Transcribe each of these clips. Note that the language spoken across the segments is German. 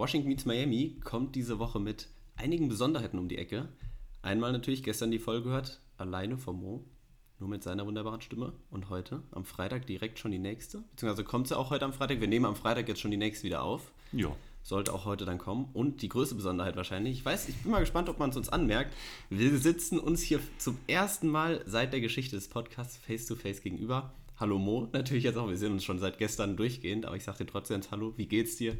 Washington meets Miami kommt diese Woche mit einigen Besonderheiten um die Ecke. Einmal natürlich gestern die Folge gehört, alleine vom Mo, nur mit seiner wunderbaren Stimme. Und heute, am Freitag, direkt schon die nächste. Beziehungsweise kommt sie auch heute am Freitag. Wir nehmen am Freitag jetzt schon die nächste wieder auf. Ja. Sollte auch heute dann kommen. Und die größte Besonderheit wahrscheinlich, ich weiß, ich bin mal gespannt, ob man es uns anmerkt. Wir sitzen uns hier zum ersten Mal seit der Geschichte des Podcasts face to face gegenüber. Hallo Mo, natürlich jetzt auch, wir sehen uns schon seit gestern durchgehend, aber ich sage dir trotzdem Hallo, wie geht's dir?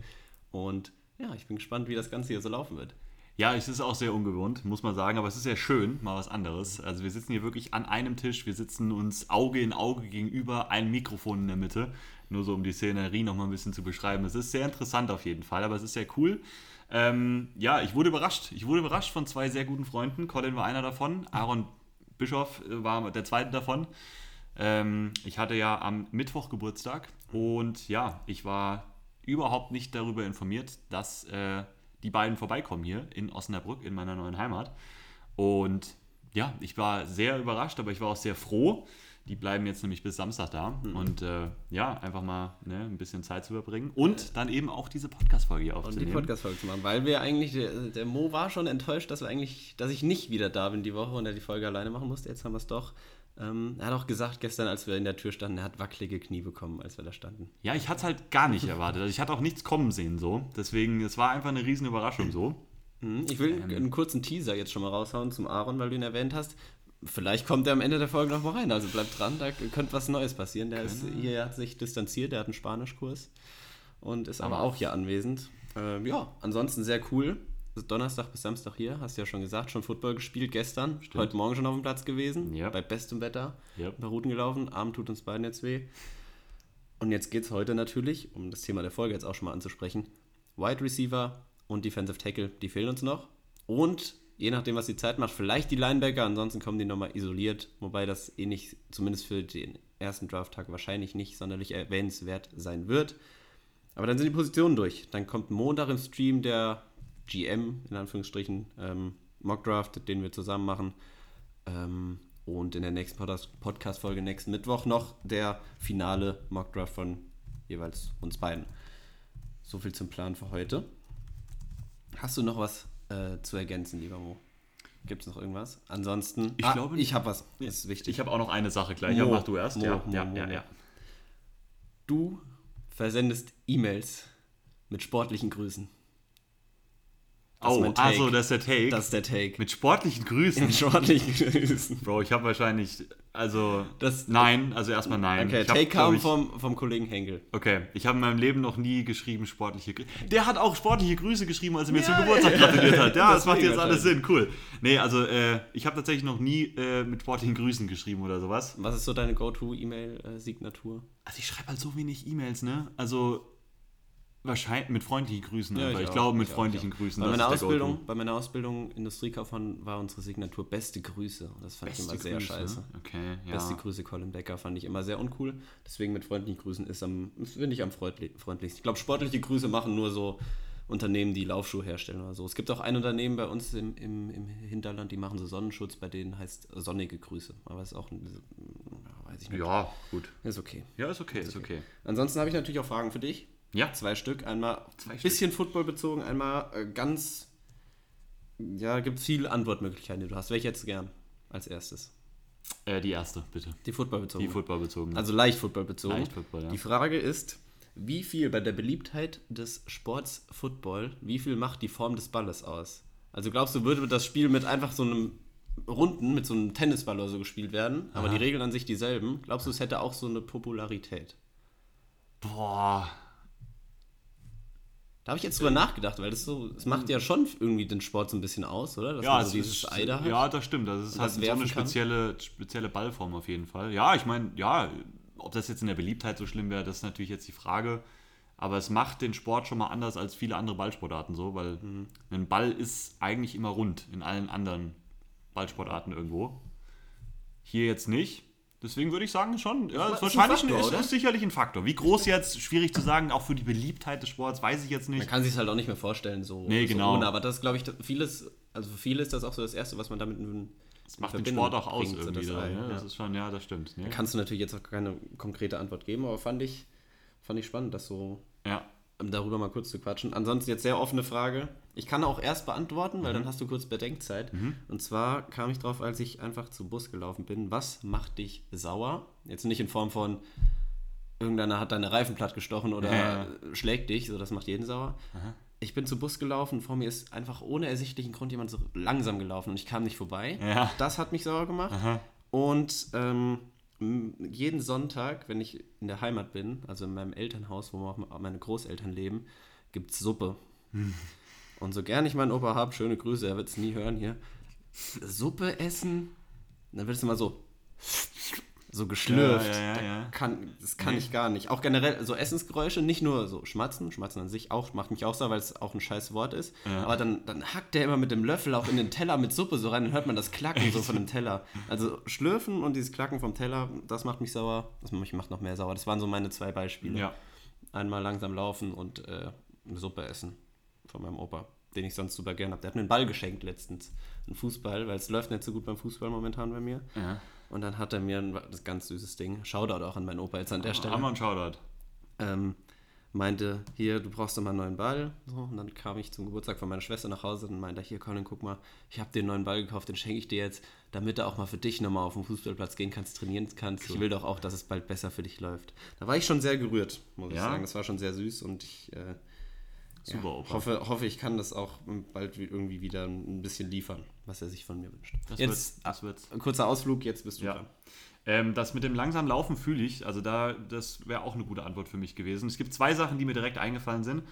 Und ja, ich bin gespannt, wie das Ganze hier so laufen wird. Ja, es ist auch sehr ungewohnt, muss man sagen, aber es ist ja schön, mal was anderes. Also wir sitzen hier wirklich an einem Tisch, wir sitzen uns Auge in Auge gegenüber, ein Mikrofon in der Mitte, nur so um die Szenerie nochmal ein bisschen zu beschreiben. Es ist sehr interessant auf jeden Fall, aber es ist sehr cool. Ähm, ja, ich wurde überrascht. Ich wurde überrascht von zwei sehr guten Freunden. Colin war einer davon, Aaron Bischoff war der zweite davon. Ähm, ich hatte ja am Mittwoch Geburtstag und ja, ich war überhaupt nicht darüber informiert, dass äh, die beiden vorbeikommen hier in Osnabrück, in meiner neuen Heimat. Und ja, ich war sehr überrascht, aber ich war auch sehr froh. Die bleiben jetzt nämlich bis Samstag da. Mhm. Und äh, ja, einfach mal ne, ein bisschen Zeit zu überbringen. Und dann eben auch diese Podcast-Folge hier aufzunehmen. Und die Podcast-Folge zu machen, weil wir eigentlich, der, der, Mo war schon enttäuscht, dass wir eigentlich, dass ich nicht wieder da bin die Woche und er die Folge alleine machen musste. Jetzt haben wir es doch. Ähm, er hat auch gesagt gestern, als wir in der Tür standen, er hat wackelige Knie bekommen, als wir da standen. Ja, ich hatte es halt gar nicht erwartet. Also ich hatte auch nichts kommen sehen so. Deswegen, es war einfach eine riesen Überraschung so. Mhm, ich will ähm, einen kurzen Teaser jetzt schon mal raushauen zum Aaron, weil du ihn erwähnt hast. Vielleicht kommt er am Ende der Folge noch mal rein. Also bleibt dran, da könnte was Neues passieren. Der ist, hier hat sich distanziert, der hat einen Spanischkurs und ist aber auch hier anwesend. Ähm, ja, ansonsten sehr cool. Donnerstag bis Samstag hier, hast du ja schon gesagt, schon Football gespielt gestern, Stimmt. heute Morgen schon auf dem Platz gewesen, yep. bei bestem Wetter, yep. bei Routen gelaufen, Abend tut uns beiden jetzt weh. Und jetzt geht es heute natürlich, um das Thema der Folge jetzt auch schon mal anzusprechen, Wide Receiver und Defensive Tackle, die fehlen uns noch. Und je nachdem, was die Zeit macht, vielleicht die Linebacker, ansonsten kommen die nochmal isoliert, wobei das eh nicht, zumindest für den ersten Drafttag wahrscheinlich nicht sonderlich erwähnenswert sein wird. Aber dann sind die Positionen durch. Dann kommt Montag im Stream der GM, in Anführungsstrichen, ähm, Mockdraft, den wir zusammen machen. Ähm, und in der nächsten Podcast-Folge nächsten Mittwoch noch der finale Mockdraft von jeweils uns beiden. So viel zum Plan für heute. Hast du noch was äh, zu ergänzen, lieber Mo? Gibt es noch irgendwas? Ansonsten, ich ah, glaube, ich habe was. Das ist wichtig. Ich habe auch noch eine Sache gleich. Mo, ja, mach du erst. Mo, ja, Mo, ja, ja, ja. Du versendest E-Mails mit sportlichen Grüßen. Das oh, also das ist der Take. Das ist der Take. Mit sportlichen Grüßen. Mit sportlichen Grüßen. Bro, ich habe wahrscheinlich, also das, nein, also erstmal nein. Okay, ich Take hab, kam ich, vom, vom Kollegen Henkel. Okay, ich habe in meinem Leben noch nie geschrieben sportliche Grüße. Der hat auch sportliche Grüße geschrieben, als er mir ja, zum Geburtstag gratuliert hat. Ja, das, das macht jetzt alles Sinn, cool. Nee, also äh, ich habe tatsächlich noch nie äh, mit sportlichen Grüßen geschrieben oder sowas. Was ist so deine Go-To-E-Mail-Signatur? Also ich schreibe halt so wenig E-Mails, ne? Also Wahrscheinlich mit freundlichen Grüßen, ja, aber ich, ich glaube mit ich freundlichen auch, Grüßen. Bei meiner, Ausbildung, bei meiner Ausbildung Industriekaufmann war unsere Signatur beste Grüße. das fand beste ich immer sehr Grüße? scheiße. Okay, ja. Beste Grüße Colin Becker fand ich immer sehr uncool. Deswegen mit freundlichen Grüßen ist am, finde ich am freundlichsten. Ich glaube, sportliche Grüße machen nur so Unternehmen, die Laufschuhe herstellen oder so. Es gibt auch ein Unternehmen bei uns im, im, im Hinterland, die machen so Sonnenschutz, bei denen heißt sonnige Grüße. Aber ist auch, weiß ich nicht. Ja, gut. Ist okay. Ja, ist okay, ist, ist okay. okay. Ansonsten habe ich natürlich auch Fragen für dich. Ja. Zwei Stück. Einmal ein bisschen Football bezogen, einmal äh, ganz. Ja, gibt viele Antwortmöglichkeiten, die du hast. Welche jetzt gern als erstes? Äh, die erste, bitte. Die Football bezogen. Die Football bezogen. Also leicht Football bezogen. Leicht Football, ja. Die Frage ist, wie viel bei der Beliebtheit des Sports Football, wie viel macht die Form des Balles aus? Also glaubst du, würde das Spiel mit einfach so einem Runden, mit so einem Tennisball oder so gespielt werden, aber Aha. die Regeln an sich dieselben? Glaubst du, es hätte auch so eine Popularität? Boah, da habe ich jetzt drüber nachgedacht, weil das so, es macht ja schon irgendwie den Sport so ein bisschen aus, oder? Dass ja, so dieses ist, Eider hat. Ja, das stimmt. Das ist halt das so eine spezielle, spezielle Ballform auf jeden Fall. Ja, ich meine, ja, ob das jetzt in der Beliebtheit so schlimm wäre, das ist natürlich jetzt die Frage. Aber es macht den Sport schon mal anders als viele andere Ballsportarten so, weil mhm. ein Ball ist eigentlich immer rund in allen anderen Ballsportarten irgendwo. Hier jetzt nicht. Deswegen würde ich sagen, schon. Ja, ist wahrscheinlich ein Faktor, ist, ist, sicherlich ein Faktor. Wie groß jetzt, schwierig zu sagen, auch für die Beliebtheit des Sports, weiß ich jetzt nicht. Man kann sich halt auch nicht mehr vorstellen, so, nee, so genau. ohne. Aber das glaube ich, vieles, also für viele ist das auch so das Erste, was man damit in Das macht den Sport auch aus irgendwie. Das, da, ja, das ist schon, ja, das stimmt. Ja. Da kannst du natürlich jetzt auch keine konkrete Antwort geben, aber fand ich, fand ich spannend, dass so. Ja. Darüber mal kurz zu quatschen. Ansonsten jetzt sehr offene Frage. Ich kann auch erst beantworten, weil mhm. dann hast du kurz Bedenkzeit. Mhm. Und zwar kam ich drauf, als ich einfach zum Bus gelaufen bin. Was macht dich sauer? Jetzt nicht in Form von irgendeiner hat deine Reifen platt gestochen oder ja. schlägt dich, so das macht jeden sauer. Aha. Ich bin zum Bus gelaufen, vor mir ist einfach ohne ersichtlichen Grund jemand so langsam gelaufen und ich kam nicht vorbei. Ja. Das hat mich sauer gemacht. Aha. Und ähm, jeden Sonntag, wenn ich in der Heimat bin, also in meinem Elternhaus, wo auch meine Großeltern leben, gibt es Suppe. Und so gern ich meinen Opa habe, schöne Grüße, er wird es nie hören hier. Suppe essen, dann wird es immer so so geschlürft. Ja, ja, ja, kann, das kann nee. ich gar nicht. Auch generell so Essensgeräusche, nicht nur so Schmatzen, Schmatzen an sich auch, macht mich auch sauer, weil es auch ein scheiß Wort ist. Aber dann, dann hackt der immer mit dem Löffel auch in den Teller mit Suppe so rein, dann hört man das Klacken so von dem Teller. Also schlürfen und dieses Klacken vom Teller, das macht mich sauer. Das macht noch mehr sauer. Das waren so meine zwei Beispiele. Einmal langsam laufen und äh, eine Suppe essen von meinem Opa den ich sonst super gern habe. Der hat mir einen Ball geschenkt letztens, einen Fußball, weil es läuft nicht so gut beim Fußball momentan bei mir. Ja. Und dann hat er mir ein das ganz süßes Ding, Shoutout auch an meinen Opa jetzt an der Stelle. Hammer und Shoutout. Ähm, meinte, hier, du brauchst doch mal einen neuen Ball. So, und dann kam ich zum Geburtstag von meiner Schwester nach Hause und meinte, hier, Colin, guck mal, ich habe dir einen neuen Ball gekauft, den schenke ich dir jetzt, damit du auch mal für dich nochmal auf den Fußballplatz gehen kannst, trainieren kannst. Ich will doch auch, dass es bald besser für dich läuft. Da war ich schon sehr gerührt, muss ja? ich sagen. Das war schon sehr süß und ich äh, Super, ja, Opa. Hoffe, hoffe, ich kann das auch bald irgendwie wieder ein bisschen liefern, was er sich von mir wünscht. Das jetzt, wird, das wird's. kurzer Ausflug, jetzt bist du ja. dran. Ähm, das mit dem langsam Laufen fühle ich, also da, das wäre auch eine gute Antwort für mich gewesen. Es gibt zwei Sachen, die mir direkt eingefallen sind.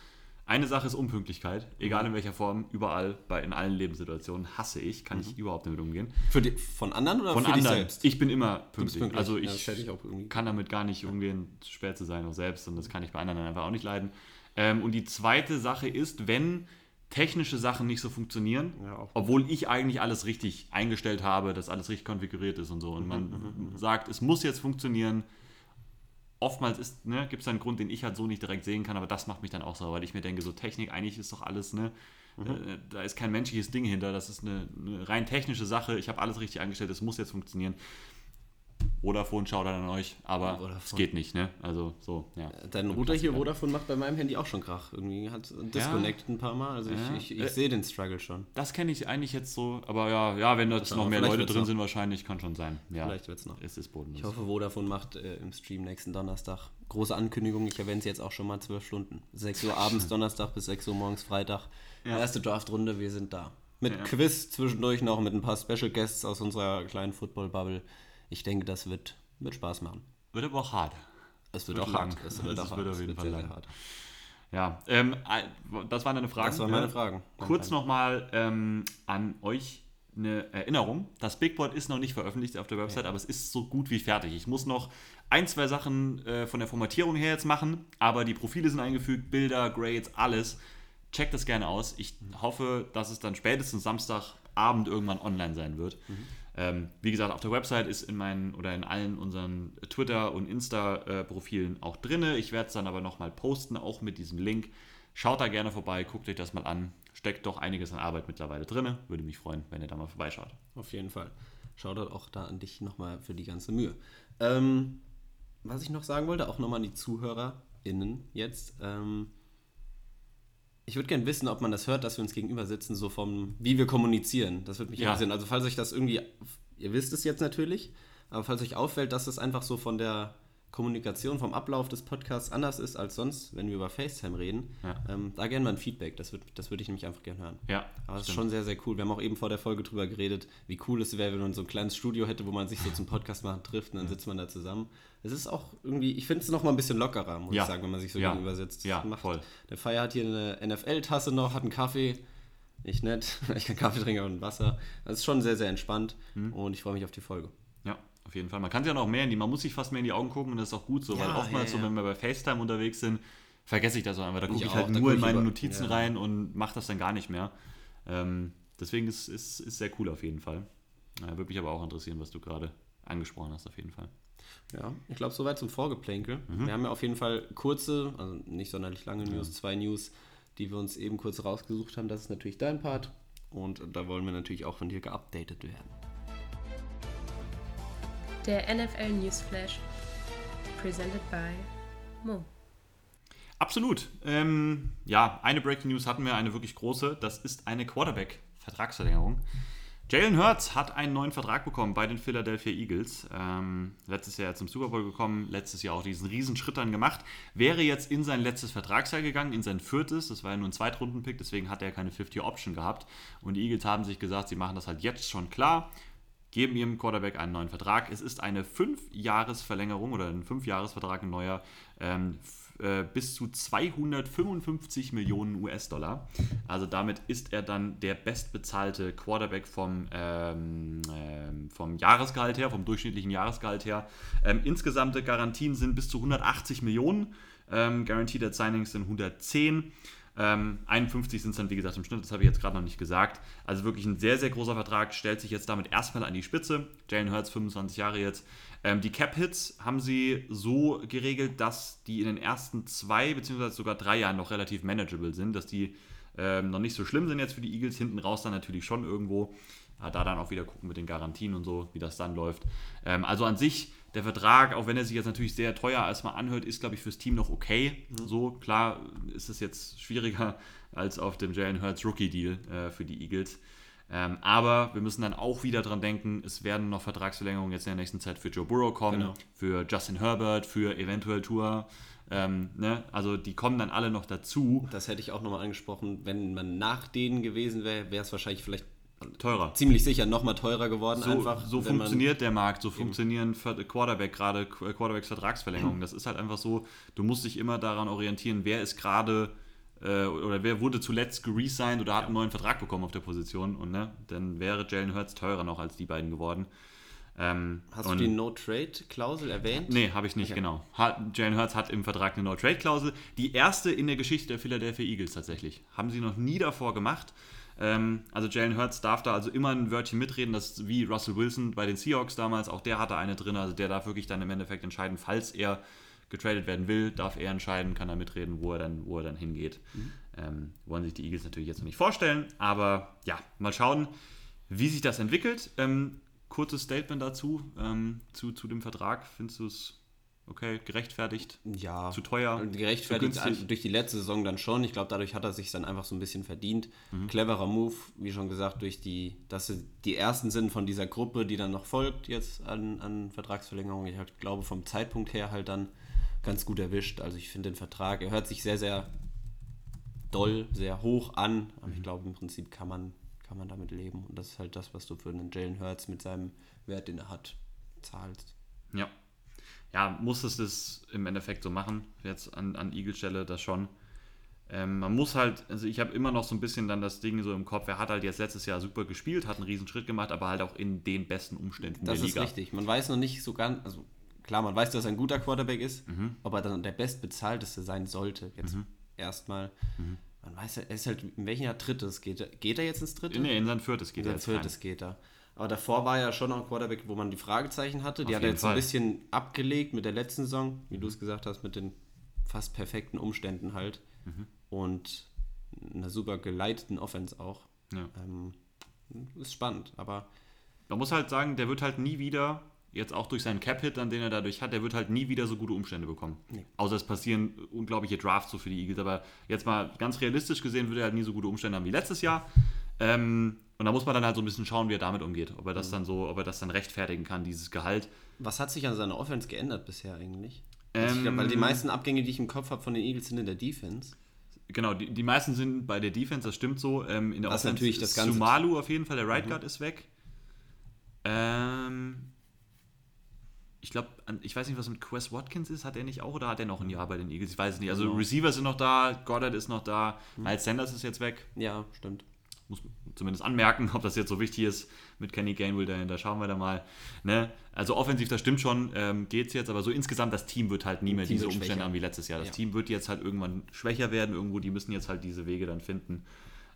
Eine Sache ist Unpünktlichkeit, egal in welcher Form, überall, bei, in allen Lebenssituationen, hasse ich, kann mhm. ich überhaupt nicht mit umgehen. Für die, von anderen oder von für anderen. selbst? Ich bin immer pünktlich. pünktlich. Also ich, ja, ich kann damit gar nicht umgehen, spät zu sein, auch selbst, und das kann ich bei anderen einfach auch nicht leiden. Ähm, und die zweite Sache ist, wenn technische Sachen nicht so funktionieren, ja, obwohl ich eigentlich alles richtig eingestellt habe, dass alles richtig konfiguriert ist und so. Und mhm, man mhm, mhm, sagt, es muss jetzt funktionieren. Oftmals ne, gibt es einen Grund, den ich halt so nicht direkt sehen kann, aber das macht mich dann auch sauer, weil ich mir denke, so Technik, eigentlich ist doch alles, ne, mhm. äh, da ist kein menschliches Ding hinter, das ist eine, eine rein technische Sache, ich habe alles richtig eingestellt, es muss jetzt funktionieren. Vodafone, schaut an euch, aber Vodafone. es geht nicht, ne? Also so, ja. Dein Router hier, Vodafone, macht bei meinem Handy auch schon Krach. Irgendwie hat disconnected ja. ein paar Mal. Also ja. ich, ich, ich äh, sehe den Struggle schon. Das kenne ich eigentlich jetzt so, aber ja, ja wenn jetzt noch mehr Leute drin noch. sind, wahrscheinlich, kann schon sein. Ja. Vielleicht wird es noch. Es ist bodenlos. Ich hoffe, Vodafone macht äh, im Stream nächsten Donnerstag große Ankündigung. Ich erwähne es jetzt auch schon mal zwölf Stunden. 6 Uhr abends Donnerstag bis 6 Uhr morgens Freitag. Erste Draftrunde, wir sind da. Mit Quiz zwischendurch noch, mit ein paar Special Guests aus unserer kleinen Football-Bubble. Ich denke, das wird wird Spaß machen. Wird aber auch hart. Es wird, wird auch lang. hart. Es wird, es wird auf jeden Fall lang. hart. Ja, ähm, das waren deine Fragen. Das waren meine Fragen. Kurz nochmal ähm, an euch eine Erinnerung. Das Big Board ist noch nicht veröffentlicht auf der Website, ja. aber es ist so gut wie fertig. Ich muss noch ein, zwei Sachen äh, von der Formatierung her jetzt machen, aber die Profile sind eingefügt, Bilder, Grades, alles. Checkt das gerne aus. Ich hoffe, dass es dann spätestens Samstagabend irgendwann online sein wird. Mhm. Ähm, wie gesagt, auf der Website ist in meinen oder in allen unseren Twitter- und Insta-Profilen auch drin. Ich werde es dann aber nochmal posten, auch mit diesem Link. Schaut da gerne vorbei, guckt euch das mal an. Steckt doch einiges an Arbeit mittlerweile drin. Würde mich freuen, wenn ihr da mal vorbeischaut. Auf jeden Fall. Schaut auch da an dich nochmal für die ganze Mühe. Ähm, was ich noch sagen wollte, auch nochmal an die ZuhörerInnen jetzt. Ähm, ich würde gerne wissen, ob man das hört, dass wir uns gegenüber sitzen, so vom, wie wir kommunizieren. Das würde mich ja. interessieren. Also falls euch das irgendwie, ihr wisst es jetzt natürlich, aber falls euch auffällt, dass es einfach so von der Kommunikation, vom Ablauf des Podcasts anders ist als sonst, wenn wir über FaceTime reden, ja. ähm, da gerne mal ein Feedback. Das, wird, das würde ich nämlich einfach gerne hören. Ja. Aber das ist schon sehr, sehr cool. Wir haben auch eben vor der Folge drüber geredet, wie cool es wäre, wenn man so ein kleines Studio hätte, wo man sich so zum Podcast machen trifft und dann sitzt man da zusammen. Es ist auch irgendwie, ich finde es noch mal ein bisschen lockerer, muss ja. ich sagen, wenn man sich so ja. gegenüber sitzt. Ja, macht. voll. Der Feier hat hier eine NFL-Tasse noch, hat einen Kaffee. Nicht nett, ich kann Kaffee trinken und Wasser. Das ist schon sehr, sehr entspannt mhm. und ich freue mich auf die Folge. Ja, auf jeden Fall. Man kann sich ja noch mehr in die, man muss sich fast mehr in die Augen gucken und das ist auch gut so, ja, weil oftmals ja, ja. so, wenn wir bei FaceTime unterwegs sind, vergesse ich das einfach. Da gucke ich, ich, halt nur in meine Notizen rein und mache das dann gar nicht mehr. Ähm, deswegen ist es ist, ist sehr cool auf jeden Fall. Ja, würde mich aber auch interessieren, was du gerade angesprochen hast, auf jeden Fall. Ja, ich glaube, soweit zum Vorgeplänkel. Mhm. Wir haben ja auf jeden Fall kurze, also nicht sonderlich lange News, zwei News, die wir uns eben kurz rausgesucht haben. Das ist natürlich dein Part und da wollen wir natürlich auch von dir geupdatet werden. Der NFL Newsflash, presented by Mo. Absolut. Ähm, ja, eine Breaking News hatten wir, eine wirklich große. Das ist eine Quarterback-Vertragsverlängerung. Jalen Hurts hat einen neuen Vertrag bekommen bei den Philadelphia Eagles. Ähm, letztes Jahr zum Super Bowl gekommen, letztes Jahr auch diesen Riesenschritt dann gemacht. Wäre jetzt in sein letztes Vertragsjahr gegangen, in sein viertes. Das war ja nur ein Zweitrunden-Pick, deswegen hat er keine 50-Option gehabt. Und die Eagles haben sich gesagt, sie machen das halt jetzt schon klar geben ihrem Quarterback einen neuen Vertrag. Es ist eine 5-Jahres-Verlängerung oder ein 5-Jahres-Vertrag, ein neuer, ähm, äh, bis zu 255 Millionen US-Dollar. Also damit ist er dann der bestbezahlte Quarterback vom, ähm, ähm, vom Jahresgehalt her, vom durchschnittlichen Jahresgehalt her. Ähm, insgesamte Garantien sind bis zu 180 Millionen. Ähm, Guaranteed Signings sind 110. Ähm, 51 sind es dann, wie gesagt, im Schnitt, das habe ich jetzt gerade noch nicht gesagt. Also wirklich ein sehr, sehr großer Vertrag, stellt sich jetzt damit erstmal an die Spitze. Jalen Hurts, 25 Jahre jetzt. Ähm, die Cap-Hits haben sie so geregelt, dass die in den ersten zwei beziehungsweise sogar drei Jahren noch relativ manageable sind, dass die ähm, noch nicht so schlimm sind jetzt für die Eagles. Hinten raus dann natürlich schon irgendwo. Ja, da dann auch wieder gucken mit den Garantien und so, wie das dann läuft. Ähm, also an sich, der Vertrag, auch wenn er sich jetzt natürlich sehr teuer erstmal anhört, ist, glaube ich, fürs Team noch okay. Mhm. So, klar ist es jetzt schwieriger als auf dem Jalen Hurts Rookie-Deal äh, für die Eagles. Ähm, aber wir müssen dann auch wieder dran denken, es werden noch Vertragsverlängerungen jetzt in der nächsten Zeit für Joe Burrow kommen, genau. für Justin Herbert, für eventuell Tour. Ähm, ne? Also die kommen dann alle noch dazu. Das hätte ich auch nochmal angesprochen. Wenn man nach denen gewesen wäre, wäre es wahrscheinlich vielleicht teurer. Ziemlich sicher nochmal teurer geworden. So, einfach, so funktioniert der Markt, so funktionieren Quarterback gerade, Quarterbacks Vertragsverlängerungen. Das ist halt einfach so, du musst dich immer daran orientieren, wer ist gerade äh, oder wer wurde zuletzt geresigned oder hat einen neuen Vertrag bekommen auf der Position und ne, dann wäre Jalen Hurts teurer noch als die beiden geworden. Ähm, Hast du die No-Trade-Klausel erwähnt? Nee, habe ich nicht, okay. genau. Jalen Hurts hat im Vertrag eine No-Trade-Klausel. Die erste in der Geschichte der Philadelphia Eagles tatsächlich. Haben sie noch nie davor gemacht. Ähm, also Jalen Hurts darf da also immer ein Wörtchen mitreden, das wie Russell Wilson bei den Seahawks damals, auch der hatte eine drin, also der darf wirklich dann im Endeffekt entscheiden, falls er getradet werden will, darf er entscheiden, kann er mitreden, wo er dann, wo er dann hingeht. Mhm. Ähm, wollen sich die Eagles natürlich jetzt noch nicht vorstellen, aber ja, mal schauen, wie sich das entwickelt. Ähm, kurzes Statement dazu, ähm, zu, zu dem Vertrag. Findest du es okay, gerechtfertigt? Ja. Zu teuer? Gerechtfertigt zu durch die letzte Saison dann schon. Ich glaube, dadurch hat er sich dann einfach so ein bisschen verdient. Mhm. Cleverer Move, wie schon gesagt, durch die, dass sie die ersten sind von dieser Gruppe, die dann noch folgt jetzt an, an Vertragsverlängerung. Ich halt glaube, vom Zeitpunkt her halt dann ganz gut erwischt. Also ich finde den Vertrag, er hört sich sehr, sehr doll, sehr hoch an, aber ich glaube im Prinzip kann man, kann man damit leben. Und das ist halt das, was du für einen Jalen Hurts mit seinem Wert, den er hat, zahlst. Ja. Ja, muss es das im Endeffekt so machen, jetzt an, an Eagle-Stelle das schon. Ähm, man muss halt, also ich habe immer noch so ein bisschen dann das Ding so im Kopf, er hat halt jetzt letztes Jahr super gespielt, hat einen riesen Schritt gemacht, aber halt auch in den besten Umständen das der Liga. Das ist richtig. Man weiß noch nicht so ganz, also klar, man weiß, dass er ein guter Quarterback ist, mhm. ob er dann der bestbezahlteste sein sollte, jetzt mhm. erstmal. Mhm. Man weiß, er ist halt, in welchem Jahr drittes geht er? Geht er jetzt ins dritte? Nee, in sein viertes geht in er. In sein viertes rein. geht er. Aber davor war er schon noch ein Quarterback, wo man die Fragezeichen hatte. Die Auf hat er jetzt Fall. ein bisschen abgelegt mit der letzten Saison, wie du es gesagt hast, mit den fast perfekten Umständen halt. Mhm. Und einer super geleiteten Offense auch. Ja. Ähm, ist spannend, aber. Man muss halt sagen, der wird halt nie wieder jetzt auch durch seinen Cap-Hit, den er dadurch hat, der wird halt nie wieder so gute Umstände bekommen. Nee. Außer es passieren unglaubliche Drafts so für die Eagles. Aber jetzt mal ganz realistisch gesehen, würde er halt nie so gute Umstände haben wie letztes Jahr. Ähm, und da muss man dann halt so ein bisschen schauen, wie er damit umgeht. Ob er das mhm. dann so, ob er das dann rechtfertigen kann, dieses Gehalt. Was hat sich an seiner Offense geändert bisher eigentlich? Ähm, glaub, weil die meisten Abgänge, die ich im Kopf habe von den Eagles, sind in der Defense. Genau, die, die meisten sind bei der Defense, das stimmt so. Ähm, in der Was Offense natürlich das Ganze Sumalu auf jeden Fall, der Right mhm. Guard ist weg. Ähm, ich glaube, ich weiß nicht, was mit Quest Watkins ist. Hat er nicht auch oder hat er noch ein Jahr bei den Eagles? Ich weiß es nicht. Also, genau. Receiver sind noch da, Goddard ist noch da, hm. Miles Sanders ist jetzt weg. Ja, stimmt. Muss zumindest anmerken, ob das jetzt so wichtig ist mit Kenny Gainwell, da schauen wir da mal. Ne? Also, offensiv, das stimmt schon, ähm, geht es jetzt, aber so insgesamt, das Team wird halt nie mehr diese Umstände schwächer. haben wie letztes Jahr. Das ja. Team wird jetzt halt irgendwann schwächer werden, irgendwo, die müssen jetzt halt diese Wege dann finden.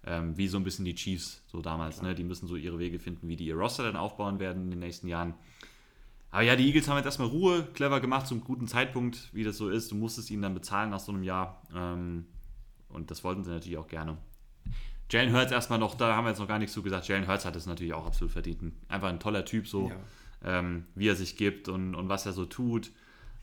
Ähm, wie so ein bisschen die Chiefs so damals, ja. ne? Die müssen so ihre Wege finden, wie die ihr Roster dann aufbauen werden in den nächsten Jahren. Aber ja, die Eagles haben jetzt erstmal Ruhe, clever gemacht zum guten Zeitpunkt, wie das so ist. Du musstest ihnen dann bezahlen nach so einem Jahr. Ähm, und das wollten sie natürlich auch gerne. Jalen Hurts erstmal noch, da haben wir jetzt noch gar nichts zu gesagt. Jalen Hurts hat es natürlich auch absolut verdient. Einfach ein toller Typ, so ja. ähm, wie er sich gibt und, und was er so tut.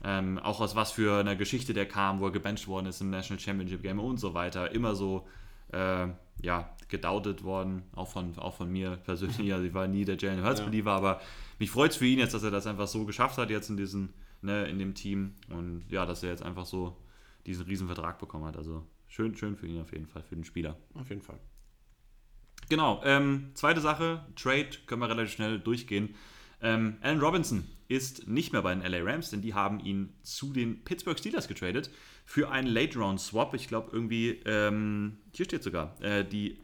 Ähm, auch aus was für einer Geschichte der kam, wo er gebencht worden ist im National Championship Game und so weiter. Immer so, äh, ja, gedautet worden, auch von, auch von mir persönlich. Also ich war nie der Jalen Hurts Believer, aber mich freut es für ihn jetzt, dass er das einfach so geschafft hat jetzt in diesem, ne, in dem Team und ja, dass er jetzt einfach so diesen riesen Vertrag bekommen hat. Also schön, schön für ihn auf jeden Fall, für den Spieler. Auf jeden Fall. Genau, ähm, zweite Sache, Trade, können wir relativ schnell durchgehen. Ähm, Allen Robinson ist nicht mehr bei den LA Rams, denn die haben ihn zu den Pittsburgh Steelers getradet für einen Late-Round-Swap. Ich glaube irgendwie, ähm, hier steht sogar, äh, die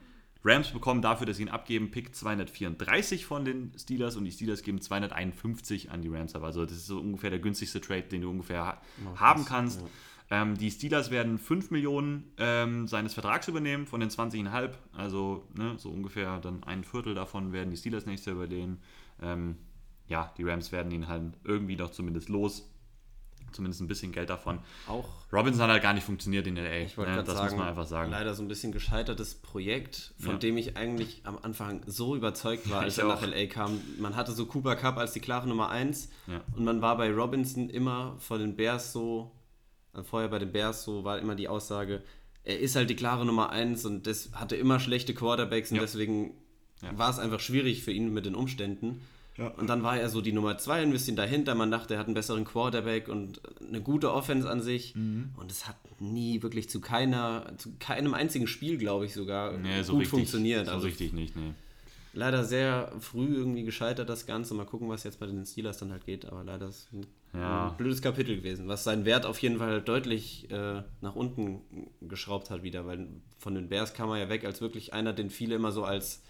Rams bekommen dafür, dass sie ihn abgeben, Pick 234 von den Steelers und die Steelers geben 251 an die Rams ab. Also das ist so ungefähr der günstigste Trade, den du ungefähr ha oh, haben kannst. Ja. Ähm, die Steelers werden 5 Millionen ähm, seines Vertrags übernehmen von den 20,5. Also ne, so ungefähr dann ein Viertel davon werden die Steelers nächstes Jahr übernehmen. Ähm, ja, die Rams werden ihn halt irgendwie doch zumindest los. Zumindest ein bisschen Geld davon. Auch Robinson hat halt gar nicht funktioniert in LA. Ich ne? Das sagen, muss man einfach sagen. Leider so ein bisschen gescheitertes Projekt, von ja. dem ich eigentlich am Anfang so überzeugt war, als er nach LA kam. Man hatte so Cooper Cup als die klare Nummer 1 ja. und man war bei Robinson immer vor den Bears so vorher bei den Bears so war immer die Aussage, er ist halt die klare Nummer 1 und das hatte immer schlechte Quarterbacks und ja. deswegen ja. war es einfach schwierig für ihn mit den Umständen. Ja. Und dann war er so die Nummer 2 ein bisschen dahinter. Man dachte, er hat einen besseren Quarterback und eine gute Offense an sich. Mhm. Und es hat nie wirklich zu keiner, zu keinem einzigen Spiel, glaube ich, sogar nee, so gut richtig, funktioniert. So also richtig nicht, nee leider sehr früh irgendwie gescheitert, das Ganze. Mal gucken, was jetzt bei den Steelers dann halt geht. Aber leider ist ja. ein blödes Kapitel gewesen, was seinen Wert auf jeden Fall deutlich äh, nach unten geschraubt hat wieder. Weil von den Bears kam er ja weg als wirklich einer, den viele immer so als,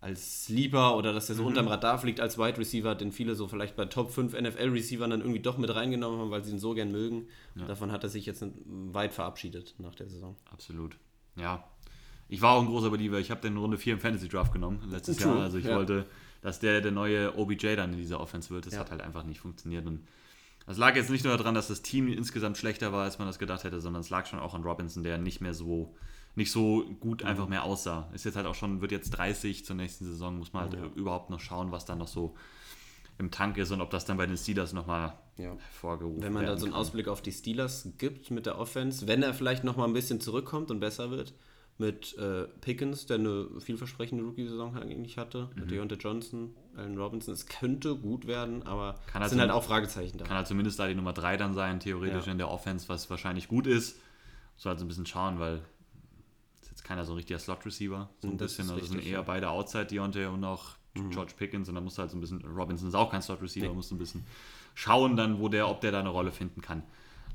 als Sleeper oder dass er so mhm. unterm Radar fliegt als Wide Receiver, den viele so vielleicht bei Top 5 NFL-Receivern dann irgendwie doch mit reingenommen haben, weil sie ihn so gern mögen. Ja. Davon hat er sich jetzt weit verabschiedet nach der Saison. Absolut. Ja, ich war auch ein großer Believer. Ich habe den Runde 4 im Fantasy Draft genommen letztes True. Jahr. Also ich ja. wollte, dass der der neue OBJ dann in dieser Offense wird. Das ja. hat halt einfach nicht funktioniert. Und das lag jetzt nicht nur daran, dass das Team insgesamt schlechter war, als man das gedacht hätte, sondern es lag schon auch an Robinson, der nicht mehr so nicht so gut mhm. einfach mehr aussah. Ist jetzt halt auch schon, wird jetzt 30 zur nächsten Saison, muss man halt ja. überhaupt noch schauen, was da noch so im Tank ist und ob das dann bei den Steelers nochmal ja. hervorgerufen Wenn man da so einen kann. Ausblick auf die Steelers gibt mit der Offense, wenn er vielleicht nochmal ein bisschen zurückkommt und besser wird, mit äh, Pickens, der eine vielversprechende Rookie-Saison eigentlich hatte, mhm. mit Deontay Johnson, Allen Robinson. Es könnte gut werden, aber es halt sind halt auch Fragezeichen da. Kann halt zumindest da die Nummer 3 dann sein, theoretisch ja. in der Offense, was wahrscheinlich gut ist. So halt so ein bisschen schauen, weil ist jetzt keiner so ein richtiger Slot-Receiver. So ein das bisschen, also sind eher ja. beide Outside Deontay und auch mhm. George Pickens und dann musst du halt so ein bisschen, Robinson ist auch kein Slot-Receiver, nee. musst du ein bisschen schauen dann, wo der, ob der da eine Rolle finden kann.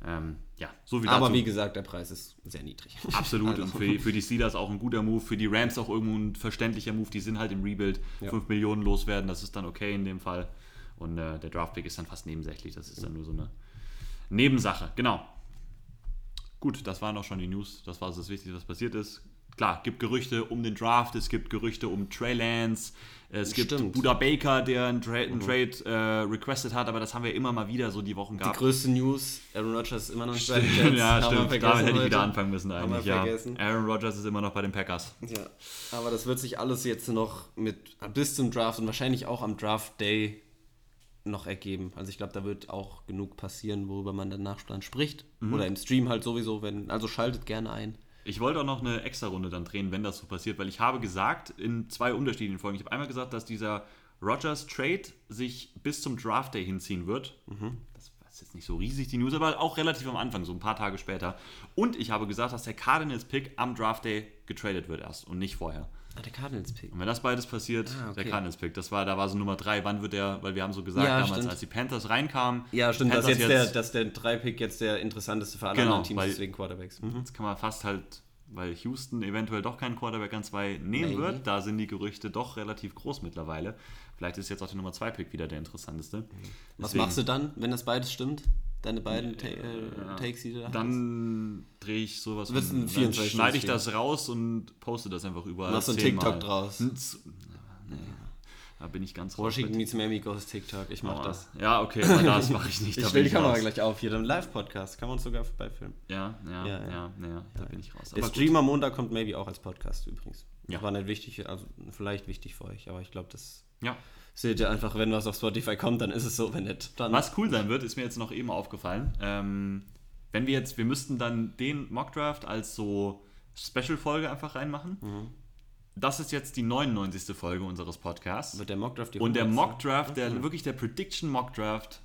Ähm, ja, so wie Aber dazu. wie gesagt, der Preis ist sehr niedrig. Absolut. also. Und für, für die Steelers auch ein guter Move, für die Rams auch irgendwo ein verständlicher Move. Die sind halt im Rebuild. Ja. 5 Millionen loswerden, das ist dann okay in dem Fall. Und äh, der Draftpick ist dann fast nebensächlich. Das ist dann nur so eine Nebensache. Genau. Gut, das waren auch schon die News. Das war das Wichtigste, was passiert ist klar, gibt Gerüchte um den Draft, es gibt Gerüchte um Trey Lance, es Stimmt. gibt Buda Baker, der einen, Tra einen mhm. Trade äh, requested hat, aber das haben wir immer mal wieder so die Wochen gehabt. Die größte News, Aaron Rodgers ist immer noch nicht bei den Jets. ja, stimmt, damit hätte ich wieder anfangen müssen eigentlich, ja. Aaron Rodgers ist immer noch bei den Packers. Ja, aber das wird sich alles jetzt noch mit bis zum Draft und wahrscheinlich auch am Draft Day noch ergeben. Also ich glaube, da wird auch genug passieren, worüber man danach dann spricht. Mhm. Oder im Stream halt sowieso, wenn. Also schaltet gerne ein. Ich wollte auch noch eine extra Runde dann drehen, wenn das so passiert, weil ich habe gesagt in zwei unterschiedlichen Folgen, ich habe einmal gesagt, dass dieser Rogers Trade sich bis zum Draft Day hinziehen wird. Mhm. Das ist jetzt nicht so riesig die News, aber auch relativ am Anfang, so ein paar Tage später. Und ich habe gesagt, dass der Cardinals Pick am Draft Day getradet wird erst und nicht vorher. Ah, der Cardinals-Pick. Und wenn das beides passiert, ah, okay. der Cardinals-Pick, das war, da war so Nummer drei, wann wird der, weil wir haben so gesagt ja, damals, stimmt. als die Panthers reinkamen. Ja, stimmt, dass, jetzt jetzt der, dass der 3-Pick jetzt der interessanteste für alle genau, anderen Teams ist wegen Quarterbacks. Mhm. Jetzt kann man fast halt weil Houston eventuell doch keinen Quarterback an zwei nehmen Maybe. wird. Da sind die Gerüchte doch relativ groß mittlerweile. Vielleicht ist jetzt auch der Nummer 2 Pick wieder der interessanteste. Mhm. Was machst du dann, wenn das beides stimmt? Deine beiden ta äh, ja, Takes, die du da Dann drehe ich sowas und dann schneide ich das raus und poste das einfach überall. Machst du einen TikTok draus? Nee. Da bin ich ganz Washington meets Miami goes TikTok. Ich mach oh, das. Ja, okay, das mache ich nicht. ich stelle die Kamera gleich auf. Hier, dann Live-Podcast. Kann man uns sogar vorbeifilmen. Ja, ja, ja, ja, ja, ja da bin ich raus. Der Stream am Montag kommt maybe auch als Podcast übrigens. War nicht wichtig, also vielleicht wichtig für euch, aber ich glaube, das ja. Seht ihr einfach, wenn was auf Spotify kommt, dann ist es so, wenn nicht. Dann was cool sein wird, ist mir jetzt noch eben aufgefallen. Ähm, wenn wir jetzt, wir müssten dann den Mockdraft als so Special-Folge einfach reinmachen. Mhm das ist jetzt die 99. Folge unseres Podcasts. Wird der Mockdraft die Und der Mockdraft, der wirklich der Prediction Mockdraft,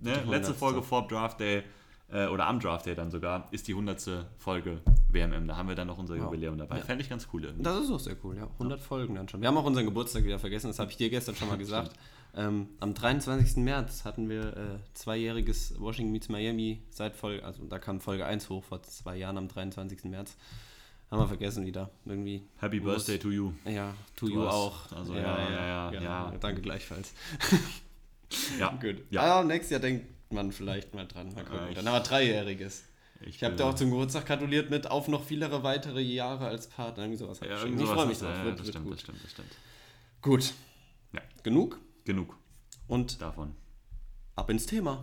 ne, letzte Folge vor Draft Day äh, oder am Draft Day dann sogar, ist die 100. Folge WMM. Da haben wir dann noch unser Jubiläum dabei. Ja. Fände ich ganz cool. Irgendwie. Das ist auch sehr cool, ja. 100 ja. Folgen dann schon. Wir haben auch unseren Geburtstag wieder vergessen, das habe ich dir gestern schon mal gesagt. ähm, am 23. März hatten wir äh, zweijähriges Washington Meets Miami seit Folge, also da kam Folge 1 hoch vor zwei Jahren am 23. März. Haben wir vergessen wieder. Irgendwie. Happy Birthday to you. Ja, to du you auch. Also ja, ja, ja, ja, ja, ja. Danke gleichfalls. ja. Gut. Ja. Ah, nächstes Jahr denkt man vielleicht mal dran. Mal gucken. Dann haben wir Dreijähriges. Ich, ich habe dir auch zum Geburtstag gratuliert mit auf noch viele weitere Jahre als Partner. Irgendwie sowas. Ja, ich, ich freue mich drauf. Ja, wird, das, wird stimmt, das stimmt, das stimmt. Gut. Ja. Genug? Genug. Und davon. Ab ins Thema.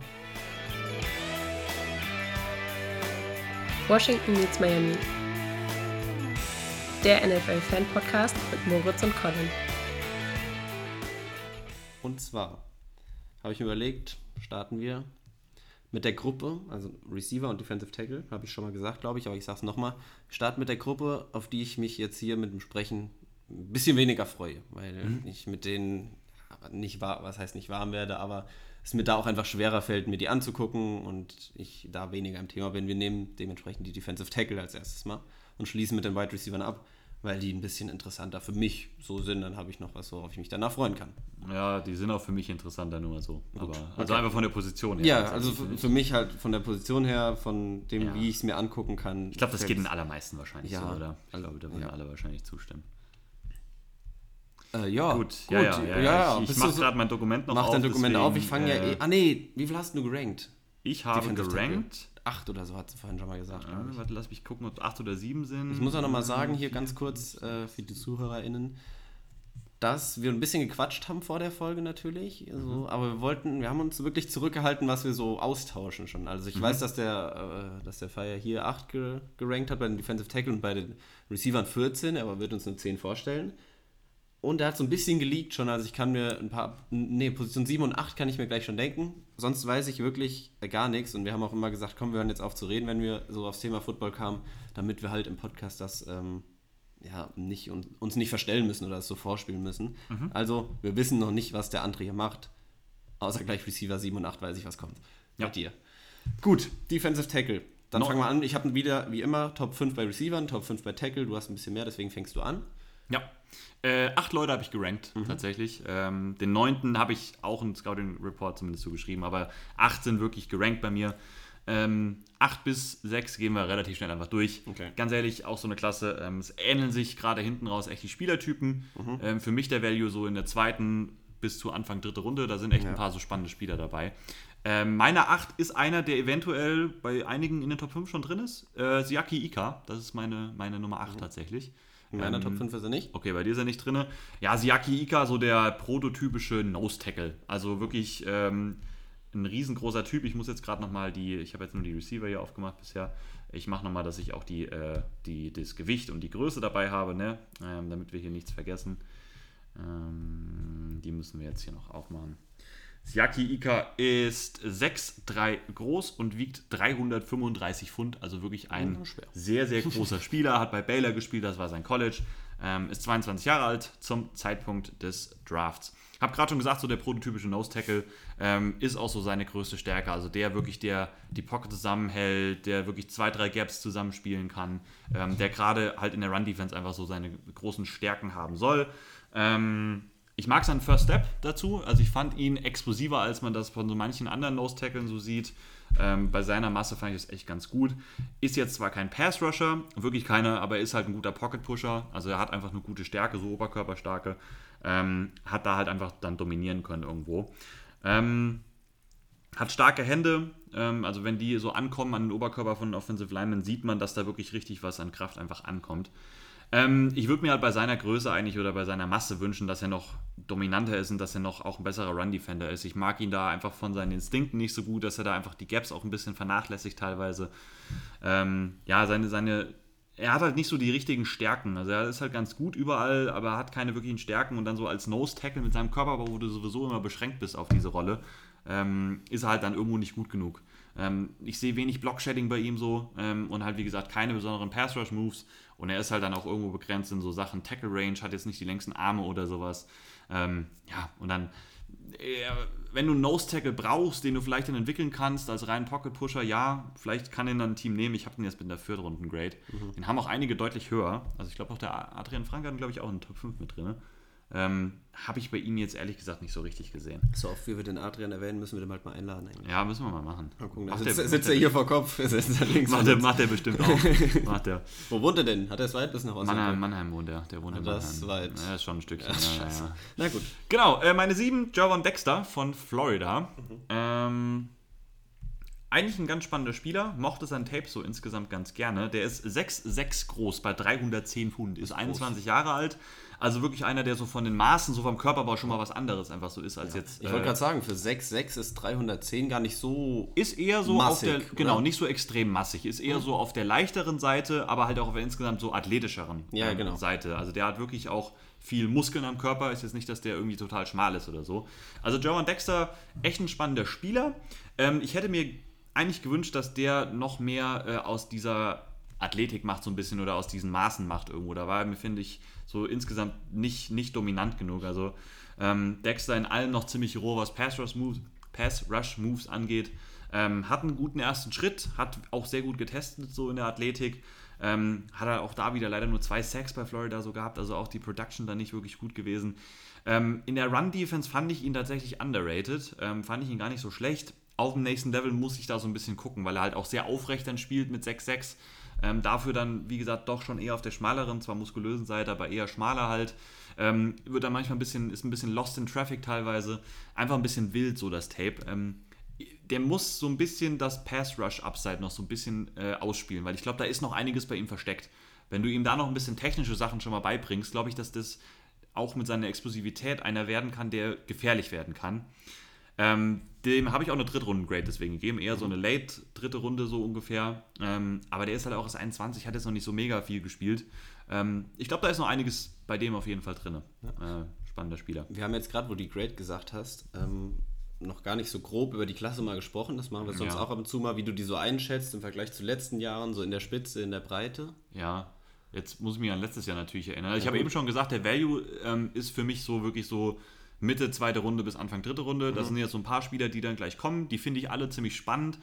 Washington meets Miami der NFL-Fan-Podcast mit Moritz und Colin. Und zwar habe ich mir überlegt, starten wir mit der Gruppe, also Receiver und Defensive Tackle, habe ich schon mal gesagt, glaube ich, aber ich sage es nochmal. Starten mit der Gruppe, auf die ich mich jetzt hier mit dem Sprechen ein bisschen weniger freue, weil mhm. ich mit denen nicht war, was heißt nicht warm werde, aber es mir da auch einfach schwerer fällt, mir die anzugucken und ich da weniger im Thema bin. Wir nehmen dementsprechend die Defensive Tackle als erstes mal und schließen mit den Wide Receivers ab weil die ein bisschen interessanter für mich so sind. Dann habe ich noch was, worauf ich mich danach freuen kann. Ja, die sind auch für mich interessanter, nur so. Aber, also okay. einfach von der Position her. Ja, also für, für, mich halt von der Position her, von dem, ja. wie ich es mir angucken kann. Ich glaube, das geht den allermeisten wahrscheinlich ja. so, oder? Ich glaube, da würden ja. alle wahrscheinlich zustimmen. Äh, ja, gut, gut. Ja, ja, ja, ja. Ich, ich mache so, gerade mein Dokument noch mach auf. Mach dein Dokument deswegen, auf, ich fange äh, ja eh. Ah, nee, wie viel hast du gerankt? Ich habe gerankt acht oder so, hat sie vorhin schon mal gesagt. Ja, warte, lass mich gucken, ob acht oder sieben sind. Ich muss auch noch mal sagen, hier ganz kurz äh, für die ZuhörerInnen, dass wir ein bisschen gequatscht haben vor der Folge natürlich. Mhm. Aber wir wollten, wir haben uns wirklich zurückgehalten, was wir so austauschen schon. Also ich mhm. weiß, dass der, äh, dass der Feier hier 8 ge gerankt hat bei den Defensive Tackle und bei den Receivern 14, aber wird uns nur 10 vorstellen. Und er hat so ein bisschen geleakt schon, also ich kann mir ein paar, nee, Position 7 und 8 kann ich mir gleich schon denken. Sonst weiß ich wirklich gar nichts und wir haben auch immer gesagt, komm, wir hören jetzt auf zu reden, wenn wir so aufs Thema Football kamen, damit wir halt im Podcast das ähm, ja, nicht, uns nicht verstellen müssen oder das so vorspielen müssen. Mhm. Also, wir wissen noch nicht, was der andere hier macht, außer gleich Receiver 7 und 8 weiß ich, was kommt. Ja. Bei dir. Gut, Defensive Tackle. Dann no. fangen wir an. Ich habe wieder, wie immer, Top 5 bei Receivern, Top 5 bei Tackle. Du hast ein bisschen mehr, deswegen fängst du an. Ja. Äh, acht Leute habe ich gerankt, mhm. tatsächlich. Ähm, den neunten habe ich auch im Scouting Report zumindest so geschrieben, aber acht sind wirklich gerankt bei mir. Ähm, acht bis sechs gehen wir relativ schnell einfach durch. Okay. Ganz ehrlich, auch so eine Klasse. Ähm, es ähneln sich gerade hinten raus echt die Spielertypen. Mhm. Ähm, für mich der Value so in der zweiten bis zu Anfang dritte Runde. Da sind echt ja. ein paar so spannende Spieler dabei. Ähm, meine 8 ist einer, der eventuell bei einigen in den Top 5 schon drin ist. Äh, Siaki Ika, das ist meine, meine Nummer 8 mhm. tatsächlich. In meiner ähm, Top 5 ist er nicht. Okay, bei dir ist er nicht drin. Ja, Siaki Ika, so der prototypische Nose-Tackle. Also wirklich ähm, ein riesengroßer Typ. Ich muss jetzt gerade nochmal die, ich habe jetzt nur die Receiver hier aufgemacht bisher. Ich mache nochmal, dass ich auch die, äh, die, das Gewicht und die Größe dabei habe, ne? Ähm, damit wir hier nichts vergessen. Ähm, die müssen wir jetzt hier noch aufmachen. Siaki Ika ist 6'3 groß und wiegt 335 Pfund, also wirklich ein oh, sehr, sehr großer Spieler, hat bei Baylor gespielt, das war sein College, ähm, ist 22 Jahre alt zum Zeitpunkt des Drafts. Hab gerade schon gesagt, so der prototypische Nose Tackle ähm, ist auch so seine größte Stärke, also der wirklich, der die Pocket zusammenhält, der wirklich zwei, drei Gaps zusammenspielen kann, ähm, der gerade halt in der Run Defense einfach so seine großen Stärken haben soll. Ähm, ich mag seinen First Step dazu. Also ich fand ihn explosiver, als man das von so manchen anderen Nose-Tackeln so sieht. Ähm, bei seiner Masse fand ich das echt ganz gut. Ist jetzt zwar kein Pass-Rusher, wirklich keiner, aber er ist halt ein guter Pocket-Pusher. Also er hat einfach eine gute Stärke, so Oberkörperstarke. Ähm, hat da halt einfach dann dominieren können irgendwo. Ähm, hat starke Hände, ähm, also wenn die so ankommen an den Oberkörper von Offensive Linemen, sieht man, dass da wirklich richtig was an Kraft einfach ankommt. Ähm, ich würde mir halt bei seiner Größe eigentlich oder bei seiner Masse wünschen, dass er noch dominanter ist und dass er noch auch ein besserer Run-Defender ist. Ich mag ihn da einfach von seinen Instinkten nicht so gut, dass er da einfach die Gaps auch ein bisschen vernachlässigt teilweise. Ähm, ja, seine, seine, er hat halt nicht so die richtigen Stärken. Also er ist halt ganz gut überall, aber er hat keine wirklichen Stärken und dann so als Nose-Tackle mit seinem Körperbau, wo du sowieso immer beschränkt bist auf diese Rolle, ähm, ist er halt dann irgendwo nicht gut genug. Ähm, ich sehe wenig Block-Shedding bei ihm so ähm, und halt wie gesagt keine besonderen Pass-Rush-Moves und er ist halt dann auch irgendwo begrenzt in so Sachen Tackle-Range, hat jetzt nicht die längsten Arme oder sowas. Ähm, ja, und dann, äh, wenn du einen Nose-Tackle brauchst, den du vielleicht dann entwickeln kannst als reinen Pocket-Pusher, ja, vielleicht kann ihn dann ein Team nehmen. Ich habe den jetzt mit der Viertrunden-Grade. Mhm. Den haben auch einige deutlich höher. Also ich glaube auch der Adrian Frank hat, glaube ich, auch in Top 5 mit drin. Ähm, habe ich bei ihm jetzt ehrlich gesagt nicht so richtig gesehen. So oft wie wir den Adrian erwähnen, müssen wir den halt mal einladen. Eigentlich. Ja, müssen wir mal machen. Mal gucken. Macht sitzt, der, sitzt er hier vor Kopf? macht, der, macht er bestimmt auch. macht der. Wo wohnt er denn? Hat er es weit bis nach Osnabrück? Mannheim, Mannheim wohnt er. Der wohnt ah, in Mannheim. Das ist weit. Ja, ist schon ein Stückchen. Ja, ja, Na gut. Genau, äh, meine sieben, Javon Dexter von Florida. Mhm. Ähm, eigentlich ein ganz spannender Spieler, mochte sein Tape so insgesamt ganz gerne. Der ist 6'6 groß bei 310 Pfund, ist 21 Jahre alt. Also wirklich einer, der so von den Maßen, so vom Körperbau schon mal was anderes einfach so ist als ja. jetzt. Ich wollte äh, gerade sagen, für 6,6 ist 310 gar nicht so. Ist eher so massig, auf der. Genau, nicht so extrem massig. Ist eher mhm. so auf der leichteren Seite, aber halt auch auf der insgesamt so athletischeren ja, äh, genau. Seite. Also der hat wirklich auch viel Muskeln am Körper. Ist jetzt nicht, dass der irgendwie total schmal ist oder so. Also Jovan Dexter, echt ein spannender Spieler. Ähm, ich hätte mir eigentlich gewünscht, dass der noch mehr äh, aus dieser Athletik macht, so ein bisschen oder aus diesen Maßen macht irgendwo. Da war mir, finde ich, so insgesamt nicht, nicht dominant genug. Also ähm, Dexter in allem noch ziemlich roh, was Pass Rush Moves, Pass angeht. Ähm, hat einen guten ersten Schritt, hat auch sehr gut getestet so in der Athletik. Ähm, hat er auch da wieder leider nur zwei Sacks bei Florida so gehabt, also auch die Production da nicht wirklich gut gewesen. Ähm, in der Run-Defense fand ich ihn tatsächlich underrated, ähm, fand ich ihn gar nicht so schlecht. Auf dem nächsten Level muss ich da so ein bisschen gucken, weil er halt auch sehr aufrecht dann spielt mit 6-6. Ähm, dafür dann, wie gesagt, doch schon eher auf der schmaleren, zwar muskulösen Seite, aber eher schmaler halt. Ähm, wird dann manchmal ein bisschen, ist ein bisschen lost in traffic teilweise. Einfach ein bisschen wild, so das Tape. Ähm, der muss so ein bisschen das Pass-Rush-Upside noch so ein bisschen äh, ausspielen, weil ich glaube, da ist noch einiges bei ihm versteckt. Wenn du ihm da noch ein bisschen technische Sachen schon mal beibringst, glaube ich, dass das auch mit seiner Explosivität einer werden kann, der gefährlich werden kann. Ähm, dem habe ich auch eine Drittrunden-Grade deswegen gegeben. Eher so eine Late dritte Runde so ungefähr. Ähm, aber der ist halt auch erst 21, hat jetzt noch nicht so mega viel gespielt. Ähm, ich glaube, da ist noch einiges bei dem auf jeden Fall drin. Ja. Äh, spannender Spieler. Wir haben jetzt gerade, wo du die Grade gesagt hast, ähm, noch gar nicht so grob über die Klasse mal gesprochen. Das machen wir sonst ja. auch ab und zu mal, wie du die so einschätzt im Vergleich zu letzten Jahren, so in der Spitze, in der Breite. Ja, jetzt muss ich mich an letztes Jahr natürlich erinnern. Ich habe eben schon gesagt, der Value ähm, ist für mich so wirklich so Mitte zweite Runde bis Anfang dritte Runde. Das mhm. sind jetzt so ein paar Spieler, die dann gleich kommen. Die finde ich alle ziemlich spannend.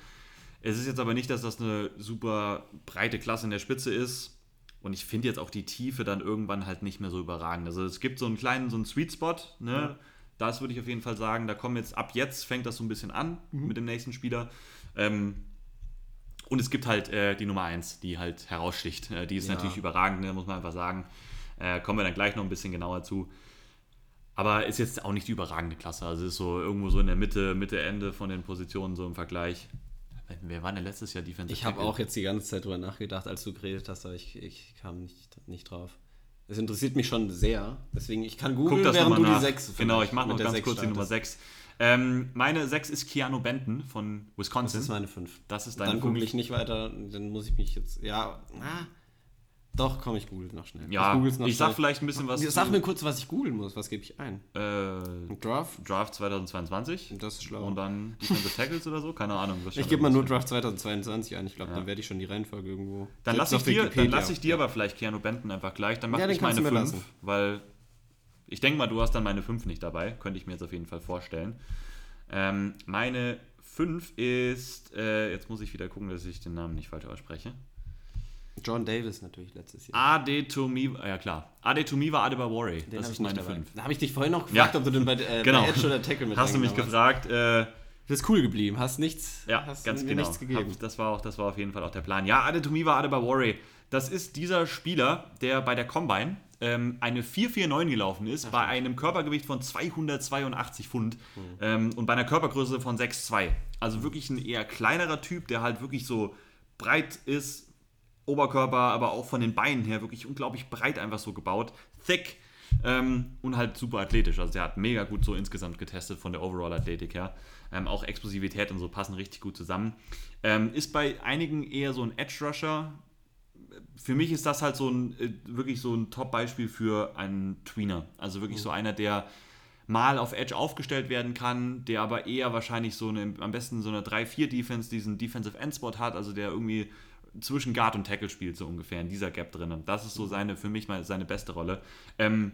Es ist jetzt aber nicht, dass das eine super breite Klasse in der Spitze ist. Und ich finde jetzt auch die Tiefe dann irgendwann halt nicht mehr so überragend. Also es gibt so einen kleinen, so einen Sweet Spot, ne? Ja. Das würde ich auf jeden Fall sagen. Da kommen jetzt, ab jetzt fängt das so ein bisschen an mhm. mit dem nächsten Spieler. Ähm, und es gibt halt äh, die Nummer 1, die halt heraussticht. Äh, die ist ja. natürlich überragend, ne? muss man einfach sagen. Äh, kommen wir dann gleich noch ein bisschen genauer zu. Aber ist jetzt auch nicht die überragende Klasse. Also ist so irgendwo so in der Mitte, Mitte, Ende von den Positionen so im Vergleich. Wer war denn letztes Jahr Defensive Ich habe auch jetzt die ganze Zeit drüber nachgedacht, als du geredet hast, aber ich, ich kam nicht, nicht drauf. Es interessiert mich schon sehr. Deswegen, ich kann googeln, während du nach. die 6 Genau, ich mache noch ganz kurz die Nummer 6. Ähm, meine 6 ist Keanu Benton von Wisconsin. Das ist meine 5. Das ist deine Dann google ich nicht weiter, dann muss ich mich jetzt. Ja, ah, doch, komm, ich google noch schnell. Ja, ich, noch ich sag vielleicht ein bisschen was. Sag mir kurz, was ich googeln muss. Was gebe ich ein? Äh, Draft? Draft 2022. Das ist schlau. Und dann Defensive Tackles oder so? Keine Ahnung. Ich gebe mal nur Draft 2022 ein. Ich glaube, ja. dann werde ich schon die Reihenfolge irgendwo. Dann lasse ich, dir, lass ich dir aber vielleicht Keanu Benton einfach gleich. Dann mache ja, ich meine 5. Weil ich denke mal, du hast dann meine 5 nicht dabei. Könnte ich mir jetzt auf jeden Fall vorstellen. Ähm, meine 5 ist. Äh, jetzt muss ich wieder gucken, dass ich den Namen nicht falsch ausspreche. John Davis natürlich letztes Jahr. Ade Tomiwa, ja klar. Ade Tomiwa Adebawore. Das ist meine 5. Da habe ich dich vorhin noch gefragt, ja. ob du den bei, äh, genau. bei Edge oder Tackle mit Hast du mich gefragt. Äh, du bist cool geblieben, hast nichts, ja, hast ganz genau. nichts gegeben. Hab, das, war auch, das war auf jeden Fall auch der Plan. Ja, Ade Tomiwa Adebawore. Das ist dieser Spieler, der bei der Combine ähm, eine 449 gelaufen ist, Ach, bei einem Körpergewicht von 282 Pfund mhm. ähm, und bei einer Körpergröße von 6,2. Also wirklich ein eher kleinerer Typ, der halt wirklich so breit ist, Oberkörper, aber auch von den Beinen her wirklich unglaublich breit einfach so gebaut. Thick ähm, und halt super athletisch. Also der hat mega gut so insgesamt getestet von der Overall-Athletik her. Ähm, auch Explosivität und so passen richtig gut zusammen. Ähm, ist bei einigen eher so ein Edge-Rusher. Für mich ist das halt so ein äh, wirklich so ein Top-Beispiel für einen Tweener. Also wirklich mhm. so einer, der mal auf Edge aufgestellt werden kann, der aber eher wahrscheinlich so eine, am besten so eine 3-4-Defense, diesen Defensive Endspot hat, also der irgendwie zwischen Guard und Tackle spielt, so ungefähr in dieser Gap drin. Das ist so seine, für mich mal seine beste Rolle. Ähm,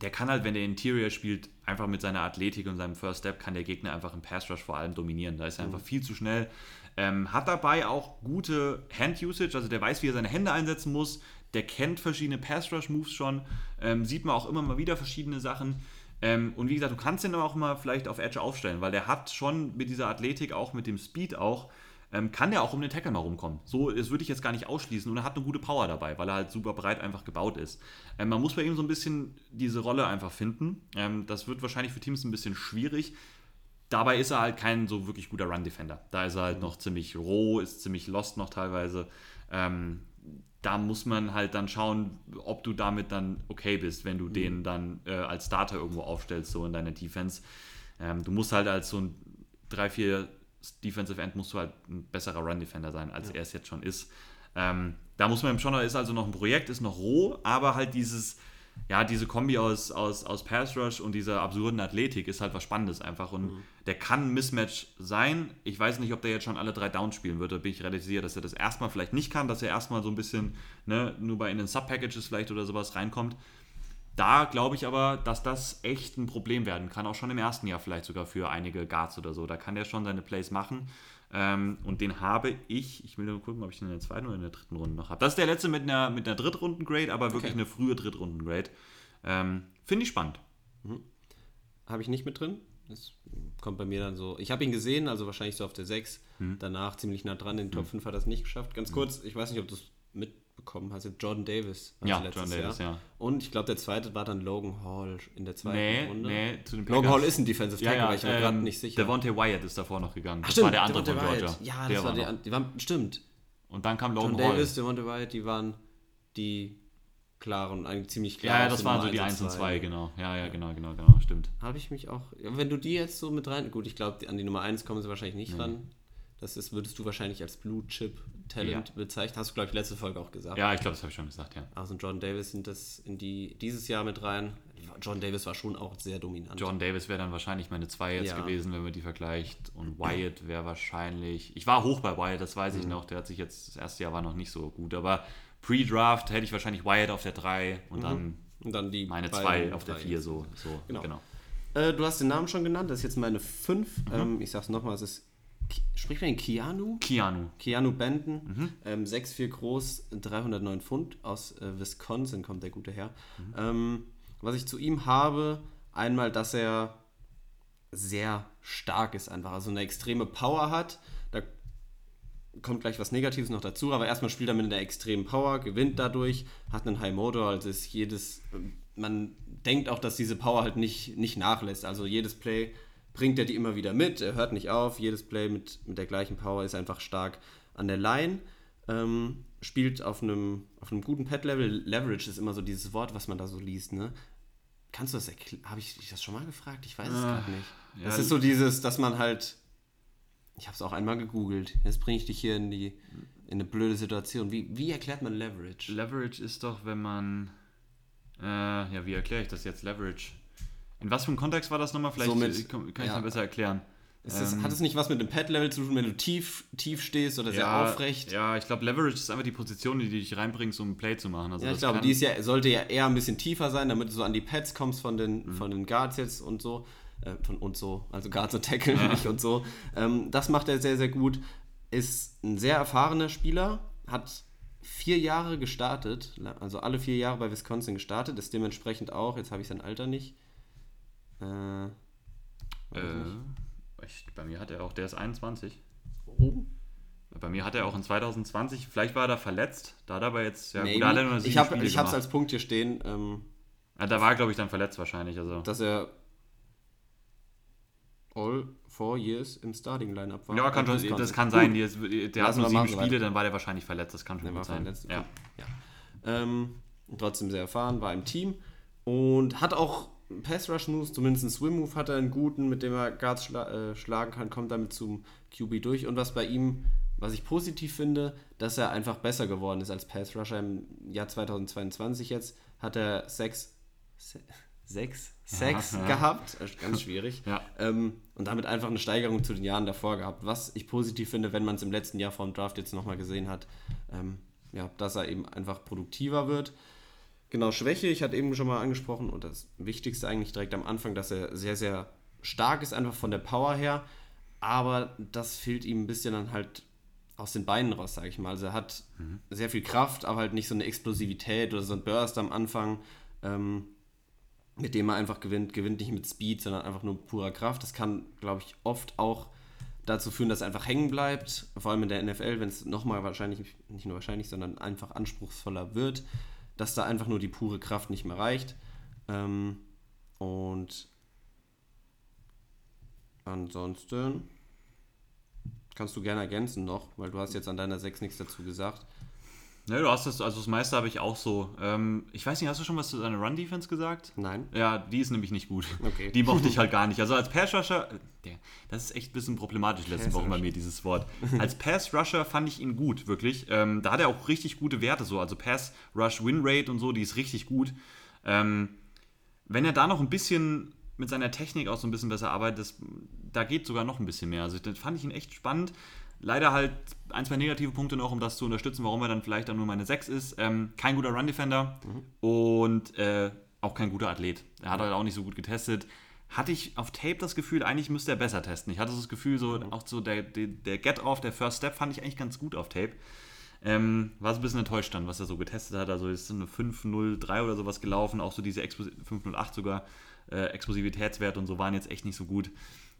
der kann halt, wenn der Interior spielt, einfach mit seiner Athletik und seinem First Step, kann der Gegner einfach im Pass Rush vor allem dominieren. Da ist er mhm. einfach viel zu schnell. Ähm, hat dabei auch gute Hand-Usage, also der weiß, wie er seine Hände einsetzen muss. Der kennt verschiedene Pass Rush Moves schon. Ähm, sieht man auch immer mal wieder verschiedene Sachen. Ähm, und wie gesagt, du kannst ihn auch mal vielleicht auf Edge aufstellen, weil der hat schon mit dieser Athletik, auch mit dem Speed auch, ähm, kann der auch um den Tackle mal rumkommen. So, das würde ich jetzt gar nicht ausschließen. Und er hat eine gute Power dabei, weil er halt super breit einfach gebaut ist. Ähm, man muss bei ihm so ein bisschen diese Rolle einfach finden. Ähm, das wird wahrscheinlich für Teams ein bisschen schwierig. Dabei ist er halt kein so wirklich guter Run-Defender. Da ist er halt noch ziemlich roh, ist ziemlich lost noch teilweise. Ähm, da muss man halt dann schauen, ob du damit dann okay bist, wenn du mhm. den dann äh, als Starter irgendwo aufstellst, so in deiner Defense. Ähm, du musst halt als so ein 3-4 Defensive End musst du halt ein besserer Run-Defender sein, als ja. er es jetzt schon ist. Ähm, da muss man schon, ist also noch ein Projekt, ist noch roh, aber halt dieses, ja, diese Kombi aus, aus, aus Pass Rush und dieser absurden Athletik ist halt was Spannendes einfach. Und mhm. der kann ein Mismatch sein. Ich weiß nicht, ob der jetzt schon alle drei Downs spielen wird. Da bin ich relativ sicher, dass er das erstmal vielleicht nicht kann, dass er erstmal so ein bisschen ne, nur bei in den Sub-Packages vielleicht oder sowas reinkommt. Da glaube ich aber, dass das echt ein Problem werden kann, auch schon im ersten Jahr vielleicht sogar für einige Guards oder so. Da kann der schon seine Plays machen. Ähm, und den habe ich, ich will nur gucken, ob ich den in der zweiten oder in der dritten Runde noch habe. Das ist der letzte mit einer, mit einer Drittrunden-Grade, aber wirklich okay. eine frühe Drittrunden-Grade. Ähm, Finde ich spannend. Mhm. Habe ich nicht mit drin. Das kommt bei mir dann so. Ich habe ihn gesehen, also wahrscheinlich so auf der 6. Mhm. Danach ziemlich nah dran. In den Top mhm. 5 hat er es nicht geschafft. Ganz kurz, ich weiß nicht, ob du es mit bekommen hast. Jordan Davis. Also ja, Jordan Davis, Jahr. ja. Und ich glaube, der zweite war dann Logan Hall in der zweiten nee, Runde. Nee, zu den Logan Hall ist ein Defensive Tackle, ja, ja, ich war ähm, gerade nicht sicher. Devontae Wyatt ist davor noch gegangen. Ach, das stimmt, war der andere Devontae von Georgia. Ja, das der war, die waren, stimmt. Und dann kam Logan John Hall. Davis, Devontae Wyatt, die waren die klaren, eigentlich ziemlich klar. Ja, ja das waren so die 1 und 2, genau. Ja, ja, genau, genau, genau, stimmt. Habe ich mich auch, wenn du die jetzt so mit rein, gut, ich glaube, an die Nummer 1 kommen sie wahrscheinlich nicht nee. ran. Das ist, würdest du wahrscheinlich als Blue Chip Talent ja. bezeichnen. Hast du, glaube ich, letzte Folge auch gesagt. Ja, ich glaube, das habe ich schon gesagt, ja. Also John Davis sind das in die dieses Jahr mit rein. John Davis war schon auch sehr dominant. John Davis wäre dann wahrscheinlich meine 2 jetzt ja. gewesen, wenn man die vergleicht. Und Wyatt wäre wahrscheinlich. Ich war hoch bei Wyatt, das weiß ich mhm. noch. Der hat sich jetzt, das erste Jahr war noch nicht so gut. Aber Pre-Draft hätte ich wahrscheinlich Wyatt auf der 3 und mhm. dann, und dann die meine 2 auf der 4. So, so, genau. genau. Äh, du hast den Namen schon genannt, das ist jetzt meine 5. Mhm. Ähm, ich sag's nochmal, es ist Spricht man den Keanu? Keanu. Keanu Benton, mhm. ähm, 6'4 groß, 309 Pfund, aus äh, Wisconsin kommt der gute Herr. Mhm. Ähm, was ich zu ihm habe, einmal, dass er sehr stark ist einfach, also eine extreme Power hat. Da kommt gleich was Negatives noch dazu, aber erstmal spielt er mit einer extremen Power, gewinnt dadurch, hat einen High Motor, also ist jedes, man denkt auch, dass diese Power halt nicht, nicht nachlässt, also jedes Play bringt er die immer wieder mit. Er hört nicht auf. Jedes Play mit, mit der gleichen Power ist einfach stark an der Line. Ähm, spielt auf einem, auf einem guten Pad-Level. Leverage ist immer so dieses Wort, was man da so liest. Ne? Kannst du das erklären? Habe ich dich das schon mal gefragt? Ich weiß es ah, gerade nicht. Ja, das ist so dieses, dass man halt. Ich habe es auch einmal gegoogelt. Jetzt bringe ich dich hier in die in eine blöde Situation. Wie, wie erklärt man Leverage? Leverage ist doch, wenn man. Äh, ja, wie erkläre ich das jetzt? Leverage. In was für einem Kontext war das nochmal? Vielleicht so mit, kann ich ja. mal besser erklären. Das, ähm, hat es nicht was mit dem Pad-Level zu tun, wenn du tief, tief stehst oder sehr ja, aufrecht? Ja, ich glaube, Leverage ist einfach die Position, die dich reinbringst, um ein Play zu machen. Also ja, ich glaube, die ja, sollte ja eher ein bisschen tiefer sein, damit du so an die Pads kommst von den, mhm. von den Guards jetzt und so. Äh, von und so, also Guards und Tackle ja. nicht und so. Ähm, das macht er sehr, sehr gut. Ist ein sehr erfahrener Spieler, hat vier Jahre gestartet, also alle vier Jahre bei Wisconsin gestartet, ist dementsprechend auch, jetzt habe ich sein Alter nicht, äh, äh, ich, bei mir hat er auch, der ist 21. Oh. Bei mir hat er auch in 2020, vielleicht war er da verletzt, da hat er aber jetzt, ja, Maybe. gut, er nur Ich habe es als Punkt hier stehen. Ähm, ja, da war er, glaube ich, dann verletzt wahrscheinlich. Also. Dass er all four years im Starting Lineup war. Ja, kann schon, das kann sein. Die, der hat nur sieben Spiele, dann war der wahrscheinlich verletzt. Das kann schon der gut sein. Verletzt. Ja. ja. Ähm, trotzdem sehr erfahren, war im Team und hat auch Pass Rush Moves, zumindest einen Swim Move hat er einen guten, mit dem er Guards schla äh, schlagen kann, kommt damit zum QB durch. Und was bei ihm, was ich positiv finde, dass er einfach besser geworden ist als Pass Rusher im Jahr 2022 jetzt, hat er sechs, sechs Sex ja, gehabt, ja. ganz schwierig. ja. ähm, und damit einfach eine Steigerung zu den Jahren davor gehabt. Was ich positiv finde, wenn man es im letzten Jahr vor dem Draft jetzt nochmal gesehen hat, ähm, ja, dass er eben einfach produktiver wird. Genau, Schwäche, ich hatte eben schon mal angesprochen und das Wichtigste eigentlich direkt am Anfang, dass er sehr, sehr stark ist, einfach von der Power her, aber das fehlt ihm ein bisschen dann halt aus den Beinen raus, sage ich mal. Also er hat mhm. sehr viel Kraft, aber halt nicht so eine Explosivität oder so ein Burst am Anfang, ähm, mit dem er einfach gewinnt. Gewinnt nicht mit Speed, sondern einfach nur purer Kraft. Das kann, glaube ich, oft auch dazu führen, dass er einfach hängen bleibt, vor allem in der NFL, wenn es nochmal wahrscheinlich, nicht nur wahrscheinlich, sondern einfach anspruchsvoller wird dass da einfach nur die pure Kraft nicht mehr reicht. Ähm, und ansonsten kannst du gerne ergänzen noch, weil du hast jetzt an deiner 6 nichts dazu gesagt. Ja, du hast das, also das meiste habe ich auch so. Ähm, ich weiß nicht, hast du schon was zu deiner Run-Defense gesagt? Nein. Ja, die ist nämlich nicht gut. Okay. Die mochte ich halt gar nicht. Also als Pass-Rusher, das ist echt ein bisschen problematisch letzte Woche bei mir, dieses Wort. Als Pass-Rusher fand ich ihn gut, wirklich. Ähm, da hat er auch richtig gute Werte so. Also Pass-Rush-Win-Rate und so, die ist richtig gut. Ähm, wenn er da noch ein bisschen mit seiner Technik auch so ein bisschen besser arbeitet, das, da geht sogar noch ein bisschen mehr. Also das fand ich ihn echt spannend. Leider halt ein, zwei negative Punkte noch, um das zu unterstützen, warum er dann vielleicht dann nur meine 6 ist. Ähm, kein guter Run-Defender mhm. und äh, auch kein guter Athlet. Er hat halt auch nicht so gut getestet. Hatte ich auf Tape das Gefühl, eigentlich müsste er besser testen. Ich hatte das Gefühl, so mhm. auch so der, der, der Get-Off, der First Step fand ich eigentlich ganz gut auf Tape. Ähm, war so ein bisschen enttäuscht dann, was er so getestet hat. Also ist so eine 5.03 oder sowas gelaufen, auch so diese 5.08 sogar, äh, Explosivitätswerte und so waren jetzt echt nicht so gut.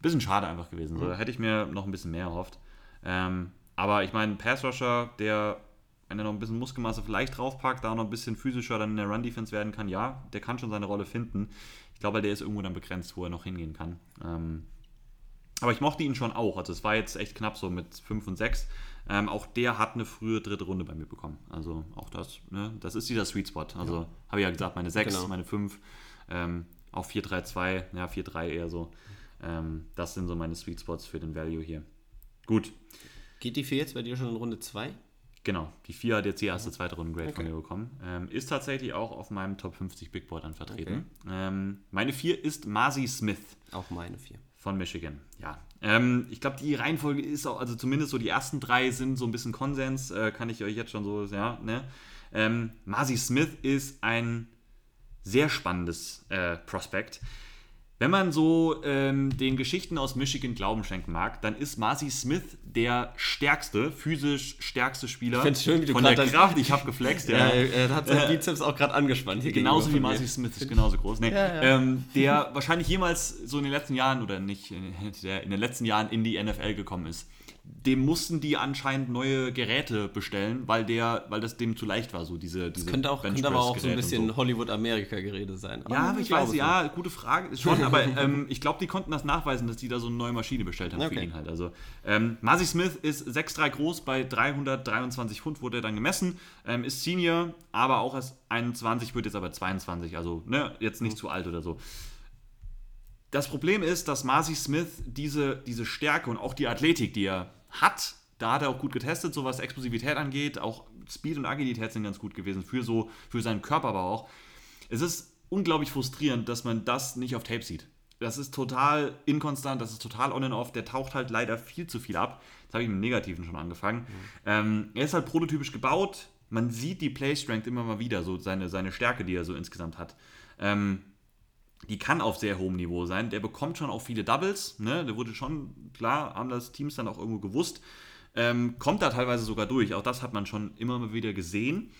Bisschen schade einfach gewesen. So, da hätte ich mir noch ein bisschen mehr erhofft. Ähm, aber ich meine, Pass Rusher, der, wenn er noch ein bisschen Muskelmasse vielleicht draufpackt, da noch ein bisschen physischer dann in der Run-Defense werden kann, ja, der kann schon seine Rolle finden. Ich glaube, der ist irgendwo dann begrenzt, wo er noch hingehen kann. Ähm, aber ich mochte ihn schon auch. Also es war jetzt echt knapp so mit 5 und 6. Ähm, auch der hat eine frühe dritte Runde bei mir bekommen. Also auch das, ne, das ist dieser Sweet Spot. Also ja. habe ich ja gesagt, meine 6, genau. meine 5, ähm, auch 4-3-2, ja 4-3 eher so. Ähm, das sind so meine Sweet Spots für den Value hier. Gut. Geht die 4 jetzt bei dir schon in Runde 2? Genau, die 4 hat jetzt die erste, zweite Runde-Grade okay. von mir bekommen. Ähm, ist tatsächlich auch auf meinem Top 50 Big Board dann vertreten. Okay. Ähm, meine 4 ist Marzi Smith. Auch meine 4. Von Michigan, ja. Ähm, ich glaube, die Reihenfolge ist auch, also zumindest so die ersten drei sind so ein bisschen Konsens, äh, kann ich euch jetzt schon so, ja, ne. Ähm, Marzi Smith ist ein sehr spannendes äh, Prospekt. Wenn man so ähm, den Geschichten aus Michigan Glauben schenken mag, dann ist Marcy Smith der stärkste, physisch stärkste Spieler ich schön, wie du von der Kraft. Ich habe geflext, ja. ja. Er hat seinen äh, Bizeps auch gerade angespannt. Hier genauso wie Marcy Smith ist genauso groß. Nee, ja, ja. Ähm, der wahrscheinlich jemals so in den letzten Jahren oder nicht, der in den letzten Jahren in die NFL gekommen ist dem mussten die anscheinend neue Geräte bestellen, weil der, weil das dem zu leicht war, so diese, diese das könnte, auch, könnte aber auch so ein bisschen so. Hollywood-Amerika-Geräte sein. Aber ja, aber ich weiß, ja, gute Frage, schon, aber ähm, ich glaube, die konnten das nachweisen, dass die da so eine neue Maschine bestellt haben okay. für ihn halt. Also, ähm, Marcy Smith ist 6'3 groß, bei 323 Pfund wurde er dann gemessen, ähm, ist Senior, aber auch erst 21, wird jetzt aber 22, also ne, jetzt nicht mhm. zu alt oder so. Das Problem ist, dass Marcy Smith diese, diese Stärke und auch die Athletik, die er hat, da hat er auch gut getestet, so was Explosivität angeht. Auch Speed und Agilität sind ganz gut gewesen für, so, für seinen Körper aber auch. Es ist unglaublich frustrierend, dass man das nicht auf Tape sieht. Das ist total inkonstant, das ist total on and off. Der taucht halt leider viel zu viel ab. Das habe ich mit dem Negativen schon angefangen. Mhm. Ähm, er ist halt prototypisch gebaut. Man sieht die Play Strength immer mal wieder, so seine, seine Stärke, die er so insgesamt hat. Ähm, die kann auf sehr hohem Niveau sein. Der bekommt schon auch viele Doubles. Ne? Der wurde schon, klar, haben das Teams dann auch irgendwo gewusst. Ähm, kommt da teilweise sogar durch. Auch das hat man schon immer mal wieder gesehen.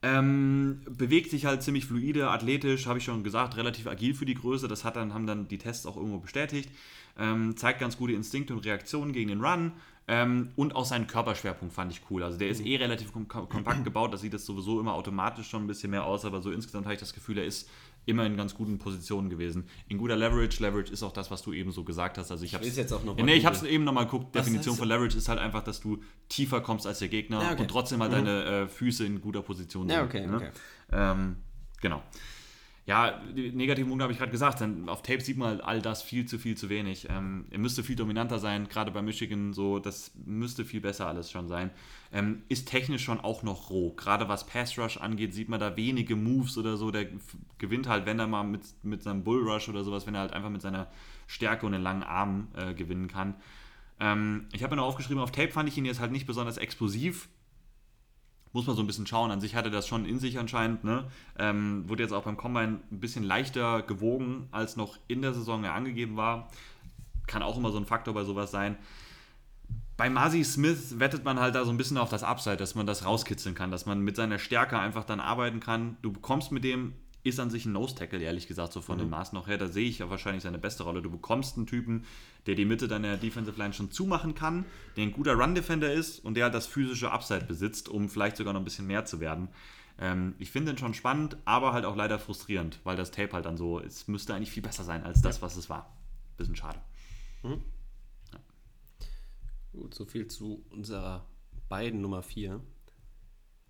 Ähm, bewegt sich halt ziemlich fluide, athletisch, habe ich schon gesagt, relativ agil für die Größe. Das hat dann, haben dann die Tests auch irgendwo bestätigt. Ähm, zeigt ganz gute Instinkte und Reaktionen gegen den Run. Ähm, und auch seinen Körperschwerpunkt fand ich cool. Also der ist eh relativ kom kompakt gebaut, das sieht das sowieso immer automatisch schon ein bisschen mehr aus, aber so insgesamt habe ich das Gefühl, er ist immer in ganz guten Positionen gewesen. In guter Leverage, Leverage ist auch das, was du eben so gesagt hast. Also ich habe jetzt auch noch mal Nee, ich habe es eben nochmal geguckt. Definition von Leverage ist halt einfach, dass du tiefer kommst als der Gegner ja, okay. und trotzdem halt mhm. deine äh, Füße in guter Position sind. Ja, okay, ne? okay. Ähm, genau ja, die negativen Punkte habe ich gerade gesagt. Dann auf Tape sieht man all das viel zu viel zu wenig. Ähm, er müsste viel dominanter sein, gerade bei Michigan so. Das müsste viel besser alles schon sein. Ähm, ist technisch schon auch noch roh. Gerade was Pass Rush angeht, sieht man da wenige Moves oder so. Der gewinnt halt, wenn er mal mit, mit seinem Bull Rush oder sowas, wenn er halt einfach mit seiner Stärke und den langen Armen äh, gewinnen kann. Ähm, ich habe mir noch aufgeschrieben, auf Tape fand ich ihn jetzt halt nicht besonders explosiv muss man so ein bisschen schauen. An sich hatte das schon in sich anscheinend. Ne? Ähm, wurde jetzt auch beim Combine ein bisschen leichter gewogen, als noch in der Saison angegeben war. Kann auch immer so ein Faktor bei sowas sein. Bei Masi Smith wettet man halt da so ein bisschen auf das Upside, dass man das rauskitzeln kann, dass man mit seiner Stärke einfach dann arbeiten kann. Du bekommst mit dem ist an sich ein Nose-Tackle, ehrlich gesagt, so von mhm. den Maßen noch her. Da sehe ich ja wahrscheinlich seine beste Rolle. Du bekommst einen Typen, der die Mitte deiner Defensive Line schon zumachen kann, der ein guter Run-Defender ist und der das physische Upside besitzt, um vielleicht sogar noch ein bisschen mehr zu werden. Ähm, ich finde den schon spannend, aber halt auch leider frustrierend, weil das Tape halt dann so, es müsste eigentlich viel besser sein als das, was es war. Bisschen schade. Mhm. Ja. Gut, so viel zu unserer beiden Nummer 4.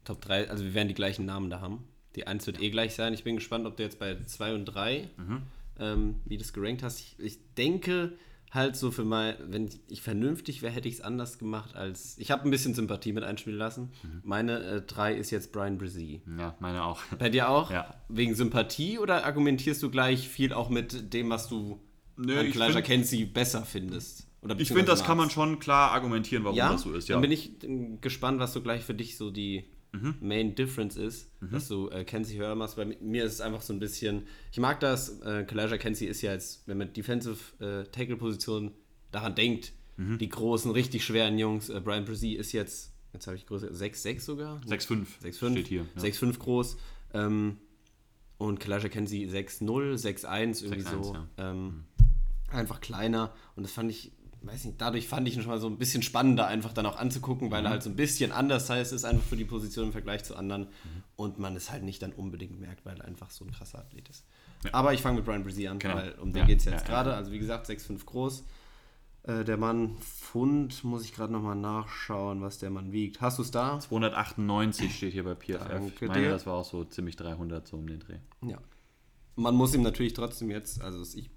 Top 3, also wir werden die gleichen Namen da haben. Die 1 wird eh gleich sein. Ich bin gespannt, ob du jetzt bei 2 und 3, mhm. ähm, wie du es gerankt hast. Ich, ich, denke halt so für mal, wenn ich vernünftig wäre, hätte ich es anders gemacht als. Ich habe ein bisschen Sympathie mit einspielen lassen. Mhm. Meine 3 äh, ist jetzt Brian Brzee. Ja, meine auch. Bei dir auch? Ja. Wegen Sympathie oder argumentierst du gleich viel auch mit dem, was du Nö, an Elijah Kenzie besser findest? ich finde, das kann man schon klar argumentieren, warum ja? das so ist. Ja. Dann bin ich äh, gespannt, was du gleich für dich so die mhm. Main Difference ist, mhm. dass du äh, Kenzie höher machst. Bei mir ist es einfach so ein bisschen, ich mag das, äh, Kalasha Kenzie ist ja jetzt, wenn man Defensive äh, Tackle-Position daran denkt, mhm. die großen, richtig schweren Jungs, äh, Brian Brzee ist jetzt, jetzt habe ich größer, 6'6 sogar? 6'5 steht hier. Ja. 6'5 groß. Ähm, und Kalasha Kenzie 6'0, 6'1 irgendwie 6, so. Ja. Ähm, mhm. einfach kleiner und das fand ich weiß nicht, dadurch fand ich ihn schon mal so ein bisschen spannender, einfach dann auch anzugucken, weil mhm. er halt so ein bisschen anders heißt, ist einfach für die Position im Vergleich zu anderen mhm. und man es halt nicht dann unbedingt merkt, weil er einfach so ein krasser Athlet ist. Ja. Aber ich fange mit Brian Brzee an, genau. weil um den ja. geht es jetzt ja, gerade. Also wie gesagt, 6,5 groß. Äh, der Mann Pfund, muss ich gerade nochmal nachschauen, was der Mann wiegt. Hast du es da? 298 steht hier bei PFF. Danke ich meine, dir. das war auch so ziemlich 300 so um den Dreh. Ja. Man muss ihm natürlich trotzdem jetzt, also ich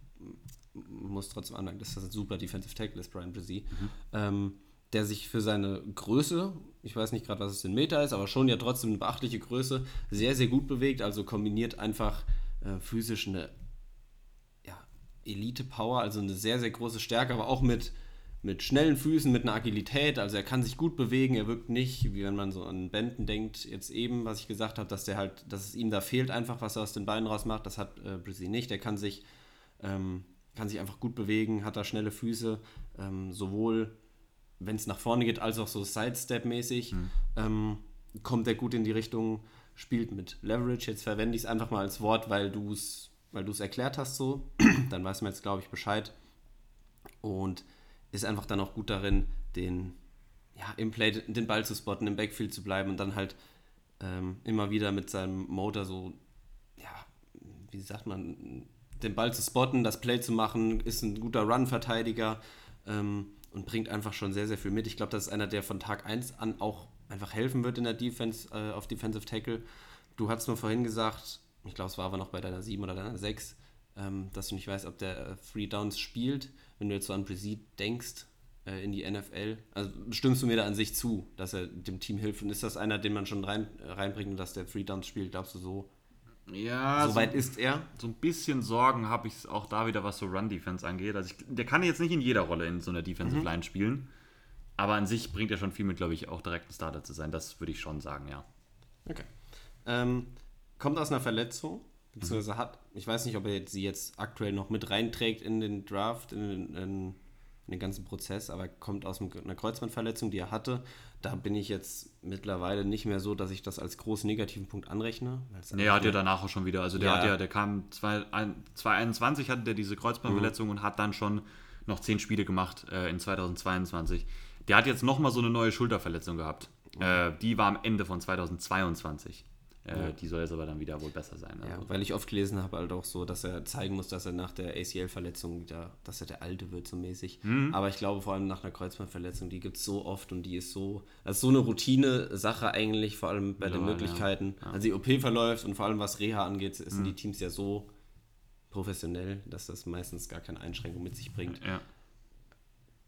muss trotzdem anmerken, dass das ein super Defensive Tackle ist, Brian Brzee, mhm. ähm, der sich für seine Größe, ich weiß nicht gerade, was es in Meter ist, aber schon ja trotzdem eine beachtliche Größe, sehr, sehr gut bewegt, also kombiniert einfach äh, physisch eine ja, Elite-Power, also eine sehr, sehr große Stärke, aber auch mit, mit schnellen Füßen, mit einer Agilität, also er kann sich gut bewegen, er wirkt nicht, wie wenn man so an Benden denkt, jetzt eben, was ich gesagt habe, dass der halt, dass es ihm da fehlt einfach, was er aus den Beinen rausmacht, das hat äh, Brzee nicht, der kann sich ähm, kann sich einfach gut bewegen, hat da schnelle Füße, ähm, sowohl wenn es nach vorne geht, als auch so Sidestep-mäßig. Mhm. Ähm, kommt er gut in die Richtung, spielt mit Leverage. Jetzt verwende ich es einfach mal als Wort, weil du es weil erklärt hast so. dann weiß man jetzt, glaube ich, Bescheid. Und ist einfach dann auch gut darin, den, ja, im Play den Ball zu spotten, im Backfield zu bleiben und dann halt ähm, immer wieder mit seinem Motor so, ja, wie sagt man, den Ball zu spotten, das Play zu machen, ist ein guter Run-Verteidiger ähm, und bringt einfach schon sehr, sehr viel mit. Ich glaube, das ist einer, der von Tag 1 an auch einfach helfen wird in der Defense, äh, auf Defensive Tackle. Du hast mir vorhin gesagt, ich glaube, es war aber noch bei deiner 7 oder deiner 6, ähm, dass du nicht weißt, ob der äh, Three Downs spielt. Wenn du jetzt so an Brzee denkst, äh, in die NFL, also stimmst du mir da an sich zu, dass er dem Team hilft? Und ist das einer, den man schon rein, äh, reinbringt, dass der Three Downs spielt? Glaubst du so? Ja, Soweit so, ist er. So ein bisschen Sorgen habe ich auch da wieder, was so Run-Defense angeht. Also ich, der kann jetzt nicht in jeder Rolle in so einer Defensive mhm. Line spielen. Aber an sich bringt er schon viel mit, glaube ich, auch direkt ein Starter zu sein. Das würde ich schon sagen, ja. Okay. Ähm, kommt aus einer Verletzung, beziehungsweise mhm. hat, ich weiß nicht, ob er sie jetzt aktuell noch mit reinträgt in den Draft, in, in, in den ganzen Prozess, aber kommt aus einer Kreuzbandverletzung, die er hatte. Da bin ich jetzt mittlerweile nicht mehr so, dass ich das als großen negativen Punkt anrechne. Nee, er hat ja danach auch schon wieder. Also der ja. hat ja, der kam 2021 hatte der diese Kreuzbandverletzung mhm. und hat dann schon noch zehn Spiele gemacht äh, in 2022. Der hat jetzt nochmal so eine neue Schulterverletzung gehabt. Äh, die war am Ende von 2022. Äh, ja. Die soll jetzt aber dann wieder wohl besser sein. Also. Ja, weil ich oft gelesen habe, halt auch so, dass er zeigen muss, dass er nach der ACL-Verletzung wieder, dass er der Alte wird, so mäßig. Mhm. Aber ich glaube, vor allem nach einer Kreuzbandverletzung, die gibt es so oft und die ist so, das ist so eine Routine-Sache eigentlich, vor allem bei den Möglichkeiten. Ja. Ja. Also die OP verläuft und vor allem was Reha angeht, sind mhm. die Teams ja so professionell, dass das meistens gar keine Einschränkung mit sich bringt. Ja.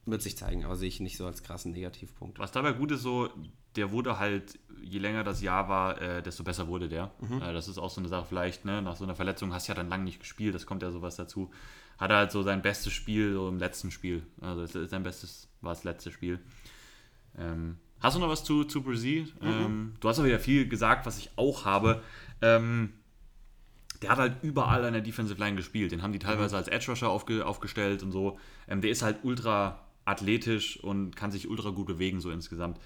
Wird sich zeigen, aber sehe ich nicht so als krassen Negativpunkt. Was dabei gut ist, so, der wurde halt, je länger das Jahr war, äh, desto besser wurde der. Mhm. Äh, das ist auch so eine Sache, vielleicht, ne, nach so einer Verletzung hast du ja dann lange nicht gespielt, das kommt ja sowas dazu. Hat er halt so sein bestes Spiel so im letzten Spiel. Also sein bestes war das letzte Spiel. Ähm, hast du noch was zu, zu Brasil? Mhm. Ähm, du hast aber wieder viel gesagt, was ich auch habe. Ähm, der hat halt überall an der Defensive Line gespielt. Den haben die teilweise mhm. als Edge Rusher aufge, aufgestellt und so. Ähm, der ist halt ultra athletisch und kann sich ultra gut bewegen, so insgesamt.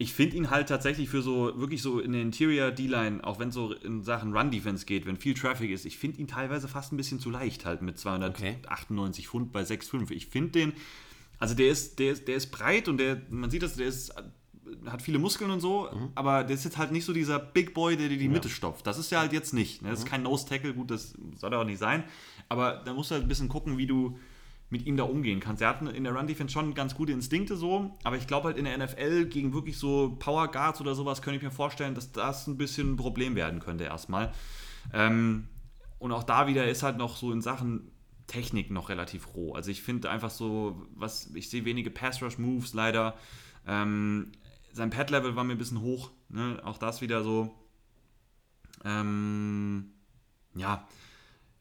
Ich finde ihn halt tatsächlich für so, wirklich so in der Interior D-Line, auch wenn es so in Sachen Run-Defense geht, wenn viel Traffic ist, ich finde ihn teilweise fast ein bisschen zu leicht halt mit 298 okay. Pfund bei 6,5. Ich finde den, also der ist, der ist, der ist breit und der, man sieht das, der ist hat viele Muskeln und so, mhm. aber der ist jetzt halt nicht so dieser Big Boy, der dir die ja. Mitte stopft. Das ist ja halt jetzt nicht. Ne? Das mhm. ist kein Nose-Tackle, gut, das soll er auch nicht sein. Aber da musst du halt ein bisschen gucken, wie du mit ihm da umgehen kannst. Er hat in der Run-Defense schon ganz gute Instinkte so, aber ich glaube halt in der NFL gegen wirklich so Power Guards oder sowas könnte ich mir vorstellen, dass das ein bisschen ein Problem werden könnte erstmal. Ähm, und auch da wieder ist halt noch so in Sachen Technik noch relativ roh. Also ich finde einfach so, was ich sehe wenige Pass-Rush-Moves leider. Ähm, sein Pad-Level war mir ein bisschen hoch. Ne? Auch das wieder so. Ähm, ja,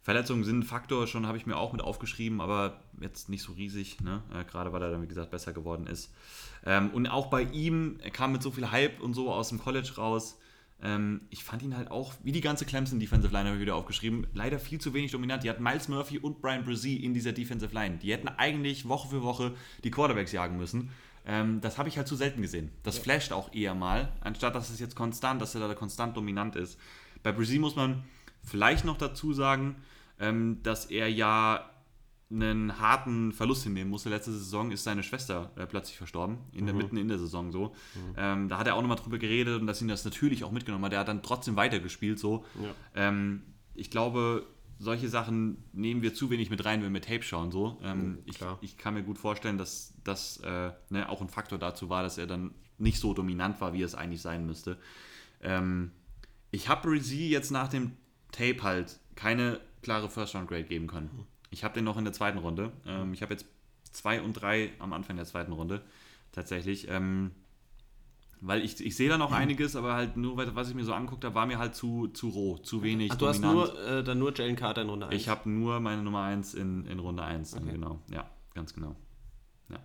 Verletzungen sind ein Faktor, schon habe ich mir auch mit aufgeschrieben, aber jetzt nicht so riesig, ne? äh, gerade weil er dann, wie gesagt, besser geworden ist. Ähm, und auch bei ihm, er kam mit so viel Hype und so aus dem College raus. Ähm, ich fand ihn halt auch, wie die ganze Clemson Defensive Line, habe ich wieder aufgeschrieben, leider viel zu wenig dominant. Die hatten Miles Murphy und Brian Brzee in dieser Defensive Line. Die hätten eigentlich Woche für Woche die Quarterbacks jagen müssen. Ähm, das habe ich halt zu selten gesehen. Das ja. flasht auch eher mal, anstatt dass es jetzt konstant, dass er da konstant dominant ist. Bei Brazil muss man vielleicht noch dazu sagen, ähm, dass er ja einen harten Verlust hinnehmen musste. Letzte Saison ist seine Schwester äh, plötzlich verstorben, in der, mhm. mitten in der Saison so. Mhm. Ähm, da hat er auch nochmal drüber geredet und dass ihn das natürlich auch mitgenommen hat. Der hat dann trotzdem weitergespielt so. Ja. Ähm, ich glaube, solche Sachen nehmen wir zu wenig mit rein, wenn wir Tape schauen. So. Ähm, mhm, ich, ich, kann mir gut vorstellen, dass das äh, ne, auch ein Faktor dazu war, dass er dann nicht so dominant war, wie es eigentlich sein müsste. Ähm, ich habe Rizzi jetzt nach dem Tape halt keine klare First-Round-Grade geben können. Ich habe den noch in der zweiten Runde. Ähm, ich habe jetzt zwei und drei am Anfang der zweiten Runde tatsächlich. Ähm, weil ich, ich sehe da noch mhm. einiges, aber halt nur, was ich mir so anguckt habe, war mir halt zu, zu roh, zu wenig. Ach, du dominant. hast nur, äh, dann nur Jalen Carter in Runde 1? Ich habe nur meine Nummer 1 in, in Runde 1, okay. genau. Ja, ganz genau. Ja.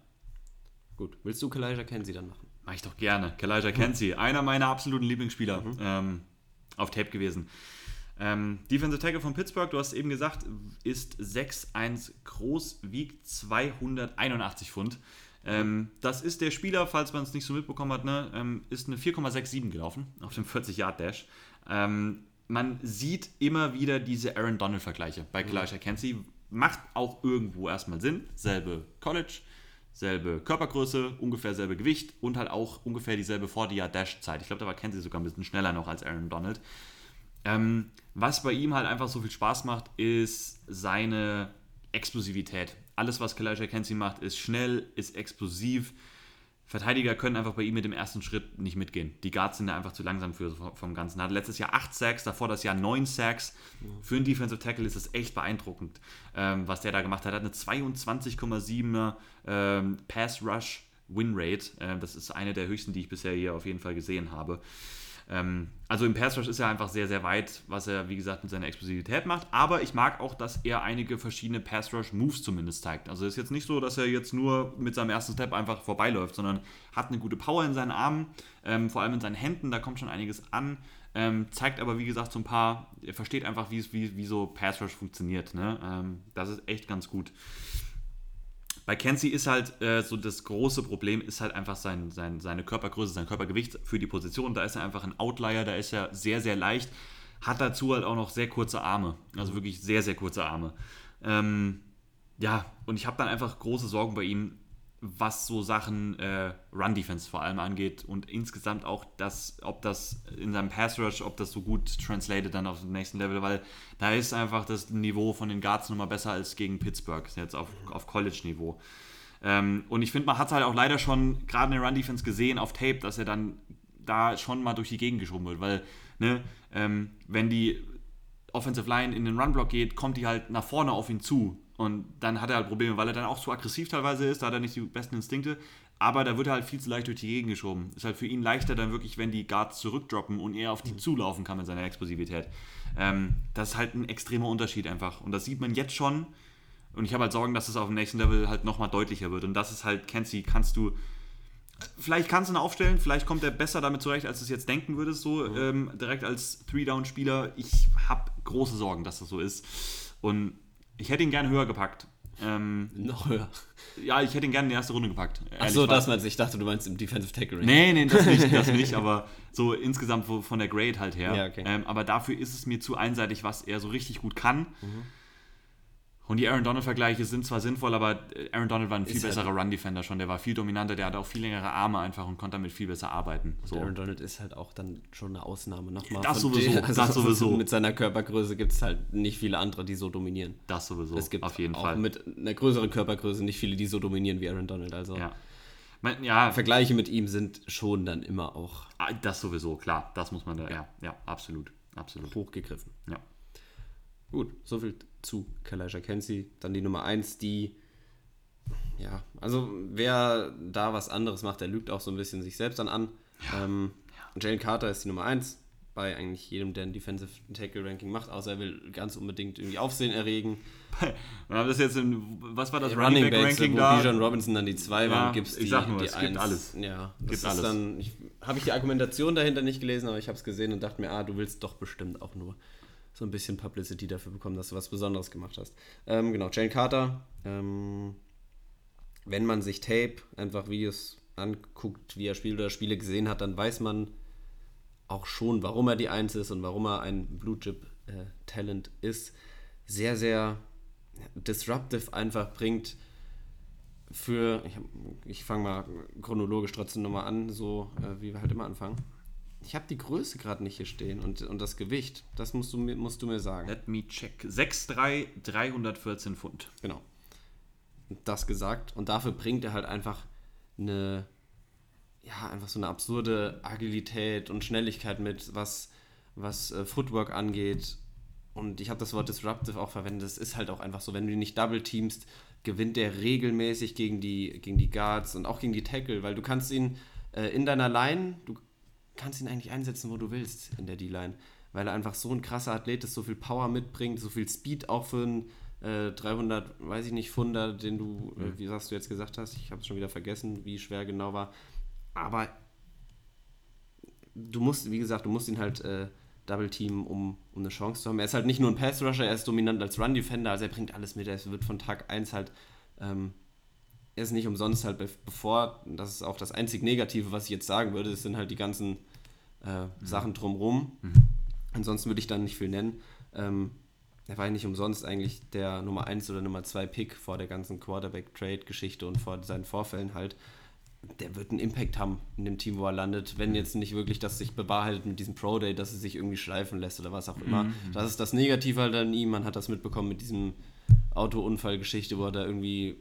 Gut. Willst du Kalijah Kenzie dann machen? Mach ich doch gerne. Kalijah mhm. Kenzie, einer meiner absoluten Lieblingsspieler mhm. ähm, auf Tape gewesen. Ähm, Defensive Tackle von Pittsburgh, du hast eben gesagt, ist 6'1 groß, wiegt 281 Pfund. Ähm, das ist der Spieler, falls man es nicht so mitbekommen hat, ne, ähm, ist eine 4,67 gelaufen auf dem 40-Yard-Dash. Ähm, man sieht immer wieder diese Aaron Donald-Vergleiche bei Kalijah Kenzie. Macht auch irgendwo erstmal Sinn. Selbe College, selbe Körpergröße, ungefähr selbe Gewicht und halt auch ungefähr dieselbe 40-Yard-Dash-Zeit. Ich glaube, da war Kenzie sogar ein bisschen schneller noch als Aaron Donald. Ähm, was bei ihm halt einfach so viel Spaß macht, ist seine Explosivität alles, was Kalijah Kenzie macht, ist schnell, ist explosiv. Verteidiger können einfach bei ihm mit dem ersten Schritt nicht mitgehen. Die Guards sind da einfach zu langsam für vom Ganzen. Er hat letztes Jahr 8 Sacks, davor das Jahr 9 Sacks. Für einen Defensive Tackle ist es echt beeindruckend, ähm, was der da gemacht hat. Er hat eine 22,7er ähm, Pass Rush Win Rate. Ähm, das ist eine der höchsten, die ich bisher hier auf jeden Fall gesehen habe. Ähm, also im Pass Rush ist er einfach sehr, sehr weit, was er, wie gesagt, mit seiner Explosivität macht. Aber ich mag auch, dass er einige verschiedene Pass Rush Moves zumindest zeigt. Also es ist jetzt nicht so, dass er jetzt nur mit seinem ersten Step einfach vorbeiläuft, sondern hat eine gute Power in seinen Armen, ähm, vor allem in seinen Händen, da kommt schon einiges an. Ähm, zeigt aber, wie gesagt, so ein paar, er versteht einfach, wie, wie, wie so Pass Rush funktioniert. Ne? Ähm, das ist echt ganz gut. Bei Kenzie ist halt äh, so das große Problem, ist halt einfach sein, sein, seine Körpergröße, sein Körpergewicht für die Position. Da ist er einfach ein Outlier, da ist er sehr, sehr leicht. Hat dazu halt auch noch sehr kurze Arme. Also wirklich sehr, sehr kurze Arme. Ähm, ja, und ich habe dann einfach große Sorgen bei ihm. Was so Sachen äh, Run-Defense vor allem angeht und insgesamt auch das, ob das in seinem Pass-Rush, ob das so gut translated dann auf dem nächsten Level, weil da ist einfach das Niveau von den Guards nochmal besser als gegen Pittsburgh, jetzt auf, auf College-Niveau. Ähm, und ich finde, man hat es halt auch leider schon gerade in der Run-Defense gesehen auf Tape, dass er dann da schon mal durch die Gegend geschoben wird, weil, ne, ähm, wenn die Offensive Line in den Run-Block geht, kommt die halt nach vorne auf ihn zu und dann hat er halt Probleme, weil er dann auch zu aggressiv teilweise ist, da hat er nicht die besten Instinkte. Aber da wird er halt viel zu leicht durch die Gegend geschoben. Ist halt für ihn leichter dann wirklich, wenn die Guards zurückdroppen und er auf die zulaufen kann mit seiner Explosivität. Ähm, das ist halt ein extremer Unterschied einfach. Und das sieht man jetzt schon. Und ich habe halt Sorgen, dass es auf dem nächsten Level halt nochmal deutlicher wird. Und das ist halt, Kenzie, kannst du. Vielleicht kannst du ihn aufstellen, vielleicht kommt er besser damit zurecht, als du es jetzt denken würdest, so mhm. ähm, direkt als Three-Down-Spieler. Ich habe große Sorgen, dass das so ist. Und ich hätte ihn gerne höher gepackt. Ähm, Noch höher. Ja, ich hätte ihn gerne in die erste Runde gepackt. Ach so, das meinst du. Ich dachte, du meinst im Defensive Tackle Range. Nee, nee, das nicht, das nicht, aber so insgesamt von der Grade halt her. Ja, okay. ähm, aber dafür ist es mir zu einseitig, was er so richtig gut kann. Mhm. Und die Aaron Donald-Vergleiche sind zwar sinnvoll, aber äh, Aaron Donald war ein viel ist besserer halt Run-Defender schon. Der war viel dominanter, der hatte auch viel längere Arme einfach und konnte damit viel besser arbeiten. So. Aaron Donald ist halt auch dann schon eine Ausnahme nochmal. Das sowieso, also das sowieso. Mit seiner Körpergröße gibt es halt nicht viele andere, die so dominieren. Das sowieso, es gibt auf jeden auch Fall. mit einer größeren Körpergröße nicht viele, die so dominieren wie Aaron Donald. Also ja. ja. Vergleiche mit ihm sind schon dann immer auch... Ah, das sowieso, klar. Das muss man da, ja, ja, absolut. absolut. Hochgegriffen. Ja. Gut, soviel zu Kalisha Kenzie. Dann die Nummer 1, die, ja, also wer da was anderes macht, der lügt auch so ein bisschen sich selbst dann an. Ja. Ähm, ja. Jalen Carter ist die Nummer 1 bei eigentlich jedem, der ein Defensive Tackle Ranking macht, außer er will ganz unbedingt irgendwie Aufsehen erregen. Wir haben das jetzt in, was war das Running, Running Back Ranking wo da? Bijan Robinson dann die 2 ja, war, gibt's die, ich sag nur, die es 1. gibt alles. Ja, das gibt ist alles. dann, habe ich die Argumentation dahinter nicht gelesen, aber ich habe es gesehen und dachte mir, ah, du willst doch bestimmt auch nur so ein bisschen Publicity dafür bekommen, dass du was Besonderes gemacht hast. Ähm, genau, Jane Carter. Ähm, wenn man sich Tape, einfach Videos anguckt, wie er spielt oder Spiele gesehen hat, dann weiß man auch schon, warum er die Eins ist und warum er ein Blue Chip äh, Talent ist. Sehr, sehr disruptive einfach bringt für, ich, ich fange mal chronologisch trotzdem nochmal an, so äh, wie wir halt immer anfangen. Ich habe die Größe gerade nicht hier stehen und, und das Gewicht. Das musst du, mir, musst du mir sagen. Let me check. 6'3, 314 Pfund. Genau. Das gesagt. Und dafür bringt er halt einfach eine, ja, einfach so eine absurde Agilität und Schnelligkeit mit, was, was äh, Footwork angeht. Und ich habe das Wort disruptive auch verwendet. Es ist halt auch einfach so, wenn du ihn nicht double teamst, gewinnt der regelmäßig gegen die, gegen die Guards und auch gegen die Tackle, weil du kannst ihn äh, in deiner Line, du kannst ihn eigentlich einsetzen, wo du willst in der D-Line, weil er einfach so ein krasser Athlet ist, so viel Power mitbringt, so viel Speed auch für einen äh, 300, weiß ich nicht, Funder, den du, äh, wie sagst du jetzt gesagt hast, ich habe es schon wieder vergessen, wie schwer genau war, aber du musst, wie gesagt, du musst ihn halt äh, Double Team, um, um eine Chance zu haben. Er ist halt nicht nur ein Pass Rusher, er ist dominant als Run Defender, also er bringt alles mit. Er wird von Tag 1 halt ähm, ist nicht umsonst halt bevor, das ist auch das einzig Negative, was ich jetzt sagen würde, das sind halt die ganzen äh, mhm. Sachen drumrum. Mhm. Ansonsten würde ich dann nicht viel nennen. Ähm, er war ja nicht umsonst eigentlich der Nummer 1 oder Nummer 2 Pick vor der ganzen Quarterback-Trade-Geschichte und vor seinen Vorfällen halt. Der wird einen Impact haben in dem Team, wo er landet, wenn jetzt nicht wirklich das sich bewahrheitet mit diesem Pro-Day, dass er sich irgendwie schleifen lässt oder was auch immer. Mhm. Das ist das Negative halt an ihm. Man hat das mitbekommen mit diesem Autounfallgeschichte, wo er da irgendwie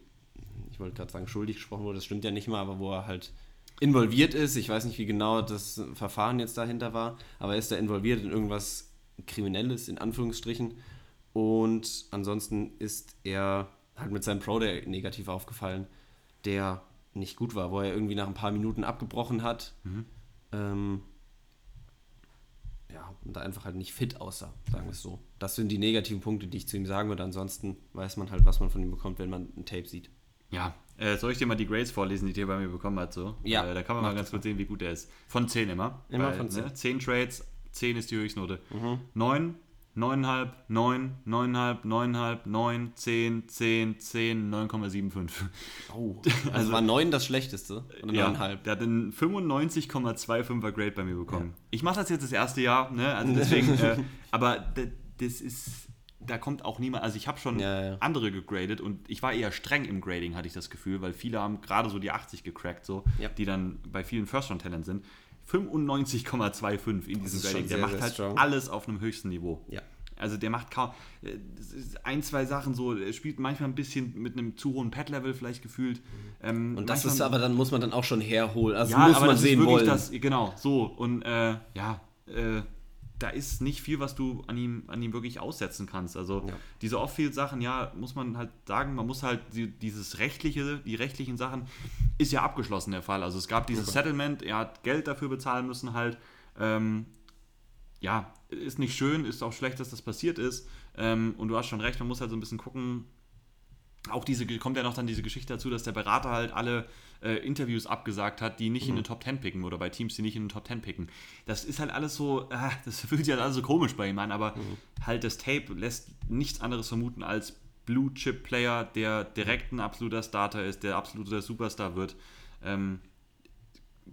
wollte gerade sagen, schuldig gesprochen wurde, das stimmt ja nicht mal, aber wo er halt involviert ist. Ich weiß nicht, wie genau das Verfahren jetzt dahinter war, aber er ist da involviert in irgendwas Kriminelles, in Anführungsstrichen. Und ansonsten ist er halt mit seinem Pro Day negativ aufgefallen, der nicht gut war, wo er irgendwie nach ein paar Minuten abgebrochen hat. Mhm. Ähm, ja, und da einfach halt nicht fit aussah, sagen wir es so. Das sind die negativen Punkte, die ich zu ihm sagen würde. Ansonsten weiß man halt, was man von ihm bekommt, wenn man ein Tape sieht. Ja, äh, soll ich dir mal die Grades vorlesen, die der bei mir bekommen hat? So? Ja. Äh, da kann man mal ganz kurz sehen, wie gut er ist. Von 10 immer. Immer weil, von 10. Ne, 10 Trades, 10 ist die Höchstnote. Mhm. 9, 9,5, 9, 9,5, 9,5, 9, 10, 10, 10, 9,75. Oh, also, also war 9 das schlechteste? Oder ja, 9,5? Der hat einen 95,25er Grade bei mir bekommen. Ja. Ich mache das jetzt das erste Jahr, ne? Also deswegen, äh, aber das ist da kommt auch niemand, also ich habe schon Ja, ja. andere gegradet und ich war eher streng im Grading, hatte ich das Gefühl, weil viele haben gerade so die 80 gecrackt, so, Ja. die dann bei vielen First-Round-Talent sind. 95,25 in diesem Grading. Der sehr, macht sehr halt strong. alles auf einem höchsten Niveau. Ja. Also der macht kaum äh, ein, zwei Sachen so, er spielt manchmal ein bisschen mit einem zu hohen Pad-Level vielleicht gefühlt. Ähm, Und das ist aber dann, muss man dann auch schon herholen. Also ja, muss man das sehen wollen. das, genau, so. Und äh, ja, äh, da ist nicht viel, was du an ihm, an ihm wirklich aussetzen kannst. Also Ja. diese Off-Field-Sachen, ja, muss man halt sagen, man muss halt die, dieses rechtliche, die rechtlichen Sachen, ist ja abgeschlossen der Fall. Also es gab dieses Settlement, er hat Geld dafür bezahlen müssen halt. Ähm, ja, ist nicht schön, ist auch schlecht, dass das passiert ist. Ähm, und du hast schon recht, man muss halt so ein bisschen gucken, auch diese, kommt ja noch dann diese Geschichte dazu, dass der Berater halt alle äh, Interviews abgesagt hat, die nicht in den Top 10 picken oder bei Teams, die nicht in den Top 10 picken. Das ist halt alles so, ah, das fühlt sich halt alles so komisch bei ihm an, aber halt das Tape lässt nichts anderes vermuten als Blue Chip Player, der direkt ein absoluter Starter ist, der absoluter Superstar wird. Ähm,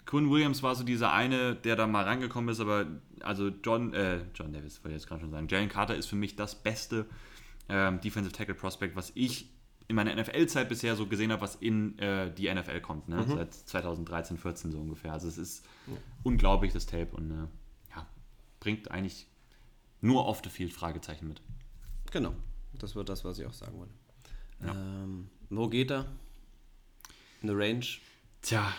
Quinn Williams war so dieser eine, der da mal rangekommen ist, aber also John, äh, John Davis, wollte ich jetzt gerade schon sagen, Jalen Carter ist für mich das beste ähm, Defensive Tackle Prospect, was ich in meiner NFL-Zeit bisher so gesehen habe, was in äh, die NFL kommt, ne? seit 2013, 14 so ungefähr. Also es ist unglaublich, das Tape und äh, ja, bringt eigentlich nur off the field Fragezeichen mit. Genau. Das wird das, was ich auch sagen wollte. Ja. Ähm, wo geht er? Eine Range? Tja,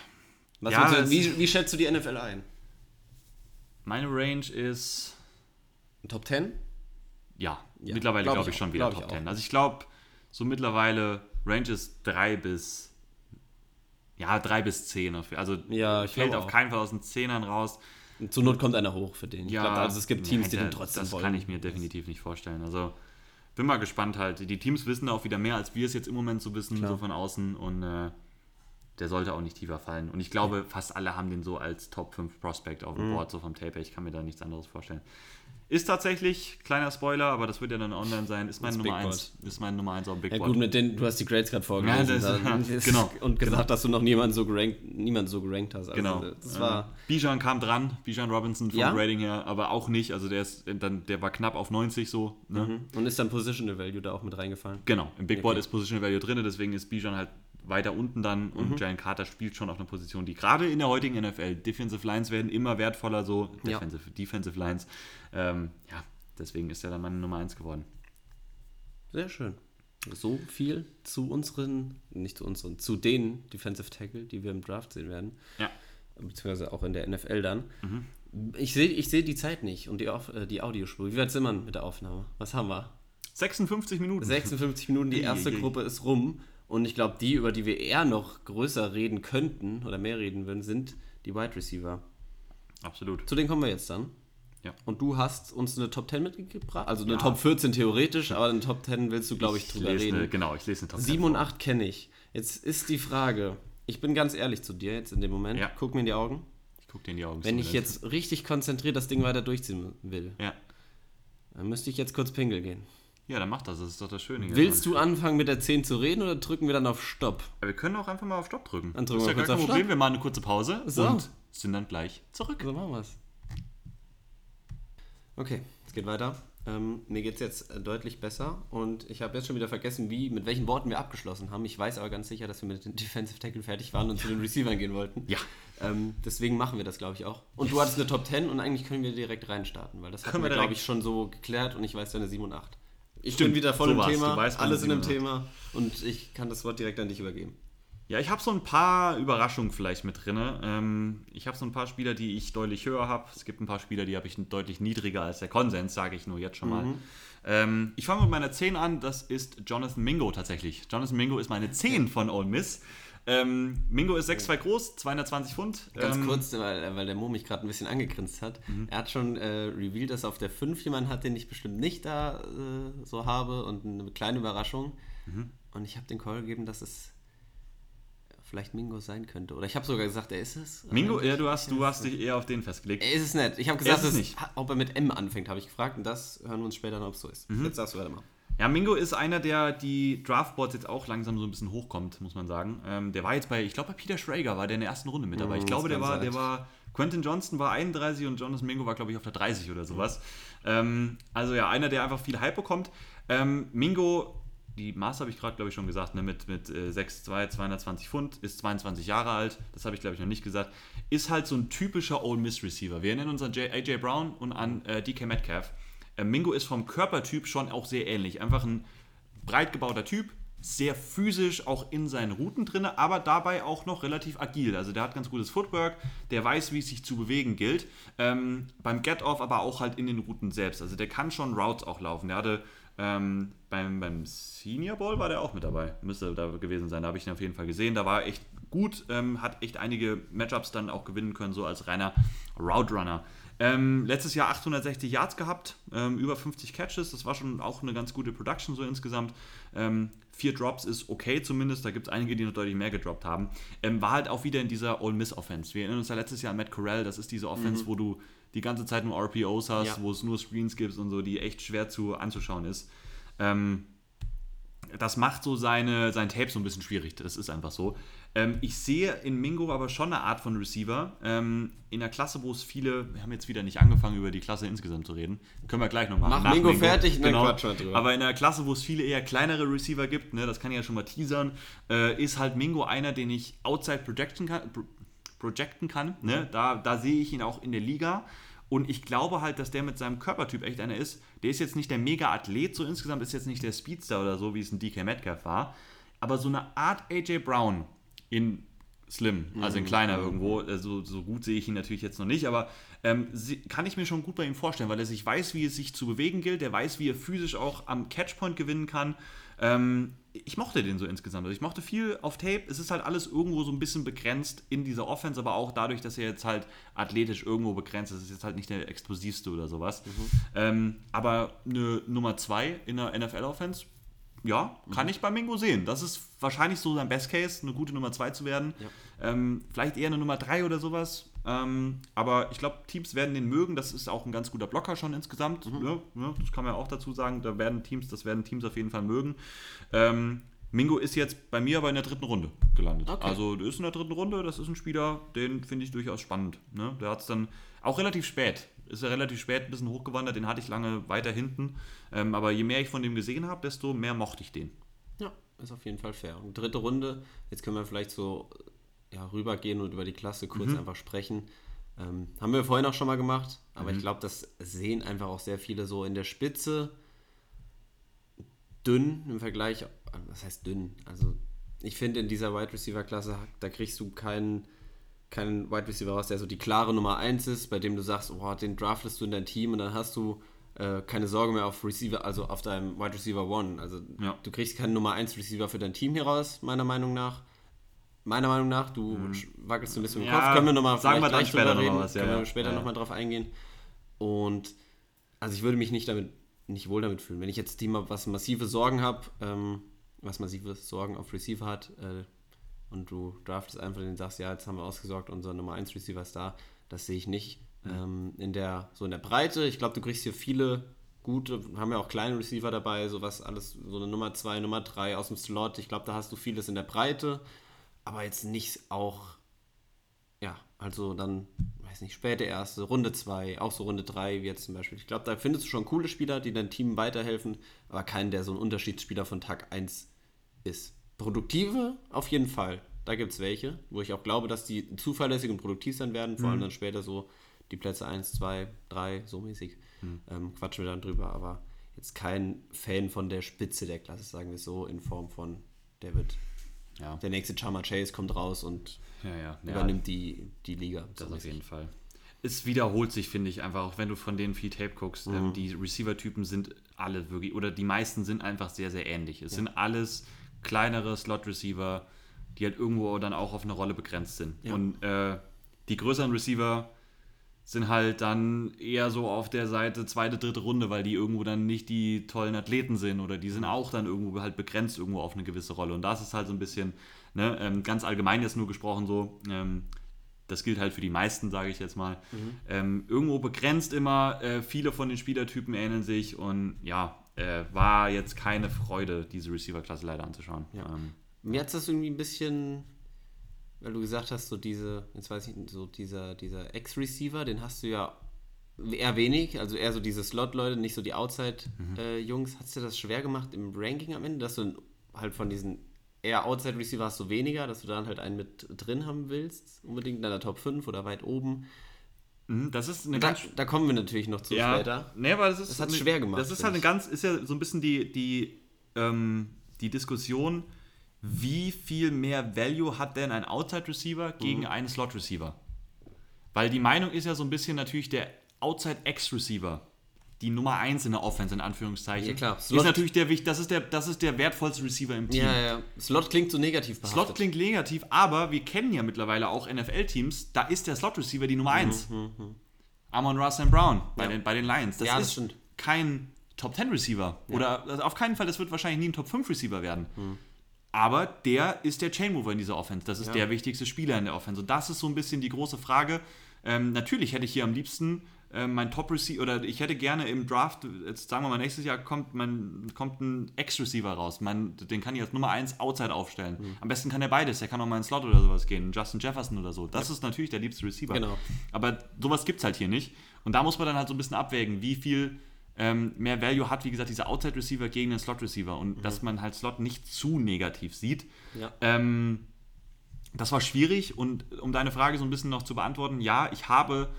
Was Ja, du, wie, wie schätzt du die NFL ein? meine Range ist Top 10? Ja, Ja, mittlerweile glaub glaube ich ich schon wieder glaub Top auch. 10. Also ich glaube, so mittlerweile Range ist 3 bis ja, 3 bis 10. auf- Also Ja, ich fällt auf auch. keinen Fall aus den Zehnern raus. Zur Not kommt einer hoch für den. Ich Ja, glaube, also es gibt Teams, die ja, den trotzdem Das wollen. kann ich mir definitiv nicht vorstellen. Also bin mal gespannt halt. Die Teams wissen auch wieder mehr, als wir es jetzt im Moment so wissen, Klar. so von außen. Und äh, der sollte auch nicht tiefer fallen. Und ich glaube, fast alle haben den so als Top 5 Prospect auf dem Mhm. Board, so vom Tape. Ich kann mir da nichts anderes vorstellen. Ist tatsächlich, kleiner Spoiler, aber das wird ja dann online sein, ist meine Nummer Big 1. Ist meine Nummer 1 auf dem Big Ja Board. gut, mit den, du hast die Grades gerade vorgelesen. Ja, das- genau, Und gesagt, genau. dass du noch niemanden so gerankt, niemanden so gerankt hast. Also, Genau. Das war, Bijan kam dran, Bijan Robinson vom Ja? Rating her, aber auch nicht. Also der ist dann, der war knapp auf 90 so. Ne? Mhm. Und ist dann Positional Value da auch mit reingefallen? Genau, im Big Board Okay. ist Positional Value drin, deswegen ist Bijan halt weiter unten dann Mhm. und Jalen Carter spielt schon auf einer Position, die gerade in der heutigen NFL, Defensive Lines werden immer wertvoller, so Ja. Defensive, Defensive Lines. Ähm, ja, deswegen ist er dann meine Nummer 1 geworden. Sehr schön. So viel zu unseren, nicht zu unseren, zu den Defensive Tackle, die wir im Draft sehen werden. Ja. Beziehungsweise auch in der NFL dann. Mhm. Ich sehe ich seh die Zeit nicht und die, äh, die Audiospur. Wie weit sind wir mit der Aufnahme? Was haben wir? 56 Minuten. 56 Minuten, die erste. Gruppe ist rum. Und ich glaube, die, über die wir eher noch größer reden könnten oder mehr reden würden, sind die Wide Receiver. Absolut. Zu denen kommen wir jetzt dann. Ja. Und du hast uns eine Top 10 mitgebracht. Also eine Ja. Top 14 theoretisch, aber eine Top 10 willst du, glaube ich, drüber lese reden. Eine, genau, ich lese eine Top 7 und 8 kenne ich. Jetzt ist die Frage, ich bin ganz ehrlich zu dir jetzt in dem Moment. Ja. Guck mir in die Augen. Ich gucke dir in die Augen. Wenn ich jetzt richtig konzentriert das Ding weiter durchziehen will, Ja. dann müsste ich jetzt kurz pingeln gehen. Ja, dann mach das, das ist doch das Schöne. Willst du anfangen mit der 10 zu reden oder drücken wir dann auf Stopp? Ja, wir können auch einfach mal auf Stopp drücken. Dann drücken das ist wir ja gar kurz kein auf Problem. Stopp. Wir machen eine kurze Pause So. und sind dann gleich zurück. So machen wir's. Okay, es geht weiter. Ähm, mir geht es jetzt äh, deutlich besser und ich habe jetzt schon wieder vergessen, wie, mit welchen Worten wir abgeschlossen haben. Ich weiß aber ganz sicher, dass wir mit den Defensive Tackle fertig waren und zu den Receivern gehen wollten. Ja. Ähm, deswegen machen wir das, glaube ich, auch. Und du hattest eine Top 10 und eigentlich können wir direkt reinstarten, weil das haben wir, wir glaube ich, schon so geklärt und ich weiß deine 7 und 8. Ich Stimmt, bin wieder voll so im. Thema, weißt alles in dem 7 und Thema und ich kann das Wort direkt an dich übergeben. Ja, ich habe so ein paar Überraschungen vielleicht mit drin. Ähm, ich habe so ein paar Spieler, die ich deutlich höher habe. Es gibt ein paar Spieler, die habe ich deutlich niedriger als der Konsens, sage ich nur jetzt schon mal. Ähm, ich fange mit meiner 10 an, das ist Jonathan Mingo tatsächlich. Jonathan Mingo ist meine 10 von Ole Miss. Ähm, Mingo ist 6'2 groß, 220 Pfund. Ganz ähm, kurz, weil, weil der Mo mich gerade ein bisschen angegrinst hat. Er hat schon äh, revealed, dass er auf der 5 jemanden hat, den ich bestimmt nicht da äh, so habe und eine kleine Überraschung. Und ich habe den Call gegeben, dass es vielleicht Mingo sein könnte. Oder ich habe sogar gesagt, er ist es. Mingo, ja, du hast, du hast dich eher auf den festgelegt. Er ist es nicht. Ich habe gesagt, es nicht. ob er mit M anfängt, habe ich gefragt. Und das hören wir uns später noch, ob es so ist. Mhm. Jetzt sagst du weiter mal. Ja, Mingo ist einer, der die Draftboards jetzt auch langsam so ein bisschen hochkommt, muss man sagen. Ähm, der war jetzt bei, ich glaube bei Peter Schrager war der in der ersten Runde mit dabei. Ich glaube, der war, sein. der war, Quentin Johnston war 31 und Jonathan Mingo war, glaube ich, auf der 30 oder sowas. Ähm, also ja, einer, der einfach viel Hype bekommt. Ähm, Mingo, die Maß habe ich gerade, glaube ich, schon gesagt, ne, mit, mit äh, 6'2, 220 Pfund, ist 22 Jahre alt, das habe ich, glaube ich, noch nicht gesagt, ist halt so ein typischer Ole Miss Receiver. Wir erinnern uns an J, AJ Brown und an äh, DK Metcalf. Äh, Mingo ist vom Körpertyp schon auch sehr ähnlich. Einfach ein breit gebauter Typ, sehr physisch auch in seinen Routen drin, aber dabei auch noch relativ agil. Also der hat ganz gutes Footwork, der weiß, wie es sich zu bewegen gilt. Ähm, beim Get-Off aber auch halt in den Routen selbst. Also der kann schon Routes auch laufen. Der hatte ähm, beim, beim Senior Bowl war der auch mit dabei. Müsste da gewesen sein. Da habe ich ihn auf jeden Fall gesehen. Da war er echt gut, ähm, hat echt einige Matchups dann auch gewinnen können, so als reiner Route Runner. Ähm, letztes Jahr 860 Yards gehabt, ähm, über 50 Catches, das war schon auch eine ganz gute Production so insgesamt. Ähm, vier Drops ist okay zumindest, da gibt es einige, die noch deutlich mehr gedroppt haben. Ähm, war halt auch wieder in dieser Ole Miss Offense. Wir erinnern uns ja letztes Jahr an Matt Corral, das ist diese Offense, mhm. wo du die ganze Zeit nur RPOs hast, ja. wo es nur Screens gibt und so, die echt schwer zu anzuschauen ist. Ähm, das macht so seine, sein Tape so ein bisschen schwierig. Das ist einfach so. Ähm, ich sehe in Mingo aber schon eine Art von Receiver. Ähm, in der Klasse, wo es viele, wir haben jetzt wieder nicht angefangen, über die Klasse insgesamt zu reden. Können wir gleich noch machen. Mach Mingo, Mingo, fertig, genau. Quatsch drüber. Aber in der Klasse, wo es viele eher kleinere Receiver gibt, ne, das kann ich ja schon mal teasern, äh, ist halt Mingo einer, den ich outside projection kann, projecten kann. Ne? Da, da sehe ich ihn auch in der Liga. Und ich glaube halt, dass der mit seinem Körpertyp echt einer ist. Der ist jetzt nicht der Mega-Athlet, so insgesamt ist jetzt nicht der Speedster oder so, wie es ein DK Metcalf war. Aber so eine Art AJ Brown, in Slim, also in mhm. kleiner mhm. irgendwo. Also, so gut sehe ich ihn natürlich jetzt noch nicht, aber ähm, kann ich mir schon gut bei ihm vorstellen, weil er sich weiß, wie es sich zu bewegen gilt, er weiß, wie er physisch auch am Catchpoint gewinnen kann. Ähm, ich mochte den so insgesamt. Also ich mochte viel auf Tape. Es ist halt alles irgendwo so ein bisschen begrenzt in dieser Offense, aber auch dadurch, dass er jetzt halt athletisch irgendwo begrenzt ist. Es ist jetzt halt nicht der explosivste oder sowas. Mhm. Ähm, aber eine Nummer 2 in der NFL-Offense ja, kann mhm. ich bei Mingo sehen. Das ist wahrscheinlich so sein Best Case, eine gute Nummer 2 zu werden. Ja. Ähm, vielleicht eher eine Nummer 3 oder sowas. Ähm, aber ich glaube, Teams werden den mögen. Das ist auch ein ganz guter Blocker schon insgesamt. Mhm. Ja, ja, das kann man ja auch dazu sagen. Da werden Teams, das werden Teams auf jeden Fall mögen. Ähm, Mingo ist jetzt bei mir aber in der dritten Runde gelandet. Okay. Also ist in der dritten Runde, das ist ein Spieler, den finde ich durchaus spannend. Ne? Der hat es dann auch relativ spät ist er relativ spät ein bisschen hochgewandert, den hatte ich lange weiter hinten. Ähm, aber je mehr ich von dem gesehen habe, desto mehr mochte ich den. Ja, ist auf jeden Fall fair. Und dritte Runde, jetzt können wir vielleicht so ja, rübergehen und über die Klasse kurz mhm. einfach sprechen. Ähm, haben wir vorhin auch schon mal gemacht, aber mhm. ich glaube, das sehen einfach auch sehr viele so in der Spitze dünn im Vergleich. Was heißt dünn? Also, ich finde in dieser Wide Receiver Klasse, da kriegst du keinen keinen Wide Receiver raus, der so die klare Nummer 1 ist, bei dem du sagst, oh, den draftest du in dein Team und dann hast du äh, keine Sorge mehr auf Receiver, also auf deinem Wide Receiver One. Also ja. du kriegst keinen Nummer 1 Receiver für dein Team hier raus, meiner Meinung nach. Meiner Meinung nach, du hm. wackelst ein bisschen im ja, Kopf, können wir nochmal sagen wir dann später noch was, ja, können wir später ja. nochmal drauf eingehen. Und also ich würde mich nicht damit nicht wohl damit fühlen. Wenn ich jetzt Team habe, was massive Sorgen habe, ähm, was massive Sorgen auf Receiver hat, äh, und du draftest einfach den sagst, ja, jetzt haben wir ausgesorgt, unser Nummer 1 Receiver ist da. Das sehe ich nicht. Mhm. Ähm, in der, so in der Breite, ich glaube, du kriegst hier viele gute, haben ja auch kleine Receiver dabei, sowas alles, so eine Nummer 2, Nummer 3 aus dem Slot. Ich glaube, da hast du vieles in der Breite, aber jetzt nicht auch, ja, also dann, weiß nicht, späte erste, Runde 2, auch so Runde 3, wie jetzt zum Beispiel. Ich glaube, da findest du schon coole Spieler, die deinem Team weiterhelfen, aber keinen, der so ein Unterschiedsspieler von Tag 1 ist. Produktive auf jeden Fall. Da gibt es welche, wo ich auch glaube, dass die zuverlässig und produktiv sein werden, vor mhm. allem dann später so die Plätze 1, 2, 3, so mäßig. Mhm. Ähm, quatschen wir dann drüber, aber jetzt kein Fan von der Spitze der Klasse, sagen wir so, in Form von, der wird, ja. der nächste Chama Chase kommt raus und ja, ja. übernimmt die, die Liga. Das so auf jeden Fall. Es wiederholt sich, finde ich, einfach, auch wenn du von denen viel Tape guckst. Ähm, mhm. Ähm, die Receiver-Typen sind alle wirklich, oder die meisten sind einfach sehr, sehr ähnlich. Es sind alles kleinere Slot-Receiver, die halt irgendwo dann auch auf eine Rolle begrenzt sind. Ja. Und äh, die größeren Receiver sind halt dann eher so auf der Seite zweite, dritte Runde, weil die irgendwo dann nicht die tollen Athleten sind oder die sind auch dann irgendwo halt begrenzt irgendwo auf eine gewisse Rolle. Und das ist halt so ein bisschen, ne, ähm, ganz allgemein jetzt nur gesprochen so, ähm, das gilt halt für die meisten, sage ich jetzt mal, mhm. ähm, irgendwo begrenzt immer, äh, viele von den Spielertypen ähneln sich und ja, äh, war jetzt keine Freude, diese Receiver-Klasse leider anzuschauen. Ja. Ähm, Mir hat das irgendwie ein bisschen, weil du gesagt hast, so diese, jetzt weiß ich, so dieser, dieser Ex-Receiver, den hast du ja eher wenig, also eher so diese Slot-Leute, nicht so die Outside-Jungs. Mhm. Äh, Hat es dir das schwer gemacht im Ranking am Ende, dass du halt von diesen eher Outside-Receiver hast du weniger, dass du dann halt einen mit drin haben willst, unbedingt in deiner Top 5 oder weit oben? Mhm, das ist eine da, ganz, da kommen wir natürlich noch zu ja, später. Nee, aber das ist das hat schwer gemacht. Das ist halt eine ganz, ist ja so ein bisschen die, die, ähm, die Diskussion, wie viel mehr Value hat denn ein Outside Receiver gegen mhm. einen Slot Receiver? Weil die Meinung ist ja so ein bisschen natürlich der Outside X Receiver die Nummer 1 in der Offense, in Anführungszeichen. Ja, klar. Slot ist natürlich der, das ist der, das ist der wertvollste Receiver im Team. Ja, ja. Slot klingt so negativ behaftet. Slot klingt negativ, aber wir kennen ja mittlerweile auch NFL-Teams, da ist der Slot-Receiver die Nummer 1. Mhm, mh, mh. Amon Ross Brown bei, ja. den, bei den Lions. Das, ja, das ist stimmt. kein Top 10 Receiver. Ja. Oder also auf keinen Fall, das wird wahrscheinlich nie ein Top 5 Receiver werden. Mhm. Aber der ist der Chain Mover in dieser Offense. Das ist der wichtigste Spieler in der Offense. Und das ist so ein bisschen die große Frage. Ähm, natürlich hätte ich hier am liebsten äh, mein Top Receiver oder ich hätte gerne im Draft, jetzt sagen wir mal, nächstes Jahr kommt, mein, kommt ein Ex-Receiver raus. Mein, den kann ich als Nummer 1 Outside aufstellen. Mhm. Am besten kann er beides. Der kann auch mal in Slot oder sowas gehen. Justin Jefferson oder so. Das ja. ist natürlich der liebste Receiver. Genau. Aber sowas gibt es halt hier nicht. Und da muss man dann halt so ein bisschen abwägen, wie viel ähm, mehr Value hat, wie gesagt, dieser Outside Receiver gegen den Slot Receiver. Und mhm. dass man halt Slot nicht zu negativ sieht. Ja. Ähm, das war schwierig und um deine Frage so ein bisschen noch zu beantworten, ja, ich habe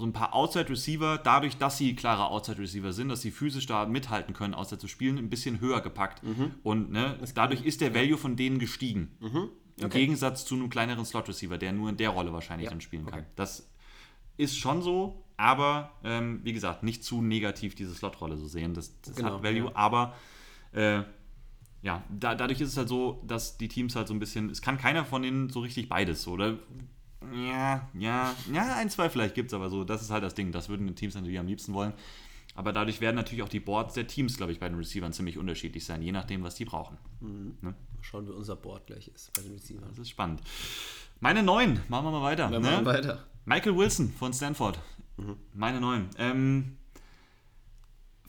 so ein paar Outside Receiver, dadurch, dass sie klare Outside Receiver sind, dass sie physisch da mithalten können, Outside zu spielen, ein bisschen höher gepackt. Mhm. Und ne, dadurch ist der Value von denen gestiegen. Mhm. Okay. Im Gegensatz zu einem kleineren Slot Receiver, der nur in der Rolle wahrscheinlich ja. dann spielen kann. Okay. Das ist schon so, aber ähm, wie gesagt, nicht zu negativ diese Slot-Rolle so sehen. Das, das genau, hat Value, ja. aber äh, ja, da, dadurch ist es halt so, dass die Teams halt so ein bisschen, es kann keiner von denen so richtig beides, oder? Ja, ja, ja, ein, zwei vielleicht gibt es, aber so, das ist halt das Ding. Das würden die Teams natürlich am liebsten wollen. Aber dadurch werden natürlich auch die Boards der Teams, glaube ich, bei den Receivern ziemlich unterschiedlich sein, je nachdem, was die brauchen. Mhm. Ne? Schauen, wie unser Board gleich ist bei den Receivern. Das ist spannend. Meine neun, machen wir mal weiter. Wir ne? machen weiter. Michael Wilson von Stanford. Mhm. Meine neun. Ähm,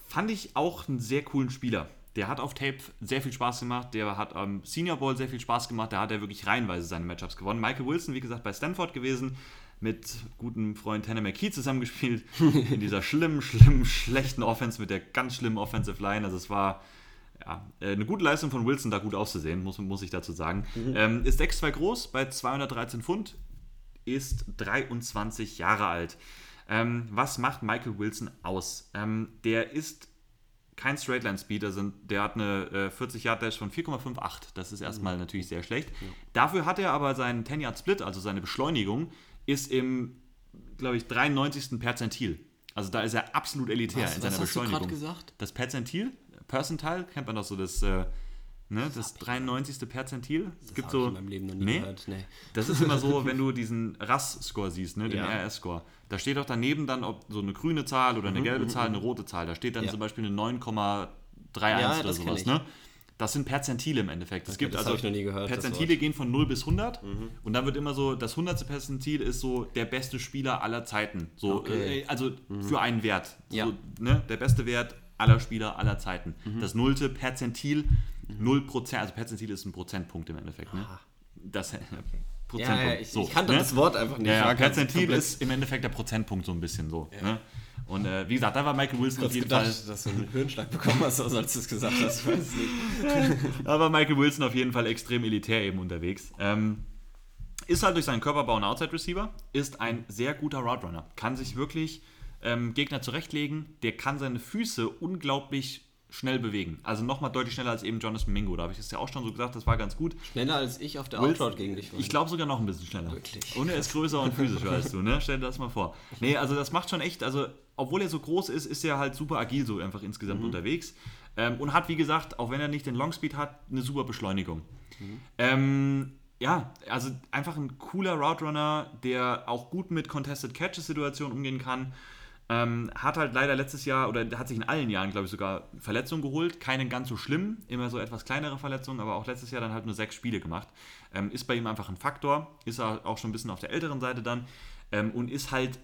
fand ich auch einen sehr coolen Spieler. Der hat auf Tape sehr viel Spaß gemacht. Der hat am Senior Bowl sehr viel Spaß gemacht. Da hat er wirklich reihenweise seine Matchups gewonnen. Michael Wilson, wie gesagt, bei Stanford gewesen. Mit gutem Freund Tanner McKee zusammengespielt. in dieser schlimmen, schlimmen, schlechten Offense mit der ganz schlimmen Offensive Line. Also es war ja, äh, eine gute Leistung von Wilson, da gut auszusehen, muss, muss ich dazu sagen. Mhm. Ähm, ist 6'2 groß, bei 213 Pfund, ist 23 Jahre alt. Ähm, was macht Michael Wilson aus? Ähm, der ist kein Straightline Speed, also der hat eine äh, 40 Yard Dash von 4,58. Das ist erstmal mhm. natürlich sehr schlecht. Ja. Dafür hat er aber seinen 10 Yard Split, also seine Beschleunigung, ist im, glaube ich, 93. Perzentil. Also da ist er absolut elitär was, in seiner was Beschleunigung. Hast du gesagt? Das Perzentil, Percentile, kennt man doch so das. Äh, Ne, das 93. Perzentil. Es das gibt so. Ich in meinem Leben noch nie nee, gehört. Nee. Das ist immer so, wenn du diesen RAS-Score siehst, ne, den ja. RS-Score. Da steht auch daneben dann, ob so eine grüne Zahl oder eine mhm, gelbe mhm, Zahl, eine mhm. rote Zahl. Da steht dann ja. zum Beispiel eine 9,31 ja, oder sowas. Ne? Das sind Perzentile im Endeffekt. Es okay, gibt also gehört, Perzentile gehen von 0 bis 100 mhm. und dann wird immer so, das 100. Perzentil ist so der beste Spieler aller Zeiten. So, okay. äh, also mhm. für einen Wert. So, ne, der beste Wert aller Spieler aller Zeiten. Mhm. Das nullte Perzentil 0%, also Perzentil ist ein Prozentpunkt im Endeffekt. Ne? Das, okay. Prozentpunkt. Ja, ja, ich, so, ich kannte ne? das Wort einfach nicht. Ja, ja Perzentil ist im Endeffekt der Prozentpunkt so ein bisschen so. Ne? Und äh, wie gesagt, da war Michael Wilson auf jeden gedacht, Fall. dass du einen Hirnschlag bekommen hast, als du es gesagt hast. Ich weiß nicht. da war Michael Wilson auf jeden Fall extrem elitär eben unterwegs. Ähm, ist halt durch seinen Körperbau ein Outside Receiver, ist ein sehr guter Route Runner. Kann sich wirklich ähm, Gegner zurechtlegen, der kann seine Füße unglaublich schnell bewegen. Also nochmal deutlich schneller als eben Jonathan Mingo. Da habe ich es ja auch schon so gesagt, das war ganz gut. Schneller als ich auf der Outroute gegen dich war. Ich glaube sogar noch ein bisschen schneller. Wirklich. Und er ist größer und physischer als du, ne? Stell dir das mal vor. Nee, also das macht schon echt, also obwohl er so groß ist, ist er halt super agil so einfach insgesamt mhm. unterwegs. Ähm, und hat, wie gesagt, auch wenn er nicht den Longspeed hat, eine super Beschleunigung. Mhm. Ähm, ja, also einfach ein cooler Route Runner, der auch gut mit Contested Catches Situationen umgehen kann. Ähm, hat halt leider letztes Jahr oder hat sich in allen Jahren, glaube ich, sogar Verletzungen geholt. Keine ganz so schlimm, immer so etwas kleinere Verletzungen, aber auch letztes Jahr dann halt nur sechs Spiele gemacht. Ähm, ist bei ihm einfach ein Faktor, ist er auch schon ein bisschen auf der älteren Seite dann ähm, und ist halt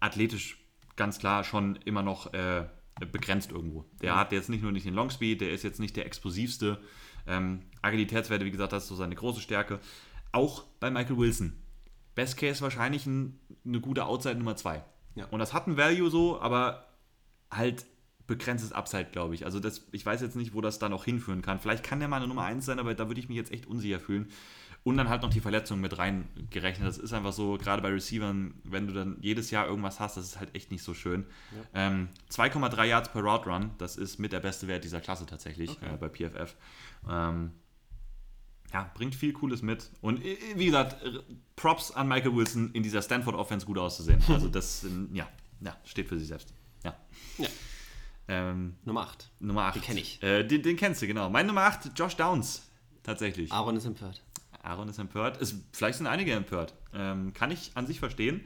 athletisch ganz klar schon immer noch äh, begrenzt irgendwo. Der hat jetzt nicht nur nicht den Longspeed, der ist jetzt nicht der explosivste. Ähm, Agilitätswerte, wie gesagt, das ist so seine große Stärke. Auch bei Michael Wilson. Best Case wahrscheinlich ein, eine gute Outside Nummer 2. Ja. Und das hat ein Value so, aber halt begrenztes Upside, glaube ich. Also das, ich weiß jetzt nicht, wo das dann auch hinführen kann. Vielleicht kann der mal eine Nummer 1 sein, aber da würde ich mich jetzt echt unsicher fühlen. Und dann halt noch die Verletzungen mit reingerechnet. Das ist einfach so, gerade bei Receivern, wenn du dann jedes Jahr irgendwas hast, das ist halt echt nicht so schön. Ja. Ähm, 2,3 Yards per Route Run, das ist mit der beste Wert dieser Klasse tatsächlich okay. äh, bei PFF. Ähm, ja, bringt viel Cooles mit. Und äh, wie gesagt, Props an Michael Wilson, in dieser Stanford Offense gut auszusehen. Also das, ja, ja steht für sich selbst. Ja. ja. Ähm, Nummer 8. Nummer 8. Den kenne ich. Äh, den, den, kennst du, genau. Mein Nummer 8, Josh Downs. Tatsächlich. Aaron ist empört. Aaron ist empört. Ist, vielleicht sind einige empört. Ähm, kann ich an sich verstehen.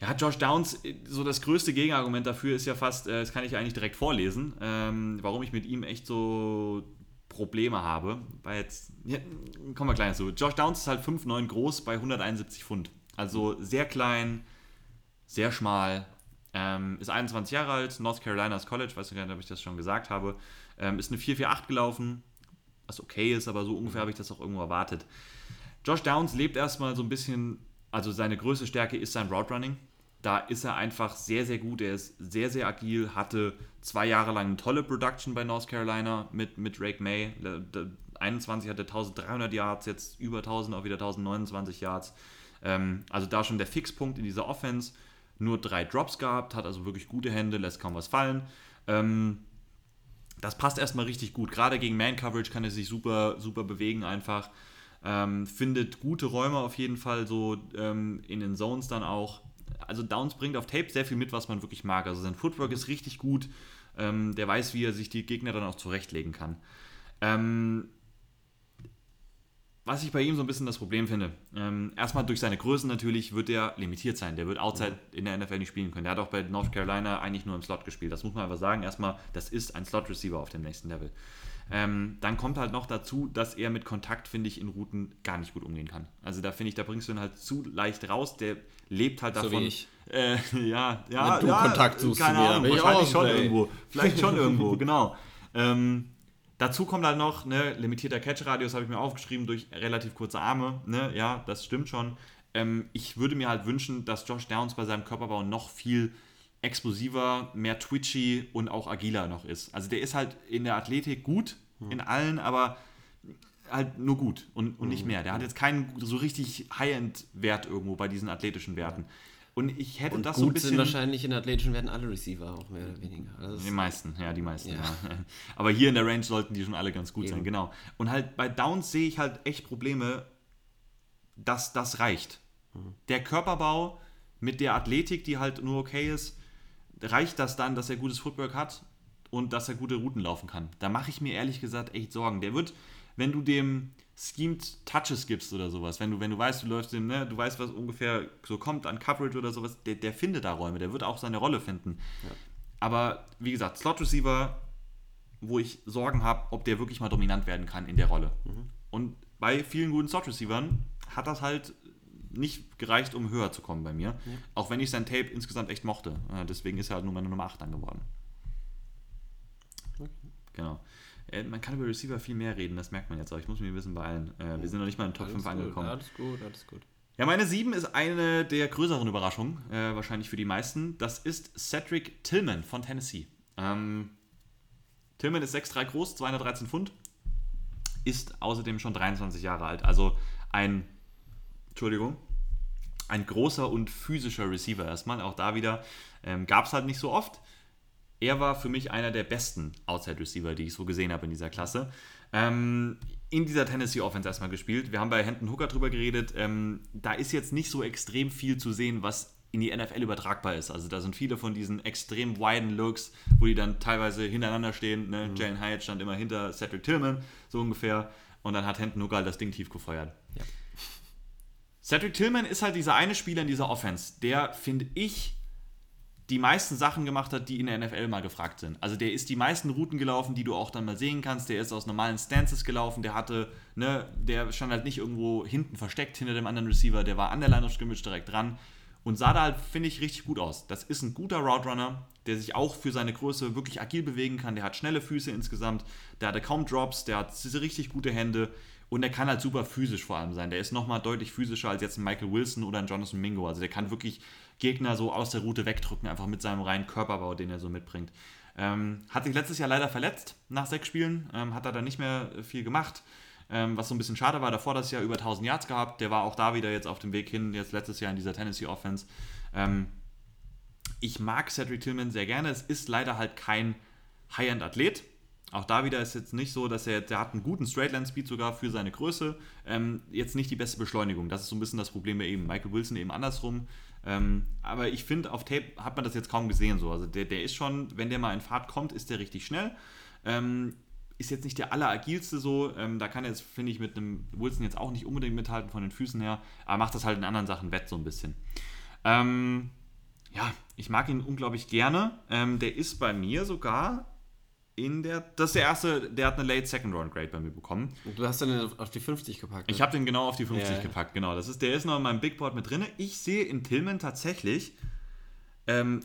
Ja, Josh Downs, so das größte Gegenargument dafür ist ja fast, äh, das kann ich eigentlich direkt vorlesen, ähm, warum ich mit ihm echt so Probleme habe. Weil jetzt, ja, kommen wir gleich zu. Josh Downs ist halt 5,9 groß bei 171 Pfund. Also sehr klein, sehr schmal, ähm, ist 21 Jahre alt, North Carolina's College, weiß nicht, ob ich das schon gesagt habe. Ähm, ist eine 448 gelaufen, was okay ist, aber so ungefähr habe ich das auch irgendwo erwartet. Josh Downs lebt erstmal so ein bisschen, also seine größte Stärke ist sein Route Running. Da ist er einfach sehr, sehr gut. Er ist sehr, sehr agil, hatte zwei Jahre lang eine tolle Production bei North Carolina mit, mit Drake May. Der, der 21 hatte 1300 Yards, jetzt über 1000, auch wieder 1029 Yards. Ähm, also da schon der Fixpunkt in dieser Offense. Nur drei Drops gehabt, hat also wirklich gute Hände, lässt kaum was fallen. Ähm, das passt erstmal richtig gut. Gerade gegen Man-Coverage kann er sich super, super bewegen einfach. Ähm, findet gute Räume auf jeden Fall, so in den Zones dann auch. Also Downs bringt auf Tape sehr viel mit, was man wirklich mag. Also sein Footwork ist richtig gut. Ähm, der weiß, wie er sich die Gegner dann auch zurechtlegen kann. Ähm, was ich bei ihm so ein bisschen das Problem finde, ähm, erstmal durch seine Größe natürlich wird er limitiert sein. Der wird outside in der NFL nicht spielen können. Der hat auch bei North Carolina eigentlich nur im Slot gespielt. Das muss man einfach sagen. Erstmal, das ist ein Slot-Receiver auf dem nächsten Level. Ähm, dann kommt halt noch dazu, dass er mit Kontakt, finde ich, in Routen gar nicht gut umgehen kann. Also da finde ich, da bringst du ihn halt zu leicht raus. Der lebt halt davon. So wie ich. Äh, ja, ja, Wenn du ja, Kontakt suchst keine Ahnung, wahrscheinlich schon irgendwo. Vielleicht schon irgendwo, genau. Ähm, Dazu kommt halt noch, ne, limitierter Catch-Radius habe ich mir aufgeschrieben durch relativ kurze Arme. Ne, ja, das stimmt schon. Ähm, ich würde mir halt wünschen, dass Josh Downs bei seinem Körperbau noch viel explosiver, mehr twitchy und auch agiler noch ist. Also der ist halt in der Athletik gut, mhm. in allen, aber halt nur gut und, und nicht hm. mehr. Der hat jetzt keinen so richtig High-End-Wert irgendwo bei diesen athletischen Werten. Und ich hätte und das so ein bisschen. sind wahrscheinlich in athletischen werden alle Receiver auch mehr oder weniger. Also die meisten, ja, die meisten. Ja. Ja. Aber hier in der Range sollten die schon alle ganz gut Eben. sein, genau. Und halt bei Downs sehe ich halt echt Probleme, dass das reicht. Mhm. Der Körperbau mit der Athletik, die halt nur okay ist, reicht das dann, dass er gutes Footwork hat und dass er gute Routen laufen kann. Da mache ich mir ehrlich gesagt echt Sorgen. Der wird, wenn du dem schemed Touches gibst oder sowas, wenn du, wenn du weißt, du läufst den, ne, du weißt, was ungefähr so kommt an Coverage oder sowas, der, der findet da Räume, der wird auch seine Rolle finden. Ja. Aber wie gesagt, Slot Receiver, wo ich Sorgen habe, ob der wirklich mal dominant werden kann in der Rolle. Mhm. Und bei vielen guten Slot Receivern hat das halt nicht gereicht, um höher zu kommen bei mir. Ja. Auch wenn ich sein Tape insgesamt echt mochte. Deswegen ist er halt nur meine Nummer 8 dann geworden. Okay. Genau. Äh, man kann über Receiver viel mehr reden, das merkt man jetzt auch. Ich muss mich ein bisschen beeilen. Äh, wir sind noch nicht mal in den Top alles 5 gut, angekommen. Alles gut, alles gut. Ja, meine 7 ist eine der größeren Überraschungen, äh, wahrscheinlich für die meisten. Das ist Cedric Tillman von Tennessee. Ähm, Tillman ist 6'3 groß, 213 Pfund, ist außerdem schon 23 Jahre alt. Also ein, Entschuldigung, ein großer und physischer Receiver erstmal. Auch da wieder ähm, gab es halt nicht so oft er war für mich einer der besten Outside Receiver, die ich so gesehen habe in dieser Klasse. Ähm, in dieser Tennessee Offense erstmal gespielt. Wir haben bei Hendon Hooker drüber geredet. Ähm, da ist jetzt nicht so extrem viel zu sehen, was in die NFL übertragbar ist. Also da sind viele von diesen extrem widen Looks, wo die dann teilweise hintereinander stehen. Ne? Mhm. Jalen Hyatt stand immer hinter Cedric Tillman, so ungefähr. Und dann hat Hendon Hooker halt das Ding tief gefeuert. Ja. Cedric Tillman ist halt dieser eine Spieler in dieser Offense, der, finde ich, die meisten Sachen gemacht hat, die in der NFL mal gefragt sind. Also der ist die meisten Routen gelaufen, die du auch dann mal sehen kannst. Der ist aus normalen Stances gelaufen. Der hatte, ne, der stand halt nicht irgendwo hinten versteckt hinter dem anderen Receiver. Der war an der Line of Scrimmage direkt dran und sah da halt, finde ich, richtig gut aus. Das ist ein guter Route Runner, der sich auch für seine Größe wirklich agil bewegen kann. Der hat schnelle Füße insgesamt. Der hatte kaum Drops. Der hat diese richtig gute Hände. Und er kann halt super physisch vor allem sein. Der ist nochmal deutlich physischer als jetzt ein Michael Wilson oder ein Jonathan Mingo. Also der kann wirklich Gegner so aus der Route wegdrücken, einfach mit seinem reinen Körperbau, den er so mitbringt. Ähm, hat sich letztes Jahr leider verletzt nach sechs Spielen, ähm, hat er dann nicht mehr viel gemacht, ähm, was so ein bisschen schade war. Davor das Jahr über 1000 Yards gehabt, der war auch da wieder jetzt auf dem Weg hin, jetzt letztes Jahr in dieser Tennessee Offense. Ähm, ich mag Cedric Tillman sehr gerne. Es ist leider halt kein High-End-Athlet. Auch da wieder ist jetzt nicht so, dass er, der hat einen guten Straight-Line-Speed sogar für seine Größe. Ähm, jetzt nicht die beste Beschleunigung. Das ist so ein bisschen das Problem bei eben. Michael Wilson eben andersrum. Ähm, aber ich finde, auf Tape hat man das jetzt kaum gesehen so. Also der, der ist schon, wenn der mal in Fahrt kommt, ist der richtig schnell. Ähm, ist jetzt nicht der alleragilste so. Ähm, da kann er jetzt, finde ich, mit einem Wilson jetzt auch nicht unbedingt mithalten von den Füßen her. Aber macht das halt in anderen Sachen wett so ein bisschen. Ähm, ja, ich mag ihn unglaublich gerne. Ähm, der ist bei mir sogar in der. Das ist der erste, der hat eine Late Second Round Grade bei mir bekommen. Und du hast den auf die 50 gepackt. Ne? Ich habe den genau auf die 50 ja. gepackt, genau. Das ist, der ist noch in meinem Big Board mit drin. Ich sehe in Tillman tatsächlich. Ähm,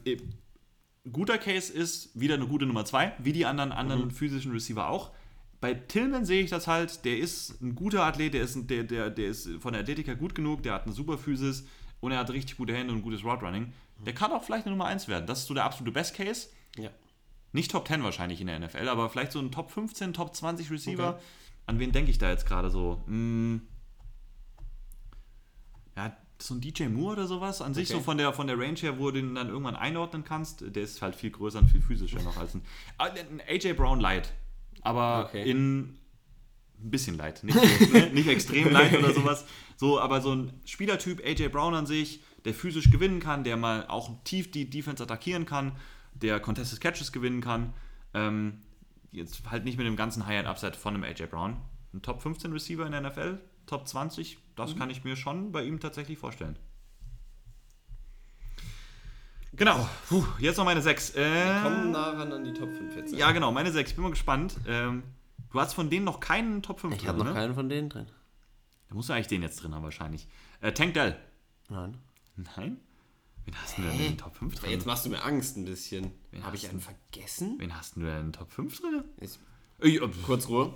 guter Case ist wieder eine gute Nummer 2, wie die anderen, anderen mhm. physischen Receiver auch. Bei Tillman sehe ich das halt, der ist ein guter Athlet, der ist, der, der, der ist von der Athletik gut genug, der hat eine super Physis und er hat richtig gute Hände und ein gutes Route Running. Der kann auch vielleicht eine Nummer 1 werden. Das ist so der absolute Best Case. Nicht Top 10 wahrscheinlich in der NFL, aber vielleicht so ein Top 15, Top 20 Receiver. Okay. An wen denke ich da jetzt gerade so? Hm, ja, so ein DJ Moore oder sowas. An sich so von der, von der Range her, wo du den dann irgendwann einordnen kannst. Der ist halt viel größer und viel physischer noch als ein, ah, ein AJ Brown Light. Aber okay. in ein bisschen Light. Nicht, ne? nicht extrem Light oder sowas. So, aber so ein Spielertyp AJ Brown an sich der physisch gewinnen kann, der mal auch tief die Defense attackieren kann, der Contested Catches gewinnen kann. Ähm, jetzt halt nicht mit dem ganzen High-End-Upside von einem AJ Brown. Ein Top 15 Receiver in der NFL, Top 20, das mhm. kann ich mir schon bei ihm tatsächlich vorstellen. Genau, Puh, jetzt noch meine 6. Äh, Wir kommen nah ran an die Top 5 jetzt. Ja, genau, meine 6. Ich bin mal gespannt. Ähm, du hast von denen noch keinen Top 5 ich drin. Ich habe noch ne? keinen von denen drin. Da musst du eigentlich den jetzt drin haben, wahrscheinlich. Äh, Tank Dell. Nein. Nein? Wen hast du denn in den Top 5 drin? Jetzt machst du mir Angst ein bisschen. Habe ich einen vergessen? Wen hast du denn in den Top 5 drin? Ist, äh, kurz Ruhe.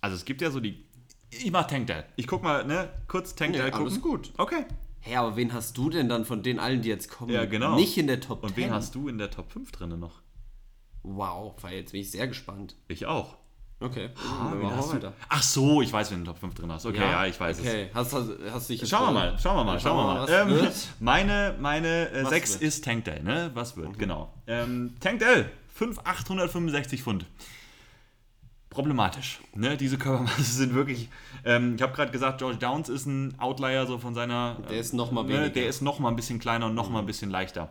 Also es gibt ja so die. Ich mach Tank Dell. Ich guck mal, ne? Kurz Tank Dell gucken. Alles gut. Okay. Hä, hey, aber wen hast du denn dann von den allen, die jetzt kommen? Ja, genau. Nicht in der Top 10. Und wen hast du in der Top 5 drin noch? Wow, weil jetzt bin ich sehr gespannt. Ich auch. Okay, ah, machen weiter. Ach so, ich weiß, wenn du Top 5 drin hast. Okay, ja, ja ich weiß okay. es. Hast, hast, hast dich schauen wir mal, schauen wir mal, schauen wir mal. Ähm, meine meine äh, 6 ist Tank Dell, ne? Was wird, mhm. genau. Ähm, Tank Dell, 5,865 Pfund. Problematisch. Ne? Diese Körpermasse sind wirklich. Ähm, ich habe gerade gesagt, George Downs ist ein Outlier so von seiner. Der ist nochmal ne? weniger. Der ist nochmal ein bisschen kleiner und nochmal mhm. ein bisschen leichter.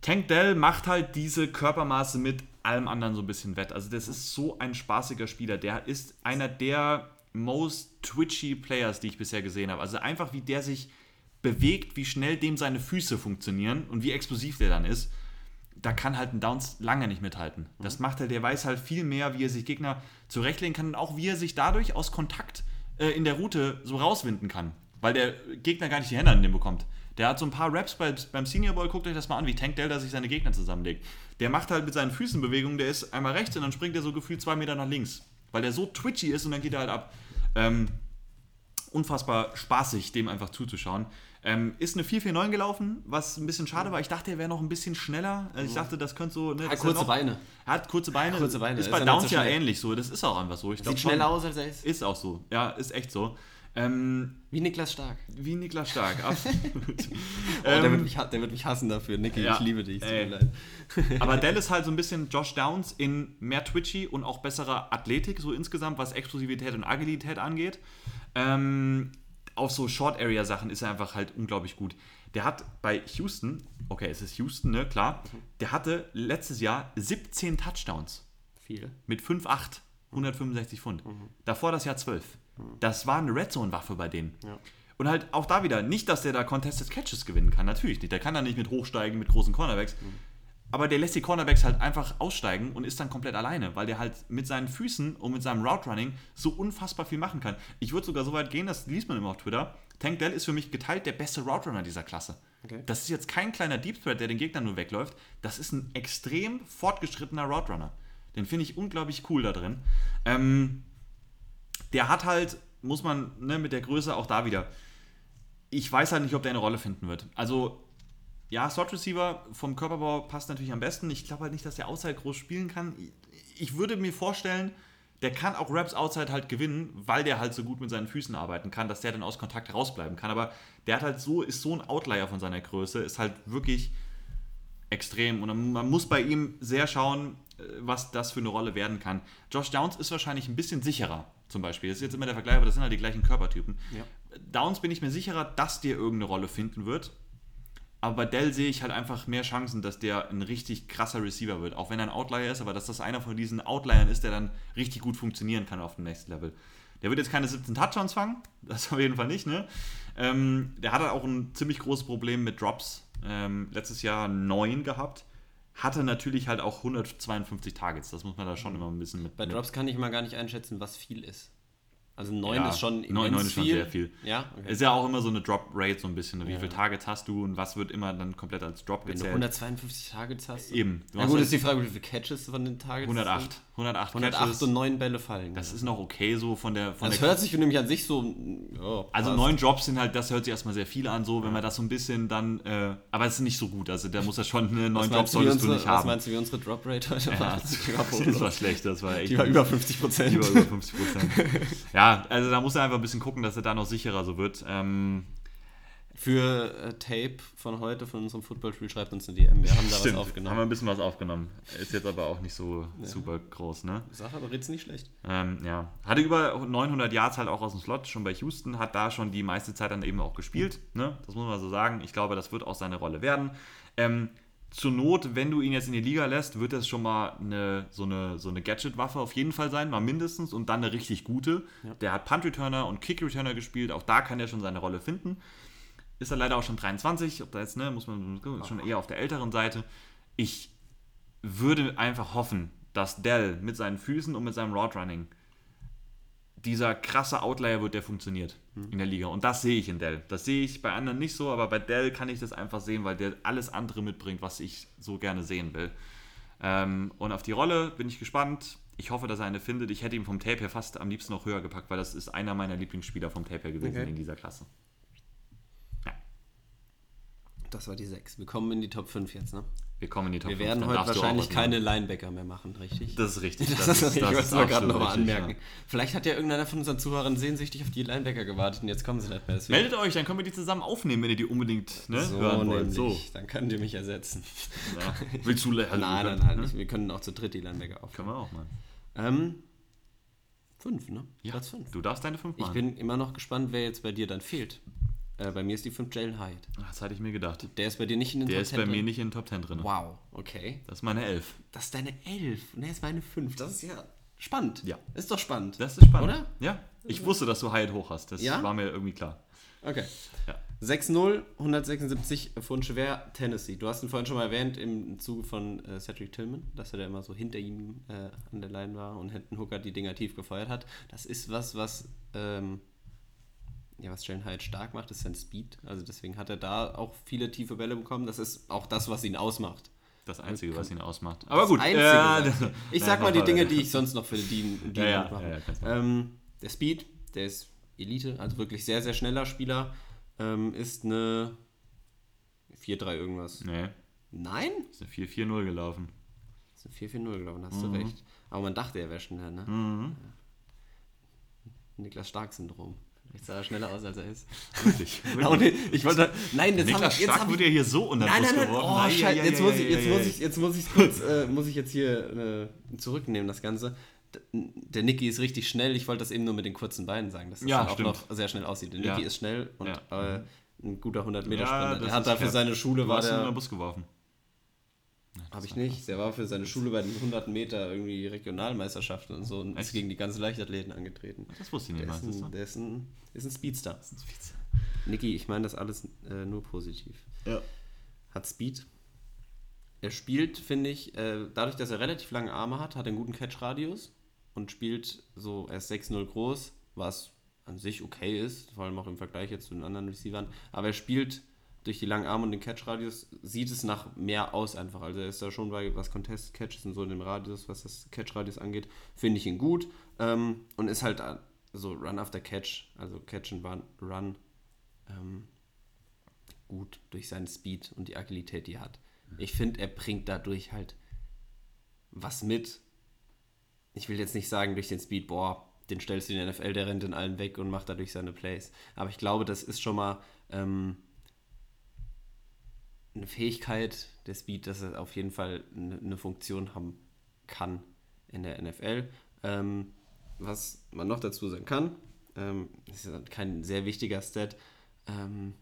Tank Dell macht halt diese Körpermaße mit allem anderen so ein bisschen wett. Also das ist so ein spaßiger Spieler. Der ist einer der most twitchy Players, die ich bisher gesehen habe. Also einfach wie der sich bewegt, wie schnell dem seine Füße funktionieren und wie explosiv der dann ist. Da kann halt ein Downs lange nicht mithalten. Das macht er, der weiß halt viel mehr, wie er sich Gegner zurechtlegen kann und auch wie er sich dadurch aus Kontakt äh, in der Route so rauswinden kann. Weil der Gegner gar nicht die Hände an dem bekommt. Der hat so ein paar Raps bei, beim Senior Bowl, guckt euch das mal an, wie Tank Delta sich seine Gegner zusammenlegt. Der macht halt mit seinen Füßen Bewegungen, der ist einmal rechts und dann springt er so gefühlt zwei Meter nach links. Weil der so twitchy ist und dann geht er halt ab. Ähm, unfassbar spaßig, dem einfach zuzuschauen. Ähm, ist eine 449 gelaufen, was ein bisschen schade war. Ich dachte, er wäre noch ein bisschen schneller. Also ich dachte, das könnte so. Ne, hat kurze noch, Beine. Hat kurze Beine. kurze Beine. Ist bei Downs ja ähnlich so. Das ist auch einfach so. Ich Sieht schneller aus, als er ist. Ist auch so. Ja, ist echt so. Ähm, wie Niklas Stark. Wie Niklas Stark, absolut. oh, der, wird ähm, mich, der, wird mich, hassen dafür, Nicky. Ja, ich liebe dich. Aber Dell ist halt so ein bisschen Josh Downs in mehr Twitchy und auch besserer Athletik, so insgesamt, was Explosivität und Agilität angeht. Ähm, auf so Short-Area-Sachen ist er einfach halt unglaublich gut. Der hat bei Houston, okay, es ist Houston, ne, klar, der hatte letztes Jahr 17 Touchdowns. Viel. Mit 5,8, 165 Pfund. Mhm. Davor das Jahr 12. Das war eine Red Zone-Waffe bei denen. Ja. Und halt auch da wieder, nicht, dass der da Contested Catches gewinnen kann, natürlich nicht. Der kann da nicht mit hochsteigen, mit großen Cornerbacks. Mhm. Aber der lässt die Cornerbacks halt einfach aussteigen und ist dann komplett alleine, weil der halt mit seinen Füßen und mit seinem Route Running so unfassbar viel machen kann. Ich würde sogar so weit gehen, das liest man immer auf Twitter. Tank Dell ist für mich geteilt der beste Route Runner dieser Klasse. Okay. Das ist jetzt kein kleiner Deep Threat, der den Gegner nur wegläuft. Das ist ein extrem fortgeschrittener Route Runner. Den finde ich unglaublich cool da drin. Ähm, der hat halt, muss man ne, mit der Größe auch da wieder. Ich weiß halt nicht, ob der eine Rolle finden wird. Also ja, Slot Receiver vom Körperbau passt natürlich am besten. Ich glaube halt nicht, dass der Outside groß spielen kann. Ich würde mir vorstellen, der kann auch Raps Outside halt gewinnen, weil der halt so gut mit seinen Füßen arbeiten kann, dass der dann aus Kontakt rausbleiben kann. Aber der hat halt so, ist so ein Outlier von seiner Größe, ist halt wirklich extrem. Und man muss bei ihm sehr schauen, äh, was das für eine Rolle werden kann. Josh Downs ist wahrscheinlich ein bisschen sicherer, zum Beispiel. Das ist jetzt immer der Vergleich, aber das sind halt die gleichen Körpertypen. Ja. Downs bin ich mir sicherer, dass der irgendeine Rolle finden wird. Aber bei Dell sehe ich halt einfach mehr Chancen, dass der ein richtig krasser Receiver wird. Auch wenn er ein Outlier ist, aber dass das einer von diesen Outliern ist, der dann richtig gut funktionieren kann auf dem nächsten Level. Der wird jetzt keine 17 Touchdowns fangen, das auf jeden Fall nicht, ne? Ähm, der hat auch ein ziemlich großes Problem mit Drops. Ähm, letztes Jahr 9 gehabt. Hatte natürlich halt auch 152 Targets. Das muss man da schon immer ein bisschen mit. Bei Drops kann ich mal gar nicht einschätzen, was viel ist. Also 9 ja, ist schon 9, 9 ist schon viel. sehr viel. Ja, okay. Ist ja auch immer so eine Drop-Rate so ein bisschen. Wie ja. viele Targets hast du und was wird immer dann komplett als Drop gezählt? Wenn du 152 Targets hast. Eben. Na gut, ist die Frage, wie viele Catches von den Targets 108. Sind? 108, 108 Catches. und 9 Bälle fallen. Das ist noch okay so von der... Von das der hört sich nämlich an sich so... Oh, also 9 Drops sind halt, das hört sich erstmal sehr viel an so, wenn man das so ein bisschen dann... Äh, aber es ist nicht so gut, also da muss er schon eine 9 Drops solltest unsere, du nicht haben. Was meinst du, wie unsere Drop-Rate heute ja, war? Das, war schlecht, das war echt... Die war über 50 Prozent. Über 50 Prozent. ja, also da muss er einfach ein bisschen gucken, dass er da noch sicherer so wird. Ähm, für äh, Tape von heute, von unserem Footballspiel, schreibt uns eine DM. Wir haben da Stimmt, was aufgenommen. Haben wir ein bisschen was aufgenommen. Ist jetzt aber auch nicht so ja. super groß, ne? Sache, aber red's nicht schlecht. Ähm, ja. Hatte über 900 Yards halt auch aus dem Slot, schon bei Houston, hat da schon die meiste Zeit dann eben auch gespielt, ne? Das muss man so sagen. Ich glaube, das wird auch seine Rolle werden. Ähm, zur Not, wenn du ihn jetzt in die Liga lässt, wird das schon mal eine, so eine, so eine Gadget-Waffe auf jeden Fall sein, mal mindestens und dann eine richtig gute. Ja. Der hat Punt-Returner und Kick-Returner gespielt, auch da kann er schon seine Rolle finden. Ist er leider auch schon 23, ob da jetzt, ne, muss man schon eher auf der älteren Seite. Ich würde einfach hoffen, dass Dell mit seinen Füßen und mit seinem Roadrunning dieser krasse Outlier wird, der funktioniert mhm. in der Liga. Und das sehe ich in Dell. Das sehe ich bei anderen nicht so, aber bei Dell kann ich das einfach sehen, weil der alles andere mitbringt, was ich so gerne sehen will. Ähm, und auf die Rolle bin ich gespannt. Ich hoffe, dass er eine findet. Ich hätte ihn vom Tape her fast am liebsten noch höher gepackt, weil das ist einer meiner Lieblingsspieler vom Tape her gewesen okay. in dieser Klasse. Das war die 6. Wir kommen in die Top 5 jetzt, ne? Wir kommen in die Top Wir werden heute wahrscheinlich keine Linebacker mehr machen, richtig? Das ist richtig. Das, das ist, ich wollte es gerade nochmal anmerken. Ja. Vielleicht hat ja irgendeiner von unseren Zuhörern sehnsüchtig auf die Linebacker gewartet und jetzt kommen sie nicht mehr. Deswegen. Meldet euch, dann können wir die zusammen aufnehmen, wenn ihr die unbedingt ne, so hören wollt. So, dann könnt ihr mich ersetzen. Ja. Willst du also Nein, nein, nein. Ne? Wir können auch zu dritt die Linebacker aufnehmen. Können wir auch mal. Ähm, fünf, ne? Ja, Platz fünf. Du darfst deine fünf machen. Ich bin immer noch gespannt, wer jetzt bei dir dann fehlt. Äh, bei mir ist die 5 Jalen Hyde. Das hatte ich mir gedacht. Der ist bei dir nicht in den Der Top 10 Der ist bei mir nicht in den Top 10 drin. Wow, okay. Das ist meine 11. Das ist deine 11. Ne, ist meine 5. Das ist ja spannend. Ja. Ist doch spannend. Das ist spannend. Oder? Ja. Ich wusste, dass du Hyde hoch hast. Das ja? war mir irgendwie klar. Okay. Ja. 6-0, 176 Pfund schwer, Tennessee. Du hast ihn vorhin schon mal erwähnt im Zuge von äh, Cedric Tillman, dass er da immer so hinter ihm äh, an der Line war und Hinton Hooker die Dinger tief gefeuert hat. Das ist was, was ähm, ja, was Jalen Hyde stark macht, ist sein Speed. Also deswegen hat er da auch viele tiefe Bälle bekommen. Das ist auch das, was ihn ausmacht. Das Einzige, was ihn ausmacht. Aber gut. Einzige, ja, ich sag mal die Dinge, die ich sonst noch für die, die ja, ja, mache. Ähm, der Speed, der ist Elite, also wirklich sehr, sehr schneller Spieler. Ähm, ist eine 4-3 irgendwas. Nee. Nein? Ist eine 4-4-0 gelaufen. Ist eine 4-4-0 gelaufen, hast mhm. du recht. Aber man dachte, er wäre schneller, ne? Mhm. Niklas Stark-Syndrom. Jetzt sah er schneller aus, als er ist. Wirklich. wirklich. ich wollte, nein, das Niklas haben, jetzt Stark wird ja hier so unter Nein, nein, nein, geworden. oh, scheiße, ja, jetzt, muss ich, jetzt, muss ich, jetzt muss ich kurz, äh, muss ich jetzt hier äh, zurücknehmen, das Ganze. Der Niki ist richtig schnell, ich wollte das eben nur mit den kurzen Beinen sagen, dass das ja, auch stimmt. noch sehr schnell aussieht. Der Niki ja. ist schnell und ja. äh, ein guter 100-Meter-Sprinter. der hat da für seine Schule... Du war der, in den Bus geworfen. Habe ich nicht. Der war für seine Schule bei den 100 Meter irgendwie Regionalmeisterschaften und so und ist gegen die ganzen Leichtathleten angetreten. Das wusste ich nicht. Der, ist ein, der ist, ein, ist ein Speedstar. Ist ein Speedstar. Niki, ich meine das alles äh, nur positiv. Ja. Hat Speed. Er spielt, finde ich, äh, dadurch, dass er relativ lange Arme hat, hat er einen guten Catch-Radius und spielt so, er ist 6-0 groß, was an sich okay ist, vor allem auch im Vergleich jetzt zu den anderen Receivern. Aber er spielt durch die langen Arme und den Catch-Radius sieht es nach mehr aus einfach. Also er ist da schon bei was Contest-Catches und so in dem Radius, was das Catch-Radius angeht, finde ich ihn gut. Ähm, und ist halt so Run after Catch, also Catch and Run, run ähm, gut durch seinen Speed und die Agilität, die er hat. Ich finde, er bringt dadurch halt was mit. Ich will jetzt nicht sagen, durch den Speed, boah, den stellst du in der NFL, der rennt in allen weg und macht dadurch seine Plays. Aber ich glaube, das ist schon mal ähm, eine Fähigkeit, der Speed, dass er auf jeden Fall eine, Funktion haben kann in der NFL. Ähm, was man noch dazu sagen kann, ähm, ist kein sehr wichtiger Stat, ähm,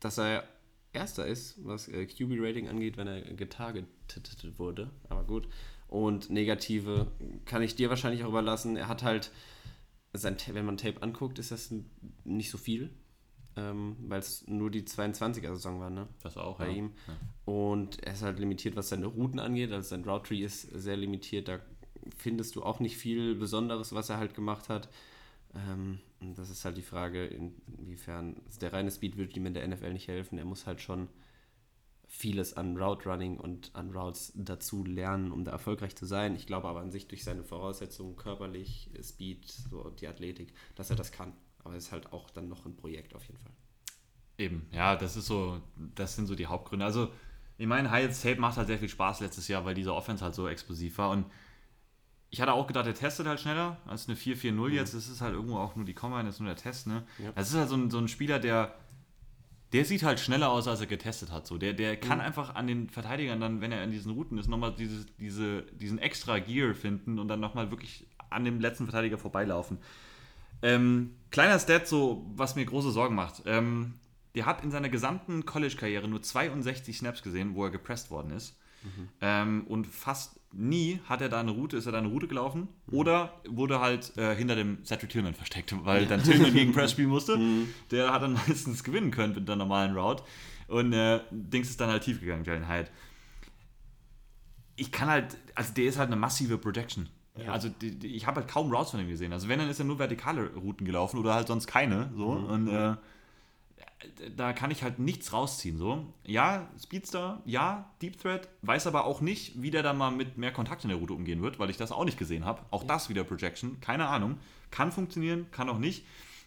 dass er Erster ist, was äh, QB-Rating angeht, wenn er getargetet wurde. Aber gut. Und negative kann ich dir wahrscheinlich auch überlassen. Er hat halt, sein, wenn man Tape anguckt, ist das nicht so viel, ähm, weil es nur die 22er-Saison war, ne? Das auch, Bei ja. ihm. Ja. Und er ist halt limitiert, was seine Routen angeht. Also sein Route Tree ist sehr limitiert. Da findest du auch nicht viel Besonderes, was er halt gemacht hat. Ähm, und das ist halt die Frage, inwiefern also der reine Speed würde ihm in der NFL nicht helfen. Er muss halt schon vieles an Route Running und an Routes dazu lernen, um da erfolgreich zu sein. Ich glaube aber an sich durch seine Voraussetzungen, körperlich, Speed, so die Athletik, dass er das kann. Aber es ist halt auch dann noch ein Projekt auf jeden Fall. Eben, ja, das ist so, das sind so die Hauptgründe. Also, ich meine, Hyatt Tape macht halt sehr viel Spaß letztes Jahr, weil dieser Offense halt so explosiv war und ich hatte auch gedacht, der testet halt schneller als eine 4-4-0 mhm. jetzt. Das ist halt irgendwo auch nur die Combine, das ist nur der Test, ne? Ja. Das ist halt so ein, so ein Spieler, der der sieht halt schneller aus, als er getestet hat. So. Der, der kann mhm. einfach an den Verteidigern dann, wenn er in diesen Routen ist, nochmal diese, diese, diesen extra Gear finden und dann nochmal wirklich an dem letzten Verteidiger vorbeilaufen. Ähm, kleiner Stat, so, was mir große Sorgen macht. Ähm, der hat in seiner gesamten College-Karriere nur 62 Snaps gesehen, wo er gepresst worden ist. Mhm. Ähm, und fast nie hat er da eine Route, ist er da eine Route gelaufen mhm. oder wurde halt äh, hinter dem Cedric Tillman versteckt, weil dann Tillman gegen Press spielen musste. Mhm. Der hat dann meistens gewinnen können mit der normalen Route. Und äh, Dings ist dann halt tief gegangen, Jalen Hyde. Ich kann halt, also der ist halt eine massive Projection. Ja. Also die, die, ich habe halt kaum Routes von ihm gesehen. Also wenn, dann ist er nur vertikale Routen gelaufen oder halt sonst keine. So. Mhm. Und äh, da kann ich halt nichts rausziehen. So. Ja, Speedster, ja, Deep Thread, weiß aber auch nicht, wie der da mal mit mehr Kontakt in der Route umgehen wird, weil ich das auch nicht gesehen habe. Auch ja. das wieder Projection, keine Ahnung. Kann funktionieren, kann auch nicht.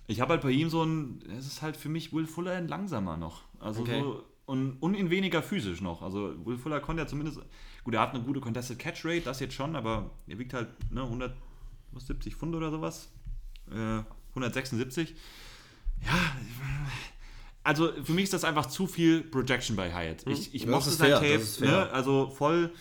Ich habe halt bei ihm so ein, es ist halt für mich Will Fuller ein langsamer noch. Also okay. so, und, und in weniger physisch noch. Also Will Fuller konnte ja zumindest, gut, er hat eine gute Contested Catch Rate, das jetzt schon, aber er wiegt halt ne, 170 Pfund oder sowas. Äh, 176. Ja, also für mich ist das einfach zu viel Projection bei Hyatt. Ich, hm. ich mochte sein Tape, ne? also voll.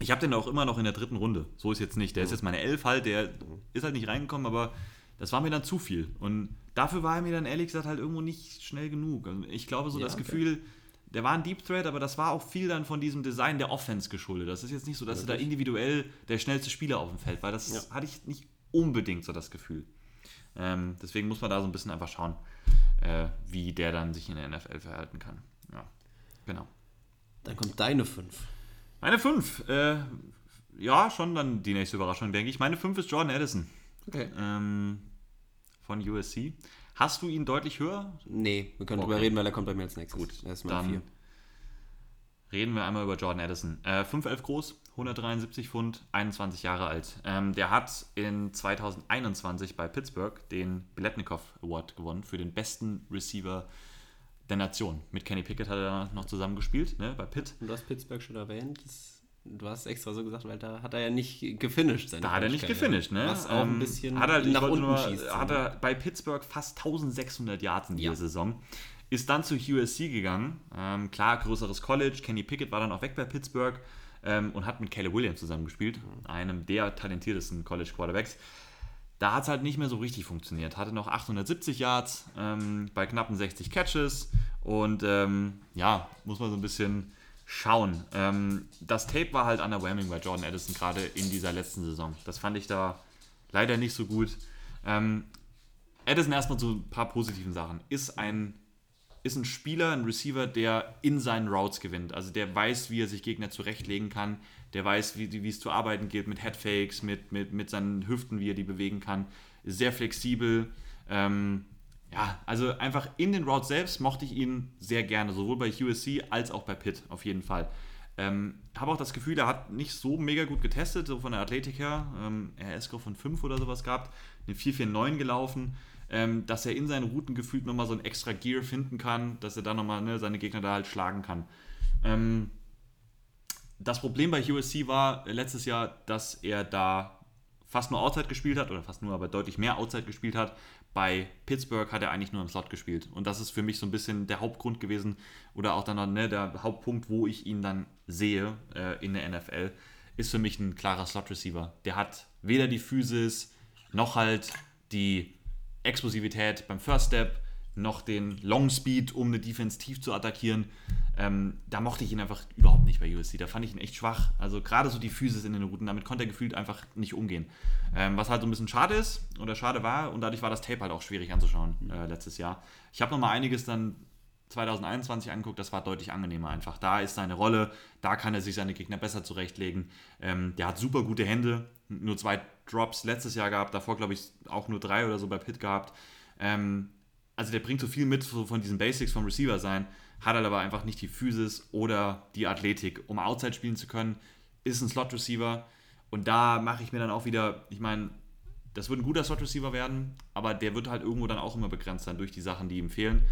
Ich habe den auch immer noch in der dritten Runde. So ist jetzt nicht. Der ist hm. jetzt meine Elf halt, der ist halt nicht reingekommen, aber das war mir dann zu viel. Und dafür war er mir dann ehrlich gesagt halt irgendwo nicht schnell genug. Also ich glaube so ja, das okay. Gefühl, der war ein Deep Thread, aber das war auch viel dann von diesem Design der Offense geschuldet. Das ist jetzt nicht so, dass er da individuell der schnellste Spieler auf dem Feld war. Das ja. hatte ich nicht unbedingt so das Gefühl. Ähm, deswegen muss man da so ein bisschen einfach schauen äh, wie der dann sich in der NFL verhalten kann. Ja, genau. Dann kommt deine 5. Meine 5. Äh, ja, schon dann die nächste Überraschung, denke ich. Meine 5 ist Jordan Addison. Okay. Ähm, von USC. Hast du ihn deutlich höher? Nee, wir können okay. drüber reden, weil er kommt bei mir als nächstes. Gut, erstmal vier. Reden wir einmal über Jordan Addison. Äh, 5'11 groß, 173 Pfund, 21 Jahre alt. Ähm, der hat in 2021 bei Pittsburgh den Biletnikoff Award gewonnen für den besten Receiver der Nation. Mit Kenny Pickett hat er noch zusammen gespielt, ne, bei Pitt. Du hast Pittsburgh schon erwähnt. Du hast extra so gesagt, weil da hat er ja nicht gefinisht. Da hat er nicht gefinisht, ne? Was auch ein ähm, bisschen hat er, nach unten nur, schießt. Hat er bei Pittsburgh fast 1600 Yards in dieser ja. Saison. Ist dann zu USC gegangen. Ähm, klar, größeres College. Kenny Pickett war dann auch weg bei Pittsburgh ähm, und hat mit Caleb Williams zusammengespielt, einem der talentiertesten College Quarterbacks. Da hat es halt nicht mehr so richtig funktioniert. Hatte noch 870 Yards ähm, bei knappen 60 Catches und ähm, ja, muss man so ein bisschen schauen. Ähm, das Tape war halt underwhelming bei Jordan Addison gerade in dieser letzten Saison. Das fand ich da leider nicht so gut. Ähm, Addison erstmal zu ein paar positiven Sachen. Ist ein ist ein Spieler, ein Receiver, der in seinen Routes gewinnt. Also der weiß, wie er sich Gegner zurechtlegen kann, der weiß, wie, wie es zu arbeiten geht mit Headfakes, mit, mit, mit seinen Hüften, wie er die bewegen kann. Sehr flexibel. Ähm, ja, also einfach in den Routes selbst mochte ich ihn sehr gerne, sowohl bei USC als auch bei Pitt, auf jeden Fall. Ähm, habe auch das Gefühl, er hat nicht so mega gut getestet, so von der Athletik her. Ähm, RS-Score von 5 oder sowas gehabt, eine 449 gelaufen. Ähm, dass er in seinen Routen gefühlt nochmal so ein extra Gear finden kann, dass er dann nochmal ne, seine Gegner da halt schlagen kann. Ähm, das Problem bei USC war letztes Jahr, dass er da fast nur Outside gespielt hat, oder fast nur, aber deutlich mehr Outside gespielt hat. Bei Pittsburgh hat er eigentlich nur im Slot gespielt. Und das ist für mich so ein bisschen der Hauptgrund gewesen, oder auch dann ne, der Hauptpunkt, wo ich ihn dann sehe äh, in der NFL, ist für mich ein klarer Slot-Receiver. Der hat weder die Physis noch halt die Explosivität beim First Step, noch den Long Speed, um eine Defense tief zu attackieren. Ähm, da mochte ich ihn einfach überhaupt nicht bei USC. Da fand ich ihn echt schwach. Also gerade so die Physis in den Routen, damit konnte er gefühlt einfach nicht umgehen. Ähm, was halt so ein bisschen schade ist oder schade war und dadurch war das Tape halt auch schwierig anzuschauen äh, letztes Jahr. Ich habe nochmal einiges dann 2021 angeguckt, das war deutlich angenehmer einfach. Da ist seine Rolle, da kann er sich seine Gegner besser zurechtlegen. Ähm, der hat super gute Hände, nur zwei Drops letztes Jahr gehabt, davor glaube ich auch nur drei oder so bei Pitt gehabt. Ähm, also der bringt so viel mit so von diesen Basics vom Receiver sein, hat halt aber einfach nicht die Physis oder die Athletik, um Outside spielen zu können. Ist ein Slot Receiver und da mache ich mir dann auch wieder, ich meine, das wird ein guter Slot Receiver werden, aber der wird halt irgendwo dann auch immer begrenzt sein durch die Sachen, die ihm fehlen.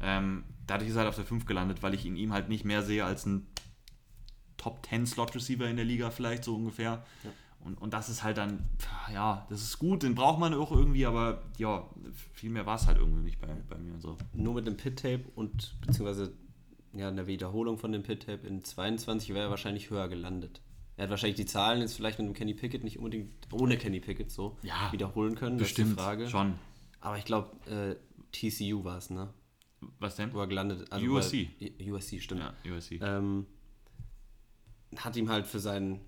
Ähm, dadurch ist er halt auf der 5 gelandet, weil ich in ihm halt nicht mehr sehe als ein Top 10 Slot Receiver in der Liga vielleicht so ungefähr. Ja. Und, und das ist halt dann, ja, das ist gut, den braucht man auch irgendwie, aber ja, viel mehr war es halt irgendwie nicht bei, bei mir. So. Nur mit dem Pit-Tape und beziehungsweise ja, in der Wiederholung von dem Pit-Tape in 22 wäre er wahrscheinlich höher gelandet. Er hat wahrscheinlich die Zahlen jetzt vielleicht mit dem Kenny Pickett nicht unbedingt ohne Kenny Pickett so ja, wiederholen können. Bestimmt, das ist die Frage. schon. Aber ich glaube, äh, TCU war es, ne? Was denn? Wo er gelandet also USC. Bei, USC, stimmt. Ja, USC. Ähm, hat ihm halt für seinen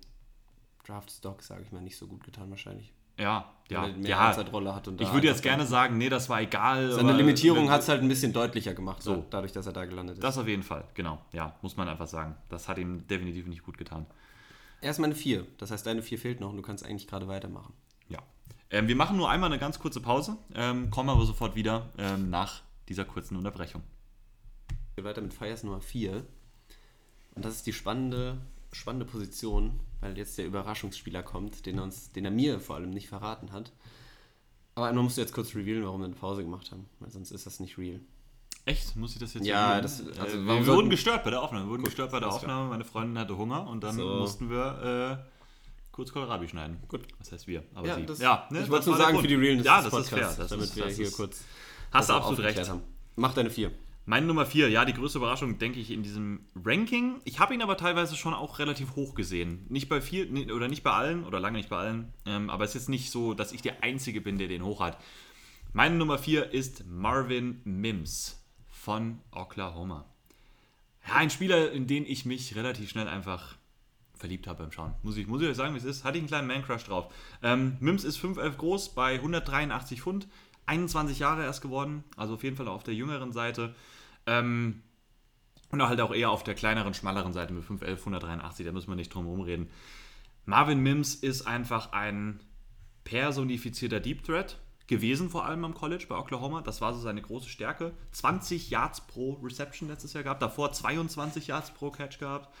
Draft-Stock, sage ich mal, nicht so gut getan wahrscheinlich. Ja, ja. Mehr ja. Rolle hat und ich würde jetzt gerne sagen, nee, das war egal. Seine Limitierung hat es halt ein bisschen deutlicher gemacht, so. dadurch, dass er da gelandet ist. Das auf jeden Fall, genau. Ja, muss man einfach sagen. Das hat ihm definitiv nicht gut getan. Erstmal eine 4. Das heißt, deine 4 fehlt noch und du kannst eigentlich gerade weitermachen. Ja. Ähm, wir machen nur einmal eine ganz kurze Pause, ähm, kommen aber sofort wieder ähm, nach dieser kurzen Unterbrechung. Wir weiter mit Fires Nummer 4. Und das ist die spannende spannende Position, weil jetzt der Überraschungsspieler kommt, den er, uns, den er mir vor allem nicht verraten hat. Aber einmal musst du jetzt kurz revealen, warum wir eine Pause gemacht haben, weil sonst ist das nicht real. Echt? Muss ich das jetzt Ja, das, also äh, wir wurden gestört bei der Aufnahme. Wir wurden Gut, gestört bei der Aufnahme. Meine Freundin hatte Hunger und dann so. mussten wir äh, kurz Kohlrabi schneiden. Gut. Was heißt wir? Aber ja, sie. Das, ja, ne, ich wollte nur sagen, für die Realness ja, das ist fair. Das damit ist, wir hier kurz. Hast du absolut recht. Haben. Mach deine vier. Meine Nummer 4, ja, die größte Überraschung, denke ich, in diesem Ranking. Ich habe ihn aber teilweise schon auch relativ hoch gesehen. Nicht bei vielen, oder nicht bei allen, oder lange nicht bei allen. Ähm, aber es ist jetzt nicht so, dass ich der Einzige bin, der den hoch hat. Meine Nummer 4 ist Marvin Mims von Oklahoma. Ja, ein Spieler, in den ich mich relativ schnell einfach verliebt habe beim Schauen. Muss ich, muss ich euch sagen, wie es ist. Hatte ich einen kleinen Man-Crush drauf. Ähm, Mims ist 5'11 groß bei 183 Pfund. 21 Jahre erst geworden, also auf jeden Fall auf der jüngeren Seite. Ähm, und halt auch eher auf der kleineren, schmaleren Seite mit 511, 183, da müssen wir nicht drum herum reden. Marvin Mims ist einfach ein personifizierter Deep Threat gewesen, vor allem am College bei Oklahoma. Das war so seine große Stärke. 20 Yards pro Reception letztes Jahr gehabt, davor 22 Yards pro Catch gehabt.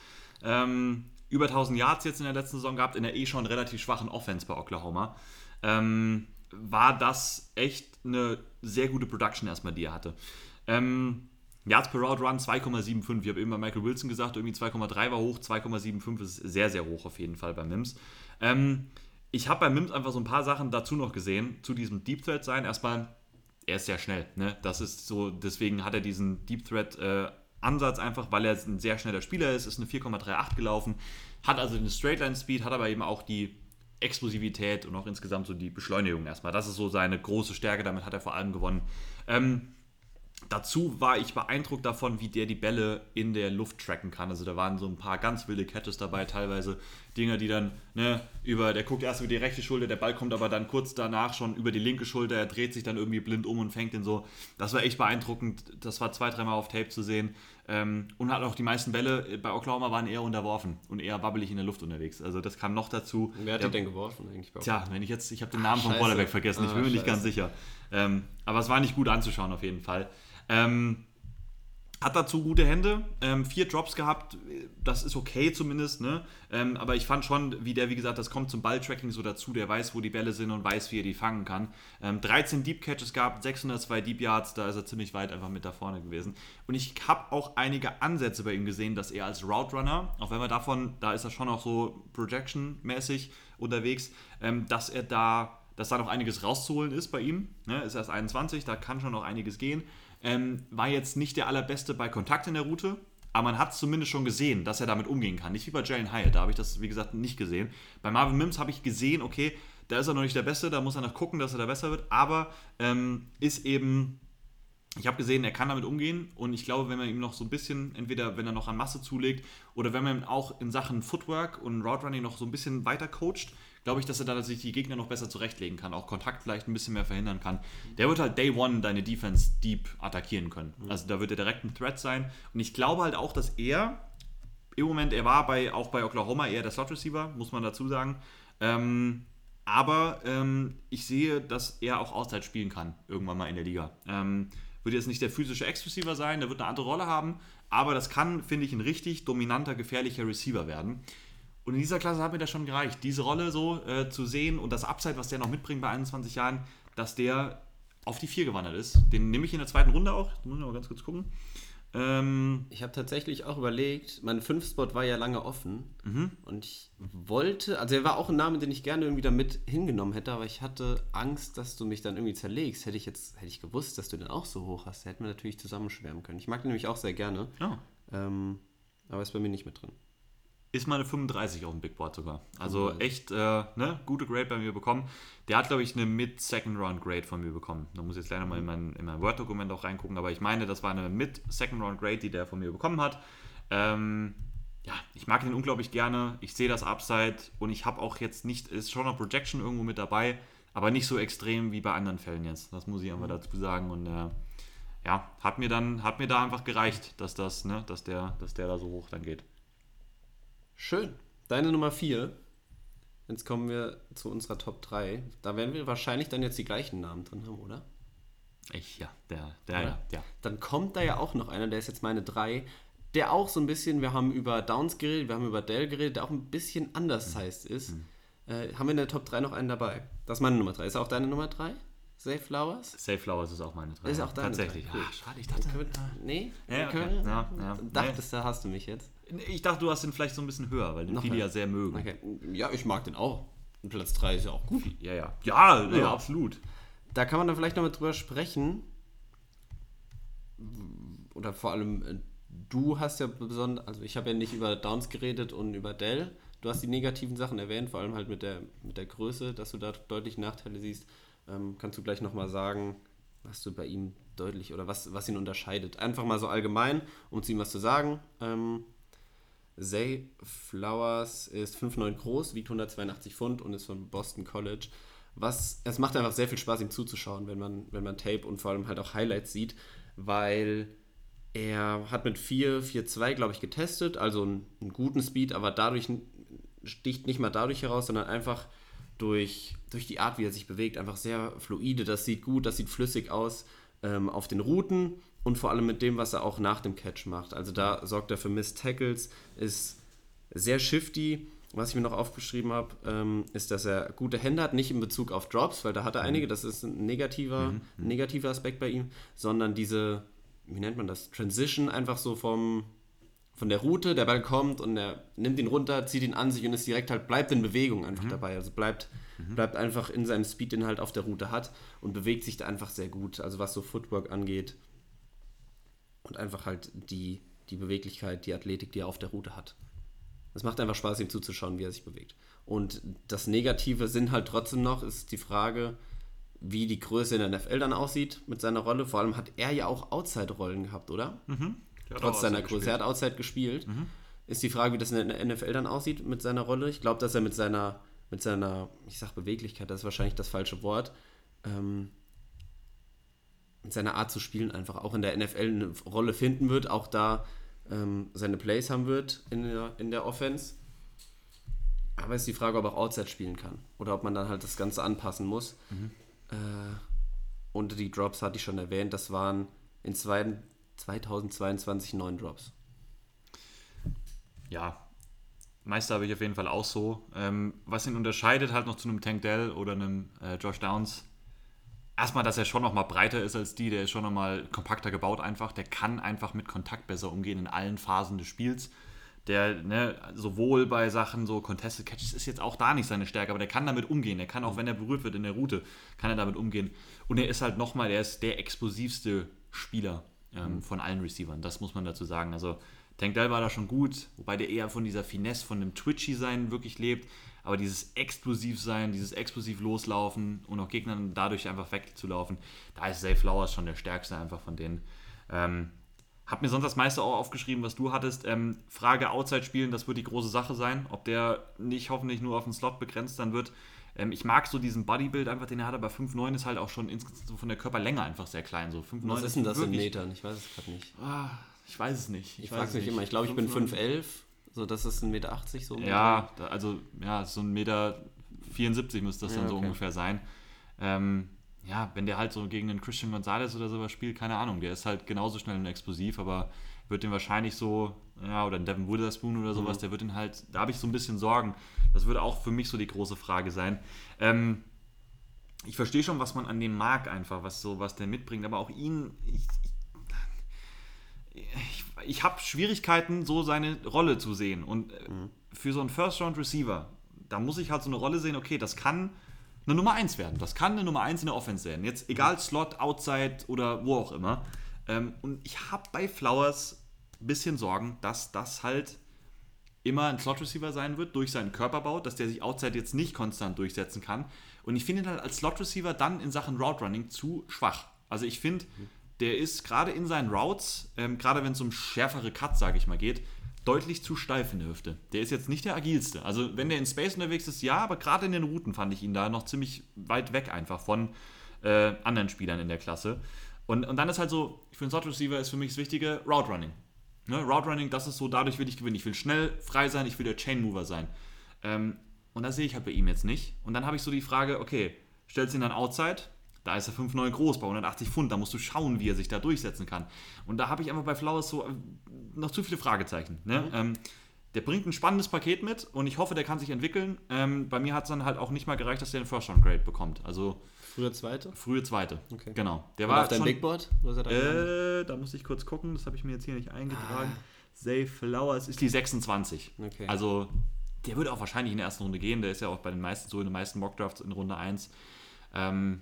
Ähm, über 1000 Yards jetzt in der letzten Saison gehabt, in der eh schon relativ schwachen Offense bei Oklahoma. Ähm, war das echt eine sehr gute Production erstmal, die er hatte. Ähm, Yards per Route Run 2,75. Ich habe eben bei Michael Wilson gesagt, irgendwie 2,3 war hoch, 2,75 ist sehr, sehr hoch auf jeden Fall bei Mims. Ähm, ich habe bei Mims einfach so ein paar Sachen dazu noch gesehen, zu diesem Deep Threat sein. Erstmal, er ist sehr schnell. Ne? Das ist so, deswegen hat er diesen Deep Threat äh, Ansatz einfach, weil er ein sehr schneller Spieler ist, ist eine 4,38 gelaufen, hat also den Straightline Speed, hat aber eben auch die Explosivität und auch insgesamt so die Beschleunigung erstmal. Das ist so seine große Stärke, damit hat er vor allem gewonnen. Ähm, dazu war ich beeindruckt davon, wie der die Bälle in der Luft tracken kann. Also da waren so ein paar ganz wilde Catches dabei, teilweise Dinge, die dann ne, über, der guckt erst über die rechte Schulter, der Ball kommt aber dann kurz danach schon über die linke Schulter, er dreht sich dann irgendwie blind um und fängt den so. Das war echt beeindruckend. Das war zwei, dreimal auf Tape zu sehen. Ähm, und hat auch die meisten Bälle bei Oklahoma waren eher unterworfen und eher wabbelig in der Luft unterwegs. Also das kam noch dazu. Wer hat der, die denn geworfen eigentlich? Bei Tja, wenn ich jetzt, ich habe den Namen Ach, vom Quarterback vergessen, ah, ich bin mir nicht ganz sicher. Ähm, aber es war nicht gut anzuschauen auf jeden Fall. Ähm, hat dazu gute Hände, ähm, vier Drops gehabt, das ist okay zumindest, ne? Ähm, aber ich fand schon, wie der, wie gesagt, das kommt zum Balltracking so dazu, der weiß, wo die Bälle sind und weiß, wie er die fangen kann. Ähm, 13 Deep Catches gehabt, 602 Deep Yards, da ist er ziemlich weit einfach mit da vorne gewesen. Und ich habe auch einige Ansätze bei ihm gesehen, dass er als Route Runner, auch wenn wir davon, da ist er schon auch so Projection-mäßig unterwegs, ähm, dass er da, dass da noch einiges rauszuholen ist bei ihm. Ne? Ist erst 21, da kann schon noch einiges gehen. Ähm, war jetzt nicht der allerbeste bei Kontakt in der Route, aber man hat zumindest schon gesehen, dass er damit umgehen kann. Nicht wie bei Jalen Hyatt, da habe ich das, wie gesagt, nicht gesehen. Bei Marvin Mims habe ich gesehen, okay, da ist er noch nicht der Beste, da muss er noch gucken, dass er da besser wird, aber ähm, ist eben ich habe gesehen, er kann damit umgehen und ich glaube, wenn man ihm noch so ein bisschen, entweder wenn er noch an Masse zulegt oder wenn man auch in Sachen Footwork und Route Running noch so ein bisschen weiter coacht, glaube ich, dass er da sich die Gegner noch besser zurechtlegen kann, auch Kontakt vielleicht ein bisschen mehr verhindern kann. Der wird halt Day One deine Defense deep attackieren können. Mhm. Also da wird er direkt ein Threat sein. Und ich glaube halt auch, dass er im Moment, er war bei, auch bei Oklahoma eher der Slot Receiver, muss man dazu sagen. Ähm, aber ähm, ich sehe, dass er auch Auszeit spielen kann, irgendwann mal in der Liga. Ähm, wird jetzt nicht der physische Ex-Receiver sein, der wird eine andere Rolle haben, aber das kann, finde ich, ein richtig dominanter, gefährlicher Receiver werden. Und in dieser Klasse hat mir das schon gereicht, diese Rolle so äh, zu sehen und das Upside, was der noch mitbringt bei 21 Jahren, dass der auf die 4 gewandert ist. Den nehme ich in der zweiten Runde auch. Da muss ich mal ganz kurz gucken. Ähm, ich habe tatsächlich auch überlegt, mein 5-Spot war ja lange offen mhm. und ich wollte, also er war auch ein Name, den ich gerne irgendwie da mit hingenommen hätte, aber ich hatte Angst, dass du mich dann irgendwie zerlegst. Hätte ich jetzt, hätte ich gewusst, dass du den auch so hoch hast, hätten wir natürlich zusammenschwärmen können. Ich mag den nämlich auch sehr gerne. Oh. Ähm, aber ist bei mir nicht mit drin ist meine 35 auf dem Big Board sogar. Also mhm. echt äh, ne, gute Grade bei mir bekommen. Der hat, glaube ich, eine Mid-Second-Round-Grade von mir bekommen. Da muss ich jetzt leider mal in mein, in mein Word-Dokument auch reingucken, aber ich meine, das war eine Mid-Second-Round-Grade, die der von mir bekommen hat. Ähm, ja, ich mag ihn unglaublich gerne. Ich sehe das Upside und ich habe auch jetzt nicht, ist schon noch Projection irgendwo mit dabei, aber nicht so extrem wie bei anderen Fällen jetzt. Das muss ich einfach mhm. dazu sagen. Und äh, ja, hat mir dann, hat mir da einfach gereicht, dass das, ne, dass der, dass der da so hoch dann geht. Schön. Deine Nummer 4. Jetzt kommen wir zu unserer Top 3. Da werden wir wahrscheinlich dann jetzt die gleichen Namen drin haben, oder? Ich, ja, der, der, ja. ja. Dann kommt da ja auch noch einer, der ist jetzt meine 3, der auch so ein bisschen, wir haben über Downs geredet, wir haben über Dell geredet, der auch ein bisschen anders mhm. heißt ist. Mhm. Äh, haben wir in der Top 3 noch einen dabei? Das ist meine Nummer 3. Ist auch deine Nummer 3? Safe Flowers? Safe Flowers ist auch meine 3. Ist auch deine Tatsächlich. Cool. Ach, schade, ich dachte. Wir, nee? Ja, okay. ja, ja. Dachtest du, hast du mich jetzt? Ich dachte, du hast den vielleicht so ein bisschen höher, weil den Noch viele ja sehr mögen. Okay. Ja, ich mag den auch. Und Platz 3 ist ja auch gut. Ja, ja. Ja, ja, ja absolut. Da kann man dann vielleicht noch mal drüber sprechen. Oder vor allem, äh, du hast ja besonders, also ich habe ja nicht über Downs geredet und über Dell. Du hast die negativen Sachen erwähnt, vor allem halt mit der, mit der Größe, dass du da deutlich Nachteile siehst. Ähm, kannst du gleich nochmal sagen, was du bei ihm deutlich oder was, was ihn unterscheidet? Einfach mal so allgemein, um zu ihm was zu sagen. Ähm, Zay Flowers ist 5,9 groß, wiegt 182 Pfund und ist von Boston College. Was, es macht einfach sehr viel Spaß, ihm zuzuschauen, wenn man, wenn man Tape und vor allem halt auch Highlights sieht, weil er hat mit 4, 4,2, glaube ich, getestet, also einen, einen, guten Speed, aber dadurch sticht nicht mal dadurch heraus, sondern einfach durch, durch die Art, wie er sich bewegt, einfach sehr fluide. Das sieht gut, das sieht flüssig aus ähm, auf den Routen und vor allem mit dem, was er auch nach dem Catch macht. Also da sorgt er für Miss Tackles, ist sehr shifty. Was ich mir noch aufgeschrieben habe, ähm, ist, dass er gute Hände hat, nicht in Bezug auf Drops, weil da hat er mhm. einige, das ist ein negativer, mhm. negativer Aspekt bei ihm, sondern diese, wie nennt man das, Transition einfach so vom, von der Route, der Ball kommt und er nimmt ihn runter, zieht ihn an sich und ist direkt halt, bleibt in Bewegung einfach mhm. dabei. Also bleibt, mhm. bleibt einfach in seinem Speed, den er halt auf der Route hat und bewegt sich da einfach sehr gut. Also was so Footwork angeht, und einfach halt die, die Beweglichkeit, die Athletik, die er auf der Route hat. Es macht einfach Spaß, ihm zuzuschauen, wie er sich bewegt. Und das Negative sind halt trotzdem noch, ist die Frage, wie die Größe in der NFL dann aussieht mit seiner Rolle. Vor allem hat er ja auch Outside-Rollen gehabt, oder? Mhm. Trotz seiner Größe. Gespielt. Er hat Outside gespielt. Mhm. Ist die Frage, wie das in der NFL dann aussieht mit seiner Rolle. Ich glaube, dass er mit seiner, mit seiner, ich sag Beweglichkeit, das ist wahrscheinlich das falsche Wort, ähm, mit seiner Art zu spielen einfach auch in der NFL eine Rolle finden wird, auch da ähm, seine Plays haben wird in der, in der Offense. Aber ist die Frage, ob er auch Outside spielen kann oder ob man dann halt das Ganze anpassen muss. Mhm. Äh, und die Drops hatte ich schon erwähnt, das waren in zwei, 2022 neun Drops. Ja, Meister habe ich auf jeden Fall auch so. Ähm, was ihn unterscheidet halt noch zu einem Tank Dell oder einem äh, Josh Downs, erstmal, dass er schon noch mal breiter ist als die, der ist schon noch mal kompakter gebaut einfach, der kann einfach mit Kontakt besser umgehen in allen Phasen des Spiels. Der, ne, sowohl bei Sachen so Contested Catches ist jetzt auch da nicht seine Stärke, aber der kann damit umgehen. Der kann auch, wenn er berührt wird in der Route, kann er damit umgehen. Und er ist halt nochmal, der ist der explosivste Spieler ähm, mhm. von allen Receivern. Das muss man dazu sagen. Also Tank Dell war da schon gut, wobei der eher von dieser Finesse, von dem Twitchy-Sein wirklich lebt. Aber dieses Explosiv-Sein, dieses explosiv loslaufen und auch Gegnern dadurch einfach wegzulaufen, da ist Zay Flowers schon der stärkste einfach von denen. Ähm, hab mir sonst das meiste auch aufgeschrieben, was du hattest. Ähm, Frage Outside spielen, das wird die große Sache sein. Ob der nicht hoffentlich nur auf den Slot begrenzt dann wird. Ähm, ich mag so diesen Bodybuild einfach, den er hat, aber 5,9 ist halt auch schon so von der Körperlänge einfach sehr klein. So 5, was ist denn das in Metern? Ich weiß es gerade nicht. Ah, ich weiß es nicht. Ich, ich frage es nicht immer. Ich glaube, ich bin 5,11. So, das ist 1,80 Meter so. Ja, also ja, so 1,74 Meter müsste das ja, dann so okay. ungefähr sein. Ähm, ja, wenn der halt so gegen einen Christian Gonzalez oder sowas spielt, keine Ahnung, der ist halt genauso schnell und explosiv, aber wird den wahrscheinlich so, ja, oder ein Devin Witherspoon oder sowas, mhm. der wird den halt, da habe ich so ein bisschen Sorgen. Das würde auch für mich so die große Frage sein. Ähm, ich verstehe schon, was man an dem mag einfach, was so, was der mitbringt, aber auch ihn, ich, ich, ich habe Schwierigkeiten, so seine Rolle zu sehen. Und äh, mhm. für so einen First-Round-Receiver, da muss ich halt so eine Rolle sehen, okay, das kann eine Nummer 1 werden. Das kann eine Nummer 1 in der Offense werden. Jetzt egal Slot, Outside oder wo auch immer. Ähm, und ich habe bei Flowers ein bisschen Sorgen, dass das halt immer ein Slot-Receiver sein wird durch seinen Körperbau, dass der sich Outside jetzt nicht konstant durchsetzen kann. Und ich finde ihn halt als Slot-Receiver dann in Sachen Route Running zu schwach. Also ich finde, der ist gerade in seinen Routes, ähm, gerade wenn es um schärfere Cuts, sage ich mal, geht, deutlich zu steif in der Hüfte. Der ist jetzt nicht der agilste. Also wenn der in Space unterwegs ist, ja, aber gerade in den Routen fand ich ihn da noch ziemlich weit weg einfach von äh, anderen Spielern in der Klasse. Und, und dann ist halt so, für einen Slot Receiver ist für mich das Wichtige Route Running. Ne? Route Running, das ist so, dadurch will ich gewinnen. Ich will schnell, frei sein, ich will der Chain Mover sein. Ähm, und das sehe ich halt bei ihm jetzt nicht. Und dann habe ich so die Frage, okay, stellst du ihn dann outside? Da ist er 5,9 groß, bei 180 Pfund. Da musst du schauen, wie er sich da durchsetzen kann. Und da habe ich einfach bei Flowers so äh, noch zu viele Fragezeichen. Ne? Mhm. Ähm, der bringt ein spannendes Paket mit und ich hoffe, der kann sich entwickeln. Ähm, bei mir hat es dann halt auch nicht mal gereicht, dass der den First Round Grade bekommt. Also frühe zweite? Frühe zweite. Okay. Genau. Der und war auf deinem Big Board? Da, äh, da muss ich kurz gucken. Das habe ich mir jetzt hier nicht eingetragen. Ah. Zay Flowers ist die 26. Okay. Also der würde auch wahrscheinlich in der ersten Runde gehen. Der ist ja auch bei den meisten so in den meisten Mockdrafts in Runde 1. Ähm,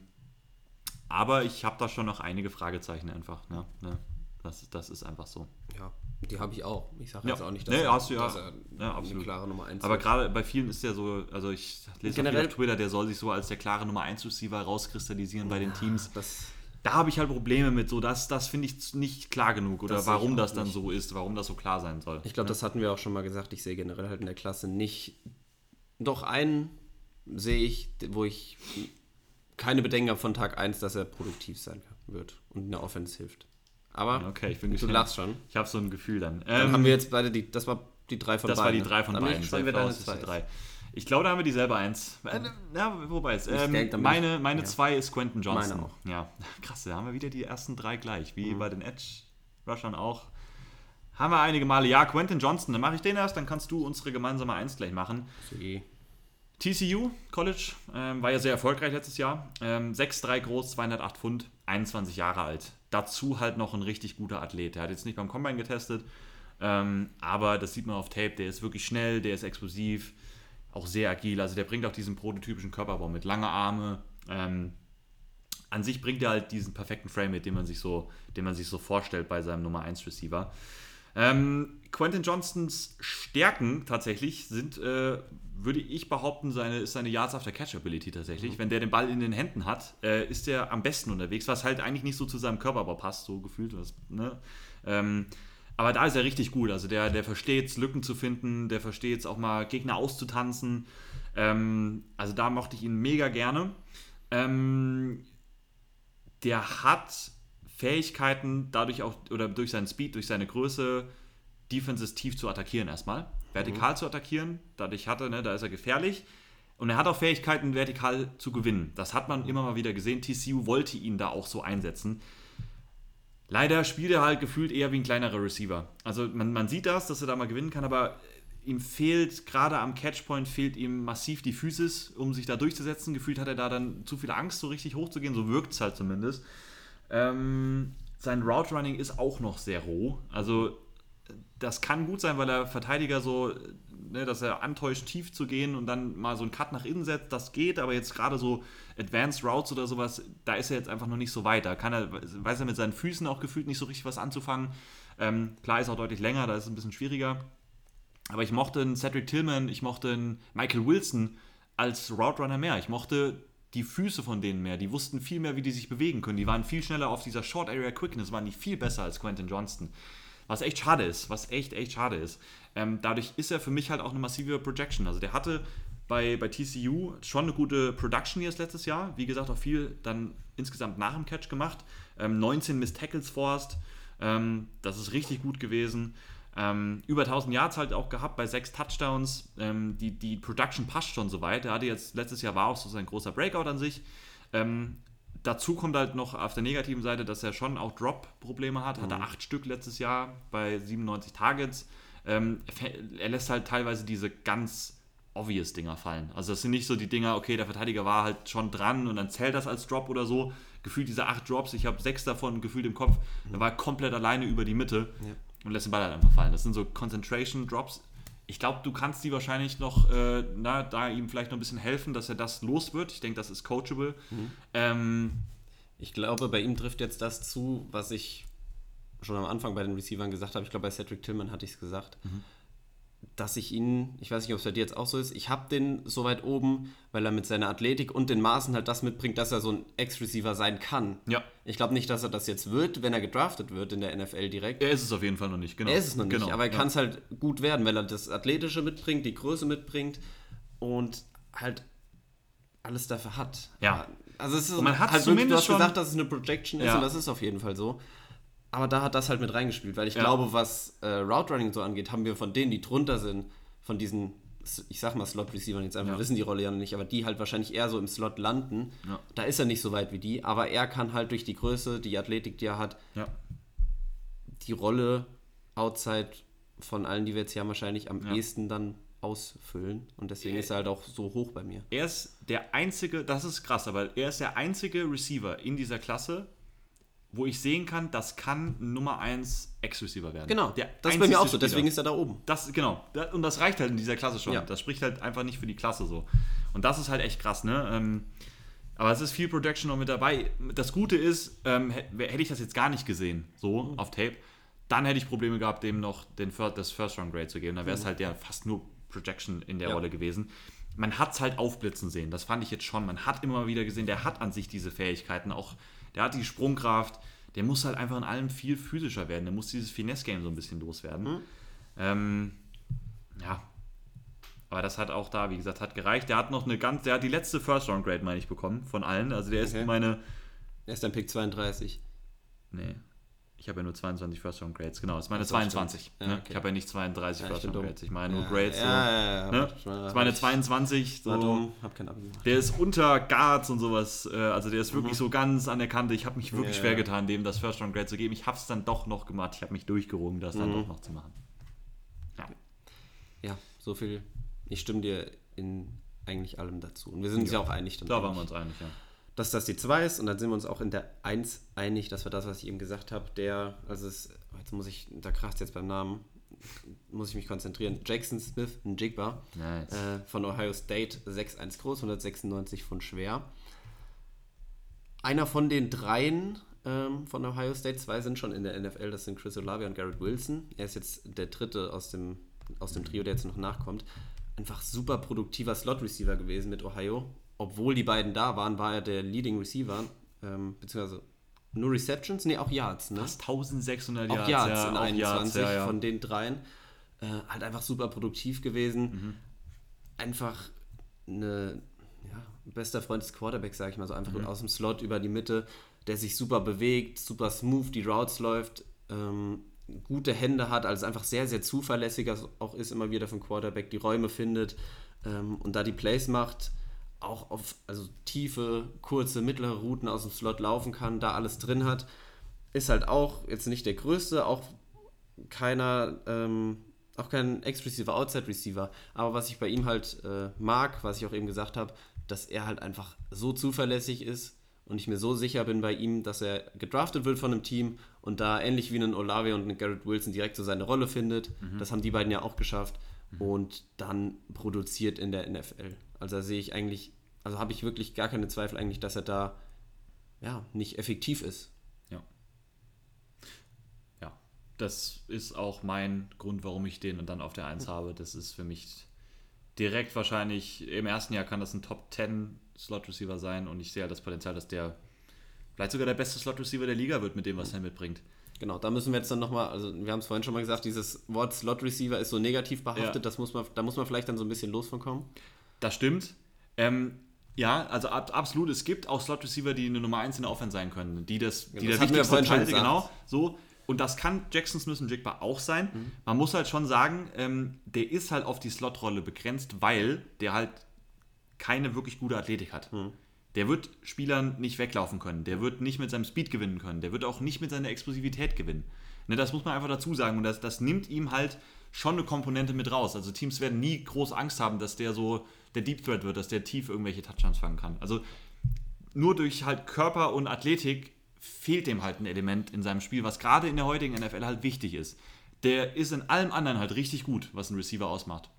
aber ich habe da schon noch einige Fragezeichen einfach. Ne? Ne? Das, das ist einfach so. Ja, die habe ich auch. Ich sage ja. jetzt auch nicht, dass, nee, hast du ja. er ja, eine klare Nummer 1 Aber gerade bei vielen ist der so, also ich lese Generell, auf Twitter, der soll sich so als der klare Nummer 1 Receiver rauskristallisieren ja, bei den Teams. Das, da habe ich halt Probleme mit, so das, das finde ich nicht klar genug oder warum das dann nicht. so ist, warum das so klar sein soll. Ich glaube, ja. das hatten wir auch schon mal gesagt. Ich sehe generell halt in der Klasse nicht. Doch einen sehe ich, wo ich keine Bedenken habe von Tag 1, dass er produktiv sein wird und in der Offense hilft. Aber okay, ich bin du lachst schon. Ich habe so ein Gefühl dann. Dann ähm, haben wir jetzt beide die, das war die drei von das beiden. Das war die drei von beiden. Dann wir deine zwei. Drei. Ich glaube, da haben wir dieselbe eins. Äh, ja, wobei es. Ähm, meine meine ja. zwei ist Quentin Johnson. Meine auch. Ja, krass, da haben wir wieder die ersten drei gleich, wie mhm. bei den Edge Rushern auch. Haben wir einige Male. Ja, Quentin Johnson, dann mache ich den erst, dann kannst du unsere gemeinsame Eins gleich machen. See. TCU College ähm, war ja sehr erfolgreich letztes Jahr. Ähm, 6'3 groß, 208 Pfund, 21 Jahre alt. Dazu halt noch ein richtig guter Athlet. Der hat jetzt nicht beim Combine getestet, ähm, aber das sieht man auf Tape. Der ist wirklich schnell, der ist explosiv, auch sehr agil. Also der bringt auch diesen prototypischen Körperbau mit lange Arme. Ähm, an sich bringt er halt diesen perfekten Frame mit, den man sich so, den man sich so vorstellt bei seinem Nummer 1 Receiver. Ähm, Quentin Johnsons Stärken tatsächlich sind äh, würde ich behaupten, seine, ist seine Yards after Catch Ability tatsächlich. Mhm. Wenn der den Ball in den Händen hat, äh, ist er am besten unterwegs, was halt eigentlich nicht so zu seinem Körperbau passt, so gefühlt. Was, ne? ähm, aber da ist er richtig gut. Also der, der versteht es, Lücken zu finden, der versteht es auch mal Gegner auszutanzen. Ähm, also da mochte ich ihn mega gerne. Ähm, der hat Fähigkeiten, dadurch auch, oder durch seinen Speed, durch seine Größe, Defenses tief zu attackieren erstmal vertikal mhm. zu attackieren. Dadurch hatte, ne, da ist er gefährlich. Und er hat auch Fähigkeiten, vertikal zu gewinnen. Das hat man immer mal wieder gesehen. TCU wollte ihn da auch so einsetzen. Leider spielt er halt gefühlt eher wie ein kleinerer Receiver. Also man, man sieht das, dass er da mal gewinnen kann, aber ihm fehlt, gerade am Catchpoint, fehlt ihm massiv die Physis, um sich da durchzusetzen. Gefühlt hat er da dann zu viel Angst, so richtig hochzugehen, so wirkt es halt zumindest. Ähm, sein Route Running ist auch noch sehr roh. Also das kann gut sein, weil er Verteidiger so, ne, dass er antäuscht, tief zu gehen und dann mal so einen Cut nach innen setzt. Das geht, aber jetzt gerade so Advanced Routes oder sowas, da ist er jetzt einfach noch nicht so weit. Da kann er, weiß er mit seinen Füßen auch gefühlt nicht so richtig was anzufangen. Ähm, klar ist auch deutlich länger, da ist es ein bisschen schwieriger. Aber ich mochte einen Cedric Tillman, ich mochte einen Michael Wilson als Route Runner mehr. Ich mochte die Füße von denen mehr. Die wussten viel mehr, wie die sich bewegen können. Die waren viel schneller auf dieser Short Area Quickness, waren die viel besser als Quentin Johnston. Was echt schade ist, was echt, echt schade ist. Ähm, dadurch ist er für mich halt auch eine massive Projection. Also der hatte bei, bei TCU schon eine gute Production jetzt letztes Jahr. Wie gesagt, auch viel dann insgesamt nach dem Catch gemacht. Ähm, 19 Miss Tackles forst. Ähm, das ist richtig gut gewesen. Ähm, über 1000 Yards halt auch gehabt bei sechs Touchdowns. Ähm, die, die Production passt schon so weit. Er hatte jetzt letztes Jahr war auch so sein großer Breakout an sich. Ähm, dazu kommt halt noch auf der negativen Seite, dass er schon auch Drop-Probleme hat. Mhm. Hatte acht Stück letztes Jahr bei 97 Targets. Ähm, er lässt halt teilweise diese ganz obvious Dinger fallen. Also das sind nicht so die Dinger, okay, der Verteidiger war halt schon dran und dann zählt das als Drop oder so. Gefühlt diese acht Drops, ich habe sechs davon gefühlt im Kopf. Mhm. Er war komplett alleine über die Mitte. Ja und lässt den Ball halt einfach fallen. Das sind so Concentration Drops. Ich glaube, du kannst die wahrscheinlich noch, äh, na, da ihm vielleicht noch ein bisschen helfen, dass er das los wird. Ich denke, das ist coachable. Mhm. Ähm, ich glaube, bei ihm trifft jetzt das zu, was ich schon am Anfang bei den Receivern gesagt habe. Ich glaube, bei Cedric Tillman hatte ich es gesagt. Mhm dass ich ihn, ich weiß nicht, ob es bei dir jetzt auch so ist, ich habe den so weit oben, weil er mit seiner Athletik und den Maßen halt das mitbringt, dass er so ein Ex-Receiver sein kann. Ja. Ich glaube nicht, dass er das jetzt wird, wenn er gedraftet wird in der NFL direkt. Er ist es auf jeden Fall noch nicht, genau. Er ist es noch nicht, genau. aber er ja. kann es halt gut werden, weil er das Athletische mitbringt, die Größe mitbringt und halt alles dafür hat. Ja. Also es ist und man hat halt zumindest wirklich, du hast gesagt, dass es eine Projection ist ja. und das ist auf jeden Fall so. Aber da hat das halt mit reingespielt, weil ich ja. glaube, was äh, Route Running so angeht, haben wir von denen, die drunter sind, von diesen, ich sag mal Slot-Receivern jetzt einfach, ja. wissen die Rolle ja noch nicht, aber die halt wahrscheinlich eher so im Slot landen. Ja. Da ist er nicht so weit wie die, aber er kann halt durch die Größe, die Athletik, die er hat, die Rolle outside von allen, die wir jetzt hier haben, wahrscheinlich am ehesten dann ausfüllen. Und deswegen ist er halt auch so hoch bei mir. Er ist der einzige, das ist krass, aber er ist der einzige Receiver in dieser Klasse, wo ich sehen kann, das kann Nummer 1 Ex-Receiver werden. Genau, der das ist bei mir auch so, deswegen ist er da oben. Das, genau, und das reicht halt in dieser Klasse schon. Ja. Das spricht halt einfach nicht für die Klasse so. Und das ist halt echt krass, ne? Ähm, aber es ist viel Projection noch mit dabei. Das Gute ist, ähm, hätte ich das jetzt gar nicht gesehen, so mhm. auf Tape, dann hätte ich Probleme gehabt, dem noch den, das First-Round-Grade zu geben. Da wäre es mhm. halt ja fast nur Projection in der ja. Rolle gewesen. Man hat es halt aufblitzen sehen, das fand ich jetzt schon. Man hat immer wieder gesehen, der hat an sich diese Fähigkeiten, auch der hat die Sprungkraft, der muss halt einfach in allem viel physischer werden. Der muss dieses Finesse-Game so ein bisschen loswerden. Mhm. Ähm, ja. Aber das hat auch da, wie gesagt, hat gereicht. Der hat noch eine ganz, der hat die letzte First-Round-Grade, meine ich, bekommen von allen. Also der okay. ist meine. Er ist dein Pick 32. Nee. Ich habe ja nur 22 First Round Grades, genau. Das ist meine 22. Ja, ne? okay. Ich habe ja nicht 32 ja, First Round Grades. Ich meine nur Grades. So, ja, ne? Das ist meine 22. So. Hab kein Abi Der ist unter Guards und sowas. Äh, also der ist wirklich mhm. so ganz an der Kante. Ich habe mich wirklich schwer getan, dem das First Round Grade zu geben. Ich habe es dann doch noch gemacht. Ich habe mich durchgerungen, das mhm. dann doch noch zu machen. Ja. Ja, so viel. Ich stimme dir in eigentlich allem dazu. Und wir sind uns ja auch einig. Da waren wir uns einig, ja dass das die 2 ist und dann sind wir uns auch in der 1 einig, dass wir das, was ich eben gesagt habe, der, also es, jetzt muss ich, da kracht jetzt beim Namen, muss ich mich konzentrieren, Jackson Smith Njigba nice. äh, von Ohio State, 6'1 groß, 196 Pfund schwer. Einer von den dreien ähm, von Ohio State, zwei sind schon in der NFL, das sind Chris Olave und Garrett Wilson. Er ist jetzt der dritte aus dem, aus dem Trio, der jetzt noch nachkommt. Einfach super produktiver Slot-Receiver gewesen mit Ohio obwohl die beiden da waren, war er der Leading Receiver, ähm, beziehungsweise nur Receptions, nee, auch Yards. Ne? Fast 1600 Yards. Auch Yards ja, in auch 21 Yards, ja, von den dreien. Äh, halt einfach super produktiv gewesen. Mhm. Einfach eine, ja, bester Freund des Quarterbacks, sage ich mal so, einfach mhm. aus dem Slot über die Mitte, der sich super bewegt, super smooth die Routes läuft, ähm, gute Hände hat, also einfach sehr, sehr zuverlässiger auch ist immer wieder vom Quarterback, die Räume findet ähm, und da die Plays macht auch auf also tiefe, kurze, mittlere Routen aus dem Slot laufen kann, da alles drin hat. ist halt auch jetzt nicht der größte, auch keiner, ähm, auch kein Ex-Receiver, Outside-Receiver. Aber was ich bei ihm halt äh, mag, was ich auch eben gesagt habe, dass er halt einfach so zuverlässig ist und ich mir so sicher bin bei ihm, dass er gedraftet wird von einem Team und da ähnlich wie ein Olave und ein Garrett Wilson direkt so seine Rolle findet. Mhm. Das haben die beiden ja auch geschafft. Und dann produziert in der NFL. Also da sehe ich eigentlich, also habe ich wirklich gar keine Zweifel eigentlich, dass er da ja nicht effektiv ist. Ja. Ja, das ist auch mein Grund, warum ich den und dann auf der 1 habe. Das ist für mich direkt wahrscheinlich, im ersten Jahr kann das ein Top 10 Slot Receiver sein und ich sehe halt das Potenzial, dass der vielleicht sogar der beste Slot Receiver der Liga wird mit dem, was er mitbringt. Genau, da müssen wir jetzt dann nochmal, also wir haben es vorhin schon mal gesagt, dieses Wort Slot Receiver ist so negativ behaftet, ja. das muss man, da muss man vielleicht dann so ein bisschen los von kommen. Das stimmt. Ähm, ja, also ab, absolut, es gibt auch Slot Receiver, die eine Nummer 1 in der Offense sein können, die das, die das der wichtigste Teil, genau, so. Und das kann Jackson Smith und Jigba auch sein. Mhm. Man muss halt schon sagen, ähm, der ist halt auf die Slot-Rolle begrenzt, weil der halt keine wirklich gute Athletik hat. Mhm. Der wird Spielern nicht weglaufen können. Der wird nicht mit seinem Speed gewinnen können. Der wird auch nicht mit seiner Explosivität gewinnen. Ne, das muss man einfach dazu sagen. Und das, das nimmt ihm halt schon eine Komponente mit raus. Also Teams werden nie groß Angst haben, dass der so der Deep Threat wird, dass der tief irgendwelche Touchdowns fangen kann. Also nur durch halt Körper und Athletik fehlt dem halt ein Element in seinem Spiel, was gerade in der heutigen NFL halt wichtig ist. Der ist in allem anderen halt richtig gut, was ein Receiver ausmacht.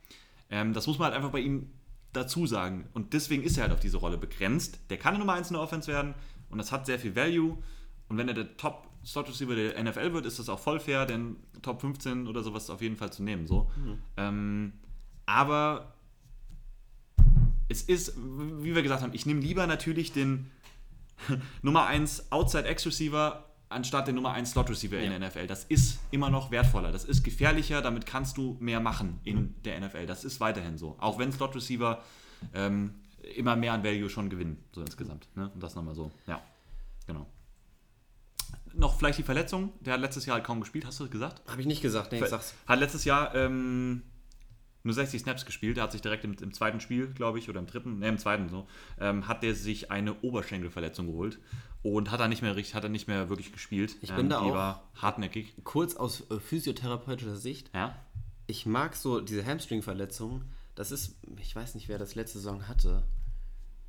Ähm, das muss man halt einfach bei ihm dazu sagen. Und deswegen ist er halt auf diese Rolle begrenzt. Der kann eine Nummer 1 in der Offense werden und das hat sehr viel Value. Und wenn er der Top Slot Receiver der NFL wird, ist das auch voll fair, denn Top 15 oder sowas auf jeden Fall zu nehmen. So. Mhm. Ähm, aber es ist, wie wir gesagt haben, ich nehme lieber natürlich den Nummer 1 Outside X Receiver anstatt den Nummer 1 Slot Receiver ja. in der NFL. Das ist immer noch wertvoller, das ist gefährlicher, damit kannst du mehr machen in mhm. der NFL. Das ist weiterhin so. Auch wenn Slot Receiver ähm, immer mehr an Value schon gewinnen, so insgesamt. Ne? Und das nochmal so. Ja, genau. Noch vielleicht die Verletzung. Der hat letztes Jahr halt kaum gespielt, hast du das gesagt? Habe ich nicht gesagt, nee, ich sag's. Hat letztes Jahr ähm, nur 60 Snaps gespielt. Er hat sich direkt im, im zweiten Spiel, glaube ich, oder im dritten, ne, im zweiten so, ähm, hat er sich eine Oberschenkelverletzung geholt und hat er nicht mehr richtig, hat er nicht mehr wirklich gespielt. Ich bin ähm, da die auch war hartnäckig. Kurz aus äh, physiotherapeutischer Sicht. Ja. Ich mag so diese Hamstring-Verletzungen. Das ist, ich weiß nicht, wer das letzte Saison hatte.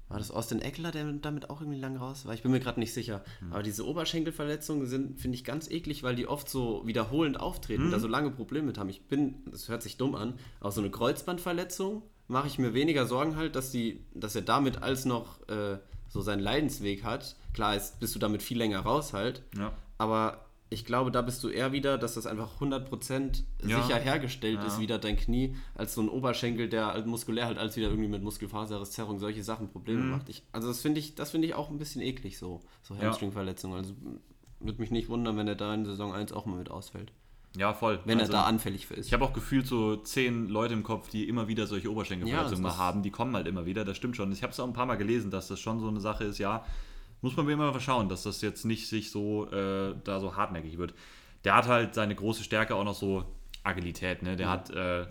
War das Austin Eckler, der damit auch irgendwie lang raus war? Ich bin mir gerade nicht sicher. Mhm. Aber diese Oberschenkelverletzungen sind, finde ich, ganz eklig, weil die oft so wiederholend auftreten mhm. und da so lange Probleme mit haben. Ich bin, das hört sich dumm an, aber so eine Kreuzbandverletzung mache ich mir weniger Sorgen halt, dass, die, dass er damit als noch äh, so seinen Leidensweg hat. Klar ist, bist du damit viel länger raus halt. Ja. Aber ich glaube, da bist du eher wieder, dass das einfach 100% ja. sicher hergestellt ja. ist, wieder dein Knie, als so ein Oberschenkel, der halt muskulär halt als wieder irgendwie mit Muskelfaserzerrung solche Sachen Probleme mhm. macht. Ich, also das finde ich, das ich auch ein bisschen eklig, so, so Hamstringverletzungen. Also würde mich nicht wundern, wenn er da in Saison 1 auch mal mit ausfällt. Ja, voll. Wenn also, er da anfällig für ist. Ich habe auch gefühlt so zehn Leute im Kopf, die immer wieder solche Oberschenkelverletzungen ja, haben. Die kommen halt immer wieder, das stimmt schon. Ich habe es auch ein paar Mal gelesen, dass das schon so eine Sache ist, ja, muss man mir immer mal schauen, dass das jetzt nicht sich so äh, da so hartnäckig wird. Der hat halt seine große Stärke auch noch so Agilität. Ne? Der mhm. hat, äh,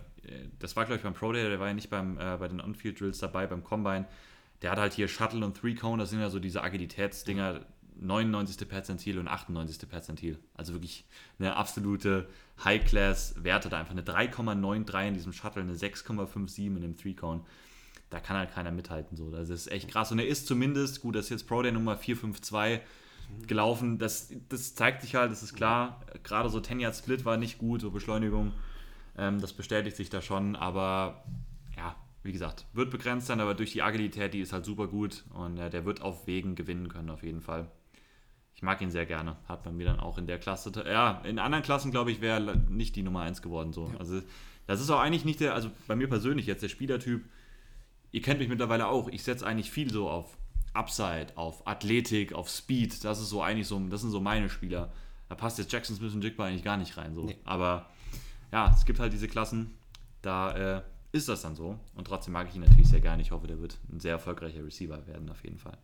das war glaube ich beim Pro Day, der war ja nicht beim, äh, bei den On-Field Drills dabei, beim Combine. Der hat halt hier Shuttle und Three Cone, das sind ja so diese Agilitätsdinger. 99. Perzentil und 98. Perzentil. Also wirklich eine absolute High-Class-Werte. Da einfach eine 3,93 in diesem Shuttle, eine 6,57 in dem Three-Cone da kann halt keiner mithalten. So. Das ist echt krass. Und er ist zumindest, gut, das ist jetzt Pro Day Nummer 452 gelaufen. Das, das zeigt sich halt, das ist klar. Gerade so 10 Yard Split war nicht gut, so Beschleunigung. Ähm, das bestätigt sich da schon, aber ja, wie gesagt, wird begrenzt sein, aber durch die Agilität, die ist halt super gut und äh, der wird auf Wegen gewinnen können, auf jeden Fall. Ich mag ihn sehr gerne. Hat bei mir dann auch in der Klasse, ja, in anderen Klassen, glaube ich, wäre nicht die Nummer 1 geworden. So. Ja. Also, das ist auch eigentlich nicht der, also bei mir persönlich jetzt der Spielertyp, ihr kennt mich mittlerweile auch, ich setze eigentlich viel so auf Upside, auf Athletik, auf Speed. Das ist so eigentlich so, das sind so meine Spieler. Da passt jetzt Jackson Smith und Jigba eigentlich gar nicht rein. So. Nee. Aber ja, es gibt halt diese Klassen, da äh, ist das dann so. Und trotzdem mag ich ihn natürlich sehr gerne. Ich hoffe, der wird ein sehr erfolgreicher Receiver werden, auf jeden Fall.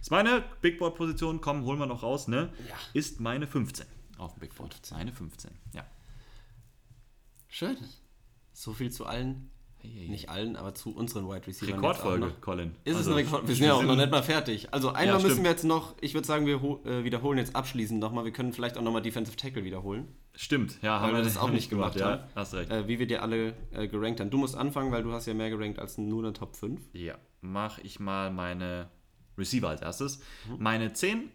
Ist meine Big Board Position, komm, holen wir noch raus, ne? Ja. Ist meine 15 auf dem Big Board. Meine 15, ja. Schön. So viel zu allen Nicht allen, aber zu unseren Wide Receivers. Rekordfolge, Colin. Ist also, es ein Rekord? Wir sind ja auch noch nicht mal fertig. Also einmal ja, müssen wir jetzt noch, ich würde sagen, wir äh, wiederholen jetzt abschließend nochmal. Wir können vielleicht auch nochmal Defensive Tackle wiederholen. Stimmt, ja, haben wir das auch nicht gemacht, gemacht ja. Hast recht. Äh, wie wir dir alle äh, gerankt haben. Du musst anfangen, weil du hast ja mehr gerankt als nur eine Top 5. Ja, mach ich mal meine Receiver als erstes. Mhm. Meine 10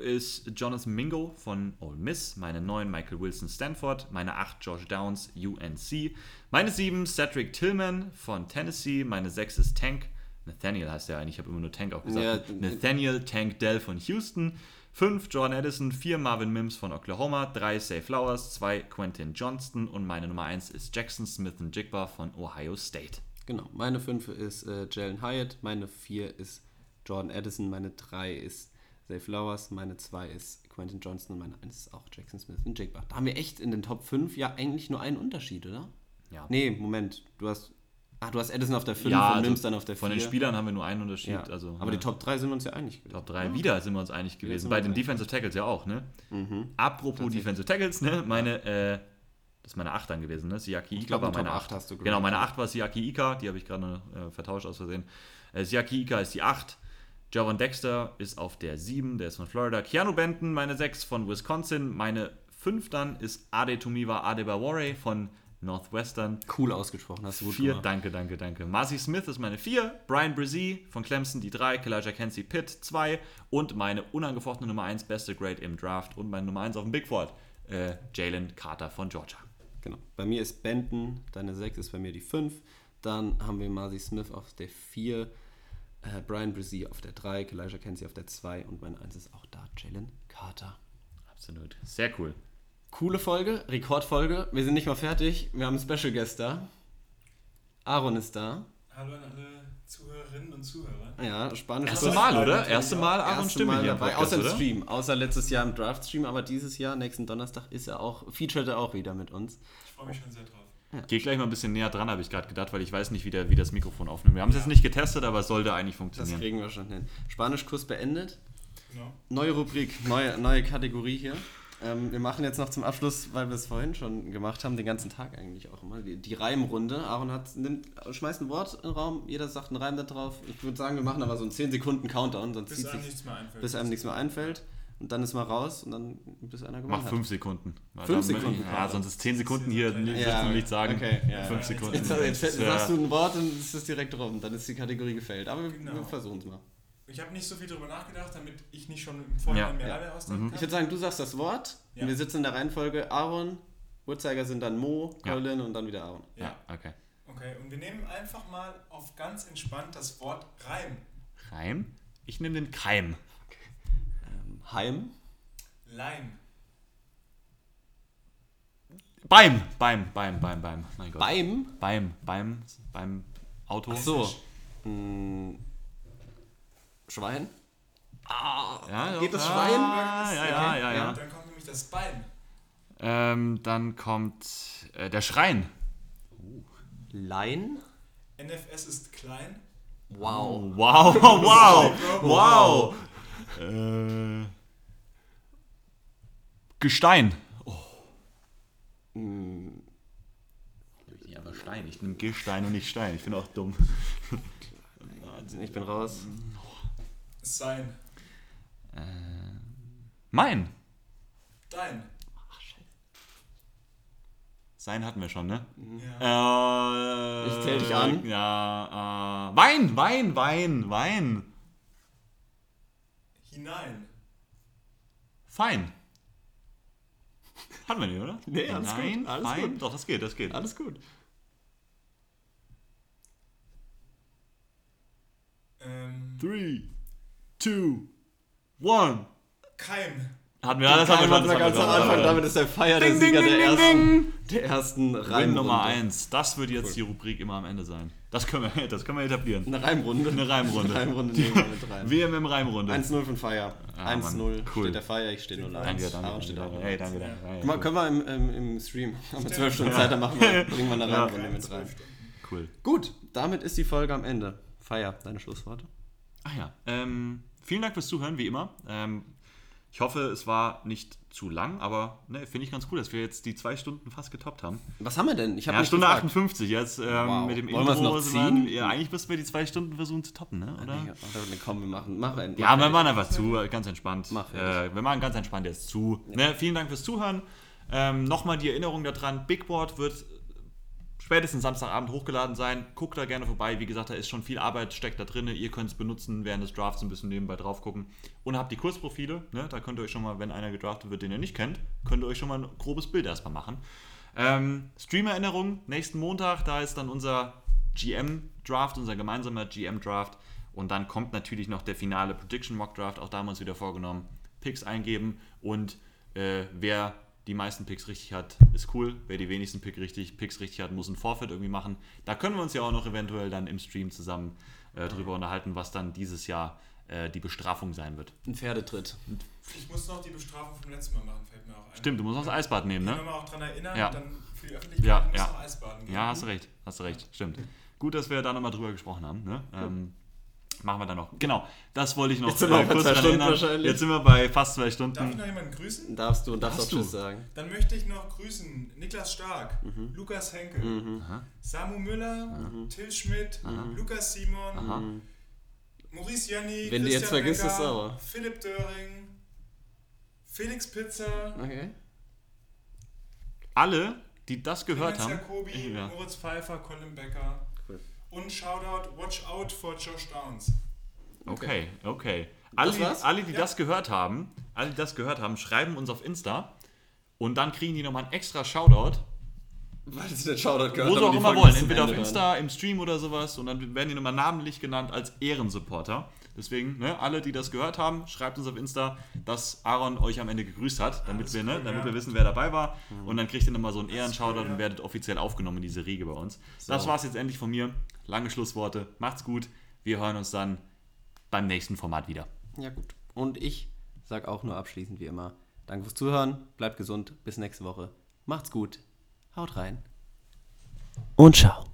ist Jonathan Mingo von Ole Miss. Meine 9 Michael Wilson Stanford. Meine 8 Josh Downs UNC. Meine 7 Cedric Tillman von Tennessee. Meine 6 ist Tank. Nathaniel heißt der eigentlich, ich habe immer nur Tank auch gesagt. Ja, Nathaniel Tank Dell von Houston. 5 Jordan Addison, 4 Marvin Mims von Oklahoma, 3 Say Flowers, 2 Quentin Johnston und meine Nummer 1 ist Jackson Smith Jigba von Ohio State. Genau, meine 5 ist äh, Jalen Hyatt, meine 4 ist Jordan Addison, meine 3 ist Zay Flowers, meine 2 ist Quentin Johnson und meine 1 ist auch Jackson Smith und Jake Bach. Da haben wir echt in den Top 5 ja eigentlich nur einen Unterschied, oder? Ja. Nee, Moment, du hast Ach, du hast Edison auf der 5 ja, und also Mims dann auf der 4. Von den Spielern haben wir nur einen Unterschied. Ja. Also, aber ja. die Top 3 sind wir uns ja einig gewesen. Top 3, ja. wieder sind wir uns einig gewesen. Bei den Defensive Tackles ja auch, ne? Mhm. Apropos Defensive Tackles, ne? Meine, äh, das ist meine 8 dann gewesen, ne? Siaki Ika war meine 8. 8 hast du genau, meine 8 war Siaki Ika, die habe ich gerade äh, vertauscht aus Versehen. Äh, Siaki Ika ist die 8. Javon Dexter ist auf der 7, der ist von Florida. Keanu Benton, meine 6 von Wisconsin. Meine 5 dann ist Ade Tumiwa Adebawore von Northwestern. Cool ausgesprochen, hast du gut vier, gemacht. Danke, danke, danke. Marcy Smith ist meine 4, Brian Brzee von Clemson die 3, Kalijah Kenzie Pitt 2 und meine unangefochtene Nummer 1, beste Grade im Draft und meine Nummer 1 auf dem Big Board, äh, Jalen Carter von Georgia. Genau. Bei mir ist Benton, deine 6 ist bei mir die 5. Dann haben wir Marcy Smith auf der 4, äh, Brian Brzee auf der 3, Kalijah Kenzie auf der 2 und meine 1 ist auch da, Jalen Carter. Absolut. Sehr cool. Coole Folge, Rekordfolge. Wir sind nicht mal fertig. Wir haben einen Special Guest da. Aaron ist da. Hallo an alle Zuhörerinnen und Zuhörer. Ja, spanisch. Erste Mal, oder? Erste Mal Aaron Stimme Mal hier dabei. Podcast, außer im Stream. Außer letztes Jahr im Draft-Stream, aber dieses Jahr, nächsten Donnerstag, ist er auch, featured er auch wieder mit uns. Ich freue mich schon sehr drauf. Ja. Geh gleich mal ein bisschen näher dran, habe ich gerade gedacht, weil ich weiß nicht, wie, der, wie das Mikrofon aufnimmt. Wir haben es ja. jetzt nicht getestet, aber es sollte eigentlich funktionieren. Das kriegen wir schon hin. Spanischkurs beendet. Genau. Neue Rubrik, neue, neue Kategorie hier. Ähm, wir machen jetzt noch zum Abschluss, weil wir es vorhin schon gemacht haben, den ganzen Tag eigentlich auch immer, die, die Reimrunde. Aaron hat, nimmt, schmeißt ein Wort in den Raum, jeder sagt einen Reim da drauf. Ich würde sagen, wir machen aber so einen 10 Sekunden Countdown, sonst bis einem nichts mehr einfällt. Bis einem nichts mehr einfällt. Und dann ist mal raus und dann bis einer gemacht Mach fünf Sekunden. Fünf Sekunden? Ja, sonst ist zehn Sekunden hier, ja, okay. nicht sagen. Okay, ja, fünf Sekunden. Jetzt, jetzt, jetzt sagst du ein Wort und es ist direkt rum, dann ist die Kategorie gefällt. Aber genau. wir versuchen es mal. Ich habe nicht so viel darüber nachgedacht, damit ich nicht schon im Vorhinein ja. mehr ja. ausdenken mhm. Ich würde sagen, du sagst das Wort ja. und wir sitzen in der Reihenfolge Aaron, Uhrzeiger sind dann Mo, Colin und dann wieder Aaron. Ja, okay. Okay, und wir nehmen einfach mal auf ganz entspannt das Wort Reim. Reim? Ich nehme den Keim. Okay. Heim? Leim. Beim, beim, beim, beim, beim. Mein Gott. Beim? Beim, beim, beim Auto. Ach so. Hm. Schwein? Ah, ja, geht das ah, Schwein? Ja, ja, ja, ja, ja. Dann kommt nämlich das Bein. Ähm, dann kommt äh, der Schrein. Uh. Lein? NFS ist klein. Wow. Oh, wow, wow, wow. Äh, Gestein. Oh. Hm. Ja, aber Stein. Ich nehme Gestein und nicht Stein. Ich bin auch dumm. Ich bin raus. Sein. Äh, mein. Dein. Ach, scheiße. Sein hatten wir schon, ne? Ja. Äh, ich zähl dich an. Ja, äh, Wein, Wein, Wein, Wein. Hinein. Fein. Hatten wir nicht, oder? Nee, alles Nein, gut. Alles fein. gut. Doch, das geht, das geht. Alles gut. Ähm. Three two, one. Keim. Hatten wir, alles haben wir schon. ganz am Anfang, damit ist der Feier der Sieger der, ersten, der ersten Reim Nummer 1. Das wird jetzt cool. die Rubrik immer am Ende sein. Das können wir, das können wir etablieren. Eine Reimrunde. Eine Reimrunde. Eine Reimrunde nehmen wir mit rein. WM Reimrunde. 1-0 von Feier. Ah, 1-0 cool. steht der Feier, ich stehe 0 Danke, danke. Aaron steht danke, hey, danke, danke. Ja. Mal, können wir im, im, im Stream, haben wir 12 Stunden Zeit, dann machen wir, bringen wir eine Reimrunde ja. mit rein. Cool. Gut, damit ist die Folge am Ende. Feier, deine Schlussworte? Ach ja, ähm... Vielen Dank fürs Zuhören, wie immer. Ähm, Ich hoffe, es war nicht zu lang, aber ne, finde ich ganz cool, dass wir jetzt die zwei Stunden fast getoppt haben. Was haben wir denn? Ich habe Ja, Stunde gefragt. 58 jetzt ähm, Wow. mit dem Wollen es noch sind wir- ziehen? Ja, eigentlich müssten wir die zwei Stunden versuchen zu toppen, ne? oder? Ja, oder- komm, wir machen. Mach einen. Ja, wir machen einfach zu, ganz entspannt. Mach äh, wir machen ganz entspannt jetzt zu. Ne, vielen Dank fürs Zuhören. Ähm, Nochmal die Erinnerung daran, Big Board wird spätestens Samstagabend hochgeladen sein. Guckt da gerne vorbei. Wie gesagt, da ist schon viel Arbeit, steckt da drin. Ihr könnt es benutzen, während des Drafts ein bisschen nebenbei drauf gucken. Und habt die Kursprofile. Ne? Da könnt ihr euch schon mal, wenn einer gedraftet wird, den ihr nicht kennt, könnt ihr euch schon mal ein grobes Bild erstmal machen. Ähm, Stream-Erinnerung, nächsten Montag, da ist dann unser GM-Draft, unser gemeinsamer GM-Draft. Und dann kommt natürlich noch der finale Prediction Mock Draft. Auch da haben wir uns wieder vorgenommen, Picks eingeben. Und äh, wer die meisten Picks richtig hat, ist cool. Wer die wenigsten Pick richtig, Picks richtig hat, muss ein Forfeit irgendwie machen. Da können wir uns ja auch noch eventuell dann im Stream zusammen äh, drüber unterhalten, was dann dieses Jahr äh, die Bestrafung sein wird. Ein Pferdetritt. Ich muss noch die Bestrafung vom letzten Mal machen, fällt mir auch ein. Stimmt, du musst auch das Eisbad nehmen, Wenn ne? wir mal auch dran erinnern, Ja. dann für die Öffentlichkeit Ja, muss ja. noch Eisbaden gehen. Ja, hast du recht, hast du recht, stimmt. Gut, dass wir da nochmal drüber gesprochen haben. Ne? Ähm, machen wir dann noch. Genau, das wollte ich noch Jetzt sind wir bei kurz zwei dran Stunden erinnern. wahrscheinlich. Jetzt sind wir bei fast zwei Darf ich Stunden. noch jemanden grüßen? Darfst du und darfst auch du? Tschüss sagen. Dann möchte ich noch grüßen Niklas Stark, Mhm. Lukas Henkel, Samu Müller, Till Schmidt, Lukas Simon, Maurice Janni, Wenn du jetzt Christian vergisst, Becker, ist sauer. Philipp Döring, Felix Pizza, Okay. Alle, die das gehört Clemens haben. Jacobi, Ja. Moritz Pfeiffer, Colin Becker. Und Shoutout Watch Out for Josh Downs. Okay, okay. Alle, die, alle, die Ja. das gehört haben, alle, die das gehört haben, schreiben uns auf Insta und dann kriegen die nochmal einen extra Shoutout, Weil sie den Shoutout gehört wo sie auch immer wollen. Entweder auf hören. Insta, im Stream oder sowas und dann werden die nochmal namentlich genannt als Ehrensupporter. Deswegen, ne, alle, die das gehört haben, schreibt uns auf Insta, dass Aaron euch am Ende gegrüßt hat, damit, das wir, ne, cool, damit ja. wir wissen, wer dabei war. Mhm. Und dann kriegt ihr nochmal so einen Ehrenshoutout cool, ja. und werdet offiziell aufgenommen in diese Riege bei uns. Das So. war's jetzt endlich von mir. Lange Schlussworte. Macht's gut. Wir hören uns dann beim nächsten Format wieder. Ja, gut. Und ich sag auch nur abschließend wie immer: Danke fürs Zuhören, bleibt gesund, bis nächste Woche. Macht's gut, haut rein. Und ciao.